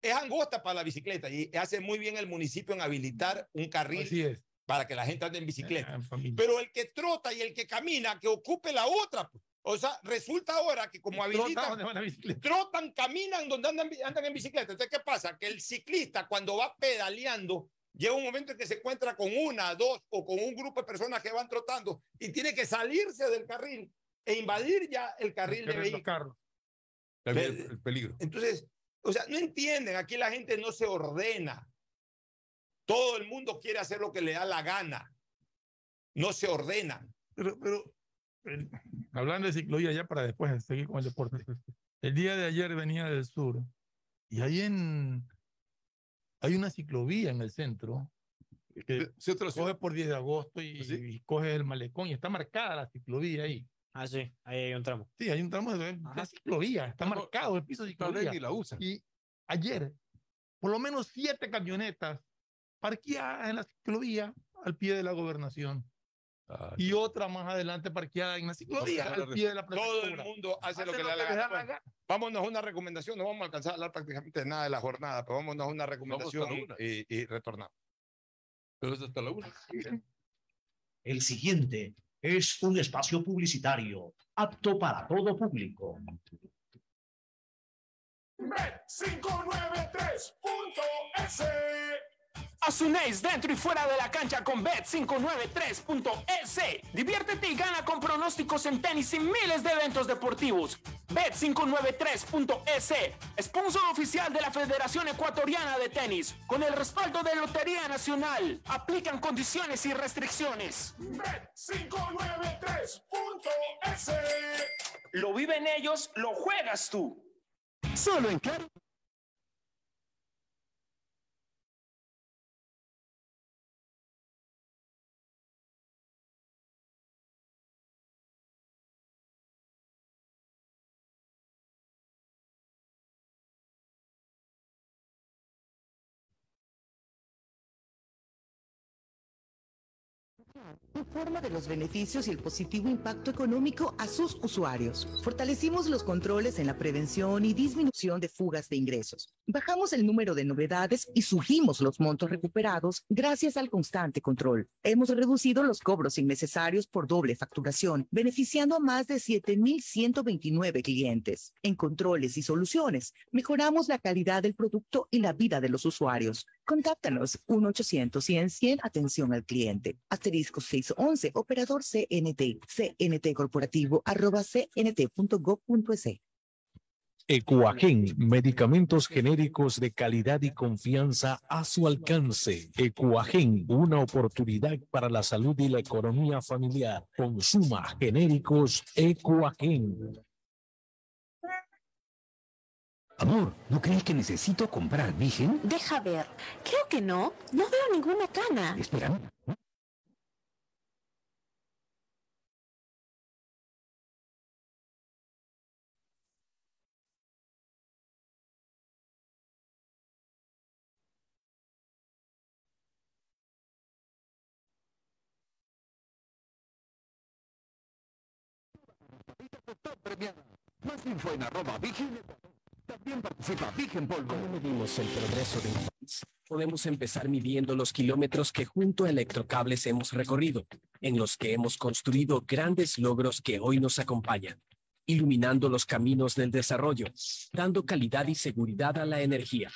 [SPEAKER 1] Es angosta para la bicicleta y hace muy bien el municipio en habilitar un carril
[SPEAKER 2] Así es.
[SPEAKER 1] para que la gente ande en bicicleta.
[SPEAKER 2] En familia.
[SPEAKER 1] Pero el que trota y el que camina, que ocupe la otra. pues. O sea, resulta ahora que como habilitan, trotan, caminan donde andan, andan en bicicleta. Entonces, ¿qué pasa? Que el ciclista cuando va pedaleando, llega un momento en que se encuentra con una, dos o con un grupo de personas que van trotando y tiene que salirse del carril e invadir ya el carril de
[SPEAKER 2] Los
[SPEAKER 1] vehículos.
[SPEAKER 19] El, el peligro.
[SPEAKER 1] Entonces, o sea, no entienden, aquí la gente no se ordena. Todo el mundo quiere hacer lo que le da la gana. No se ordenan.
[SPEAKER 2] Pero, pero el- hablando de ciclovía, ya para después seguir con el deporte. El día de ayer venía del sur y ahí en. Hay una ciclovía en el centro que
[SPEAKER 19] Sí,
[SPEAKER 2] coge por 10 de agosto y,
[SPEAKER 19] ¿Sí?
[SPEAKER 2] y coge el malecón y está marcada la ciclovía ahí.
[SPEAKER 20] Ah, sí, ahí hay un tramo.
[SPEAKER 2] Sí, hay un tramo de, de
[SPEAKER 20] Ajá.
[SPEAKER 2] ciclovía, está
[SPEAKER 19] No,
[SPEAKER 2] marcado el piso de ciclovía.
[SPEAKER 19] y la usan.
[SPEAKER 2] Y ayer, por lo menos siete camionetas parqueadas en la ciclovía al pie de la gobernación.
[SPEAKER 19] Ah,
[SPEAKER 2] Y otra más adelante parqueada en la ciclovía
[SPEAKER 19] a
[SPEAKER 2] al pie de la
[SPEAKER 1] Todo el mundo hace lo
[SPEAKER 2] Hace
[SPEAKER 1] que le da la gana. Vámonos a una recomendación. No vamos a alcanzar a hablar prácticamente de nada de la jornada, pero vámonos a una recomendación y,
[SPEAKER 19] una.
[SPEAKER 1] y- y retornamos.
[SPEAKER 19] Pero es hasta la una.
[SPEAKER 3] El siguiente es un espacio publicitario apto para todo público.
[SPEAKER 4] Bet593.es Asunéis dentro y fuera de la cancha con Bet593.es. Diviértete y gana con pronósticos en tenis y miles de eventos deportivos. Bet593.es, sponsor oficial de la Federación Ecuatoriana de Tenis, con el respaldo de Lotería Nacional. Aplican condiciones y restricciones. Bet593.es. Lo viven ellos, lo juegas tú.
[SPEAKER 5] Solo en Claro.
[SPEAKER 6] Informa de los beneficios y el positivo impacto económico a sus usuarios. Fortalecimos los controles en la prevención y disminución de fugas de ingresos. Bajamos el número de novedades y subimos los montos recuperados gracias al constante control. Hemos reducido los cobros innecesarios por doble facturación, beneficiando a más de 7.129 clientes. En controles y soluciones, mejoramos la calidad del producto y la vida de los usuarios. Contáctanos 1-800-100-100, atención al cliente. Asterisco 611, operador CNT, CNT corporativo, arroba cnt.gov.es.
[SPEAKER 7] Ecuagen, medicamentos genéricos de calidad y confianza a su alcance. Ecuagen, una oportunidad para la salud y la economía familiar. Consuma genéricos Ecuagen.
[SPEAKER 8] Amor, ¿no crees que necesito comprar Vigen?
[SPEAKER 9] Deja ver. Creo que no. No veo ninguna cana.
[SPEAKER 8] Espera. Más info en arroba. También participa Vigen Polvo.
[SPEAKER 21] ¿Cómo medimos el progreso de un país? Podemos empezar midiendo los kilómetros que junto a Electrocables hemos recorrido, en los que hemos construido grandes logros que hoy nos acompañan, iluminando los caminos del desarrollo, dando calidad y seguridad a la energía,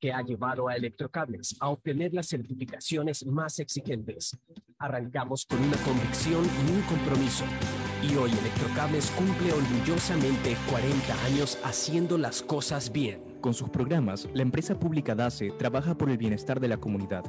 [SPEAKER 21] que ha llevado a Electrocables a obtener las certificaciones más exigentes. Arrancamos con una convicción y un compromiso. Y hoy Electrocables cumple orgullosamente 40 años haciendo las cosas bien.
[SPEAKER 22] Con sus programas, la empresa pública DACE trabaja por el bienestar de la comunidad.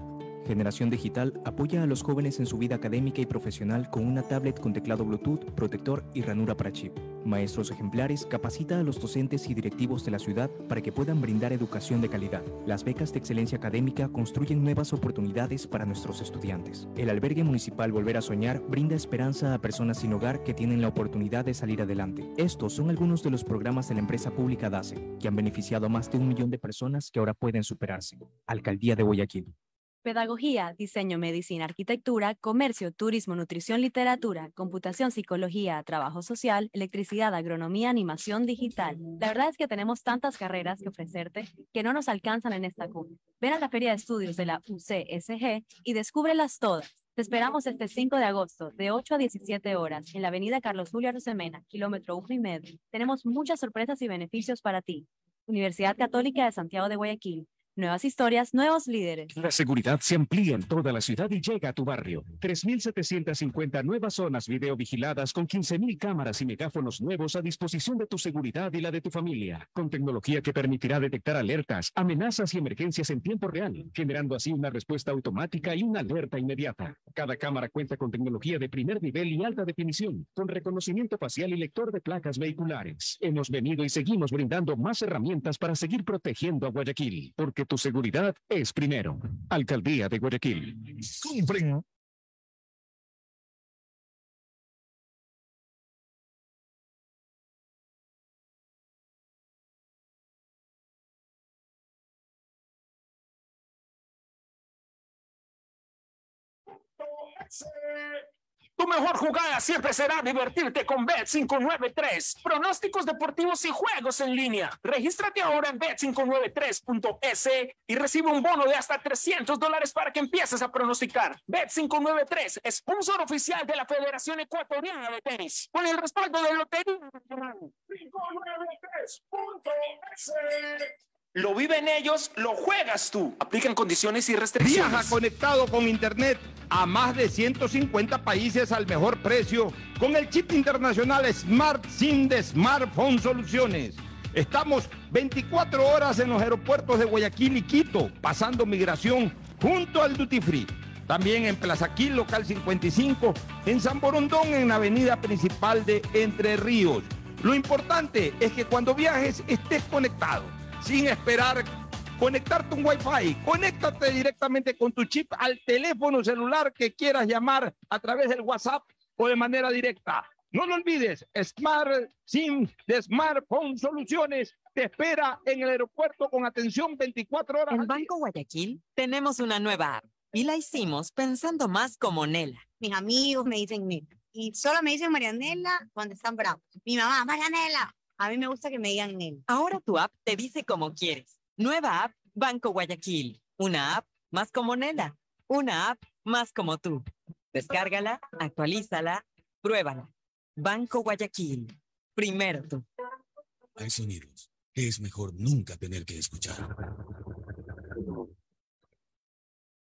[SPEAKER 22] Generación Digital apoya a los jóvenes en su vida académica y profesional con una tablet con teclado Bluetooth, protector y ranura para chip. Maestros ejemplares capacita a los docentes y directivos de la ciudad para que puedan brindar educación de calidad. Las becas de excelencia académica construyen nuevas oportunidades para nuestros estudiantes. El albergue municipal Volver a Soñar brinda esperanza a personas sin hogar que tienen la oportunidad de salir adelante. Estos son algunos de los programas de la empresa pública DACE, que han beneficiado a más de un millón de personas que ahora pueden superarse. Alcaldía de Guayaquil.
[SPEAKER 10] Pedagogía, diseño, medicina, arquitectura, comercio, turismo, nutrición, literatura, computación, psicología, trabajo social, electricidad, agronomía, animación digital. La verdad es que tenemos tantas carreras que ofrecerte que no nos alcanzan en esta cumbre. Ven a la Feria de Estudios de la UCSG y descúbrelas todas. Te esperamos este 5 de agosto, de 8 a 17 horas, en la avenida Carlos Julio Rosemena, kilómetro 1 y medio. Tenemos muchas sorpresas y beneficios para ti. Universidad Católica de Santiago de Guayaquil. Nuevas historias, nuevos líderes.
[SPEAKER 11] La seguridad se amplía en toda la ciudad y llega a tu barrio. 3.750 nuevas zonas videovigiladas con 15.000 cámaras y megáfonos nuevos a disposición de tu seguridad y la de tu familia. Con tecnología que permitirá detectar alertas, amenazas y emergencias en tiempo real, generando así una respuesta automática y una alerta inmediata. Cada cámara cuenta con tecnología de primer nivel y alta definición, con reconocimiento facial y lector de placas vehiculares. Hemos venido y seguimos brindando más herramientas para seguir protegiendo a Guayaquil, porque tu seguridad es primero. Alcaldía de Guayaquil.
[SPEAKER 23] Compren.
[SPEAKER 4] Tu mejor jugada siempre será divertirte con Bet593. Pronósticos deportivos y juegos en línea. Regístrate ahora en bet593.es y recibe un bono de hasta 300 dólares para que empieces a pronosticar. Bet593, sponsor oficial de la Federación Ecuatoriana de Tenis. Con el respaldo de Lotería Nacional. 593.es. Lo viven ellos, lo juegas tú. Aplican condiciones y restricciones.
[SPEAKER 1] Viaja conectado con Internet a más de 150 países al mejor precio con el chip internacional Smart SIM de Smartphone Soluciones. Estamos 24 horas en los aeropuertos de Guayaquil y Quito, pasando migración junto al Duty Free. También en Plaza Quil, local 55, en San Borondón, en la avenida principal de Entre Ríos. Lo importante es que cuando viajes estés conectado, sin esperar conectarte un Wi-Fi. Conéctate directamente con tu chip al teléfono celular que quieras llamar a través del WhatsApp o de manera directa. No lo olvides, Smart SIM de Smartphone Soluciones te espera en el aeropuerto con atención 24 horas.
[SPEAKER 16] En Banco Guayaquil tenemos una nueva app y la hicimos pensando más como Nela.
[SPEAKER 17] Mis amigos me dicen Nela. Y solo me dicen Marianela cuando están bravos. Mi mamá, Marianela. A mí me gusta que me digan Nela.
[SPEAKER 16] Ahora tu app te dice como quieres. Nueva app Banco Guayaquil. Una app más como Nela. Una app más como tú. Descárgala, actualízala, pruébala. Banco Guayaquil. Primero tú.
[SPEAKER 18] Hay sonidos es mejor nunca tener que escuchar.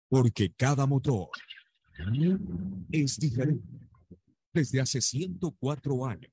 [SPEAKER 18] Porque cada motor es diferente. Desde hace 104 años,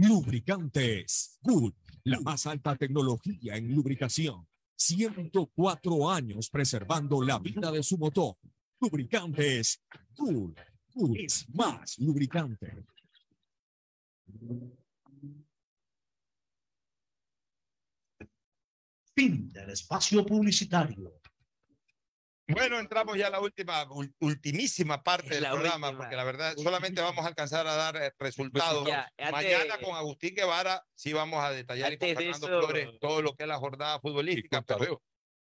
[SPEAKER 18] Lubricantes Good, la más alta tecnología en lubricación. 104 años preservando la vida de su motor. Lubricantes Good. Good es más lubricante.
[SPEAKER 3] Fin del espacio publicitario.
[SPEAKER 1] Bueno, entramos ya a la última, ul- ultimísima parte del programa,
[SPEAKER 20] última.
[SPEAKER 1] porque la verdad solamente vamos a alcanzar a dar eh, resultados.
[SPEAKER 20] ya, antes-
[SPEAKER 1] Mañana con Agustín Guevara sí vamos a detallar y con Fernando
[SPEAKER 20] eso-
[SPEAKER 1] Flores todo lo que es la jornada futbolística. Pero,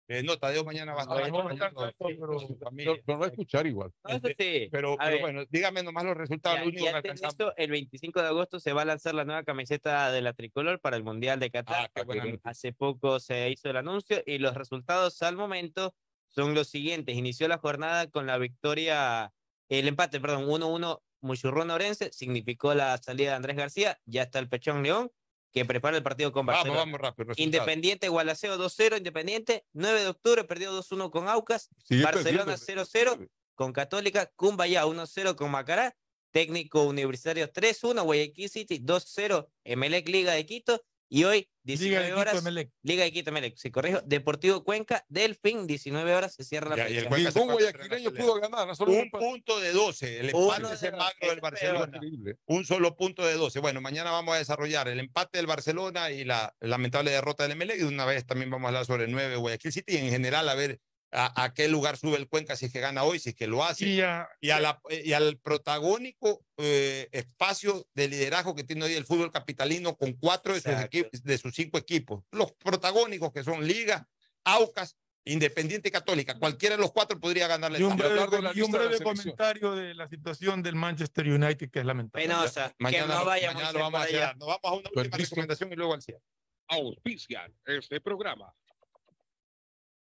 [SPEAKER 1] eh, no, Tadeo mañana va a estar
[SPEAKER 20] no,
[SPEAKER 1] a su familia.
[SPEAKER 19] Pero no va a escuchar igual.
[SPEAKER 20] No, eso sí.
[SPEAKER 1] Pero, pero bueno, dígame nomás los resultados.
[SPEAKER 20] ya,
[SPEAKER 1] lo único
[SPEAKER 20] y
[SPEAKER 1] que
[SPEAKER 20] eso, el 25 de agosto se va a lanzar la nueva camiseta de la tricolor para el Mundial de
[SPEAKER 1] Ah,
[SPEAKER 20] Qatar.
[SPEAKER 1] qué buena noticia.
[SPEAKER 20] Hace poco se hizo el anuncio y los resultados al momento son los siguientes. Inició la jornada con la victoria, el empate, perdón, 1-1 Muchurrón Orense, significó la salida de Andrés García, ya está el Pechón León, que prepara el partido con
[SPEAKER 1] Vamos,
[SPEAKER 20] Barcelona.
[SPEAKER 1] vamos rápido. resultados.
[SPEAKER 20] Independiente Gualaceo 2-0, Independiente, 9 de octubre perdió 2-1 con Aucas, Barcelona
[SPEAKER 19] perdiendo.
[SPEAKER 20] 0-0 con Católica, Cumbayá 1-0 con Macará, Técnico Universitario 3-1, Guayaquil City 2-0, Emelec Liga de Quito y hoy
[SPEAKER 2] Liga
[SPEAKER 20] 19
[SPEAKER 2] de Quito,
[SPEAKER 20] horas. Liga de Quito Emelec, se corrijo, Deportivo Cuenca, Delfín 19 horas se cierra la fecha.
[SPEAKER 19] Ningún guayaquileño
[SPEAKER 1] pelea.
[SPEAKER 19] pudo ganar. no solo
[SPEAKER 1] Un punto de 12. El empate
[SPEAKER 20] de
[SPEAKER 1] ese magro
[SPEAKER 20] es
[SPEAKER 1] del Barcelona. Un solo punto de 12. Bueno, mañana vamos a desarrollar el empate del Barcelona y la lamentable derrota del Emelec. Y de una vez también vamos a hablar sobre el 9 Guayaquil City y en general a ver a, a qué lugar sube el Cuenca si es que gana hoy, si es que lo hace.
[SPEAKER 2] Y a-
[SPEAKER 1] y, a la- y al protagónico eh, espacio de liderazgo que tiene hoy el fútbol capitalino con cuatro de sus, equipos, de sus cinco equipos. Los protagónicos que son Liga, Aucas, Independiente y Católica. Cualquiera de los cuatro podría ganarle.
[SPEAKER 2] y un
[SPEAKER 1] el
[SPEAKER 2] breve, y un
[SPEAKER 19] de
[SPEAKER 2] breve
[SPEAKER 19] selección.
[SPEAKER 2] comentario de la situación del Manchester United, que es lamentable.
[SPEAKER 20] Penosa, que
[SPEAKER 1] Mañana,
[SPEAKER 20] no vaya
[SPEAKER 1] mañana lo vamos a hacer. Nos vamos a una última recomendación y luego al cierre.
[SPEAKER 14] Auspician este programa.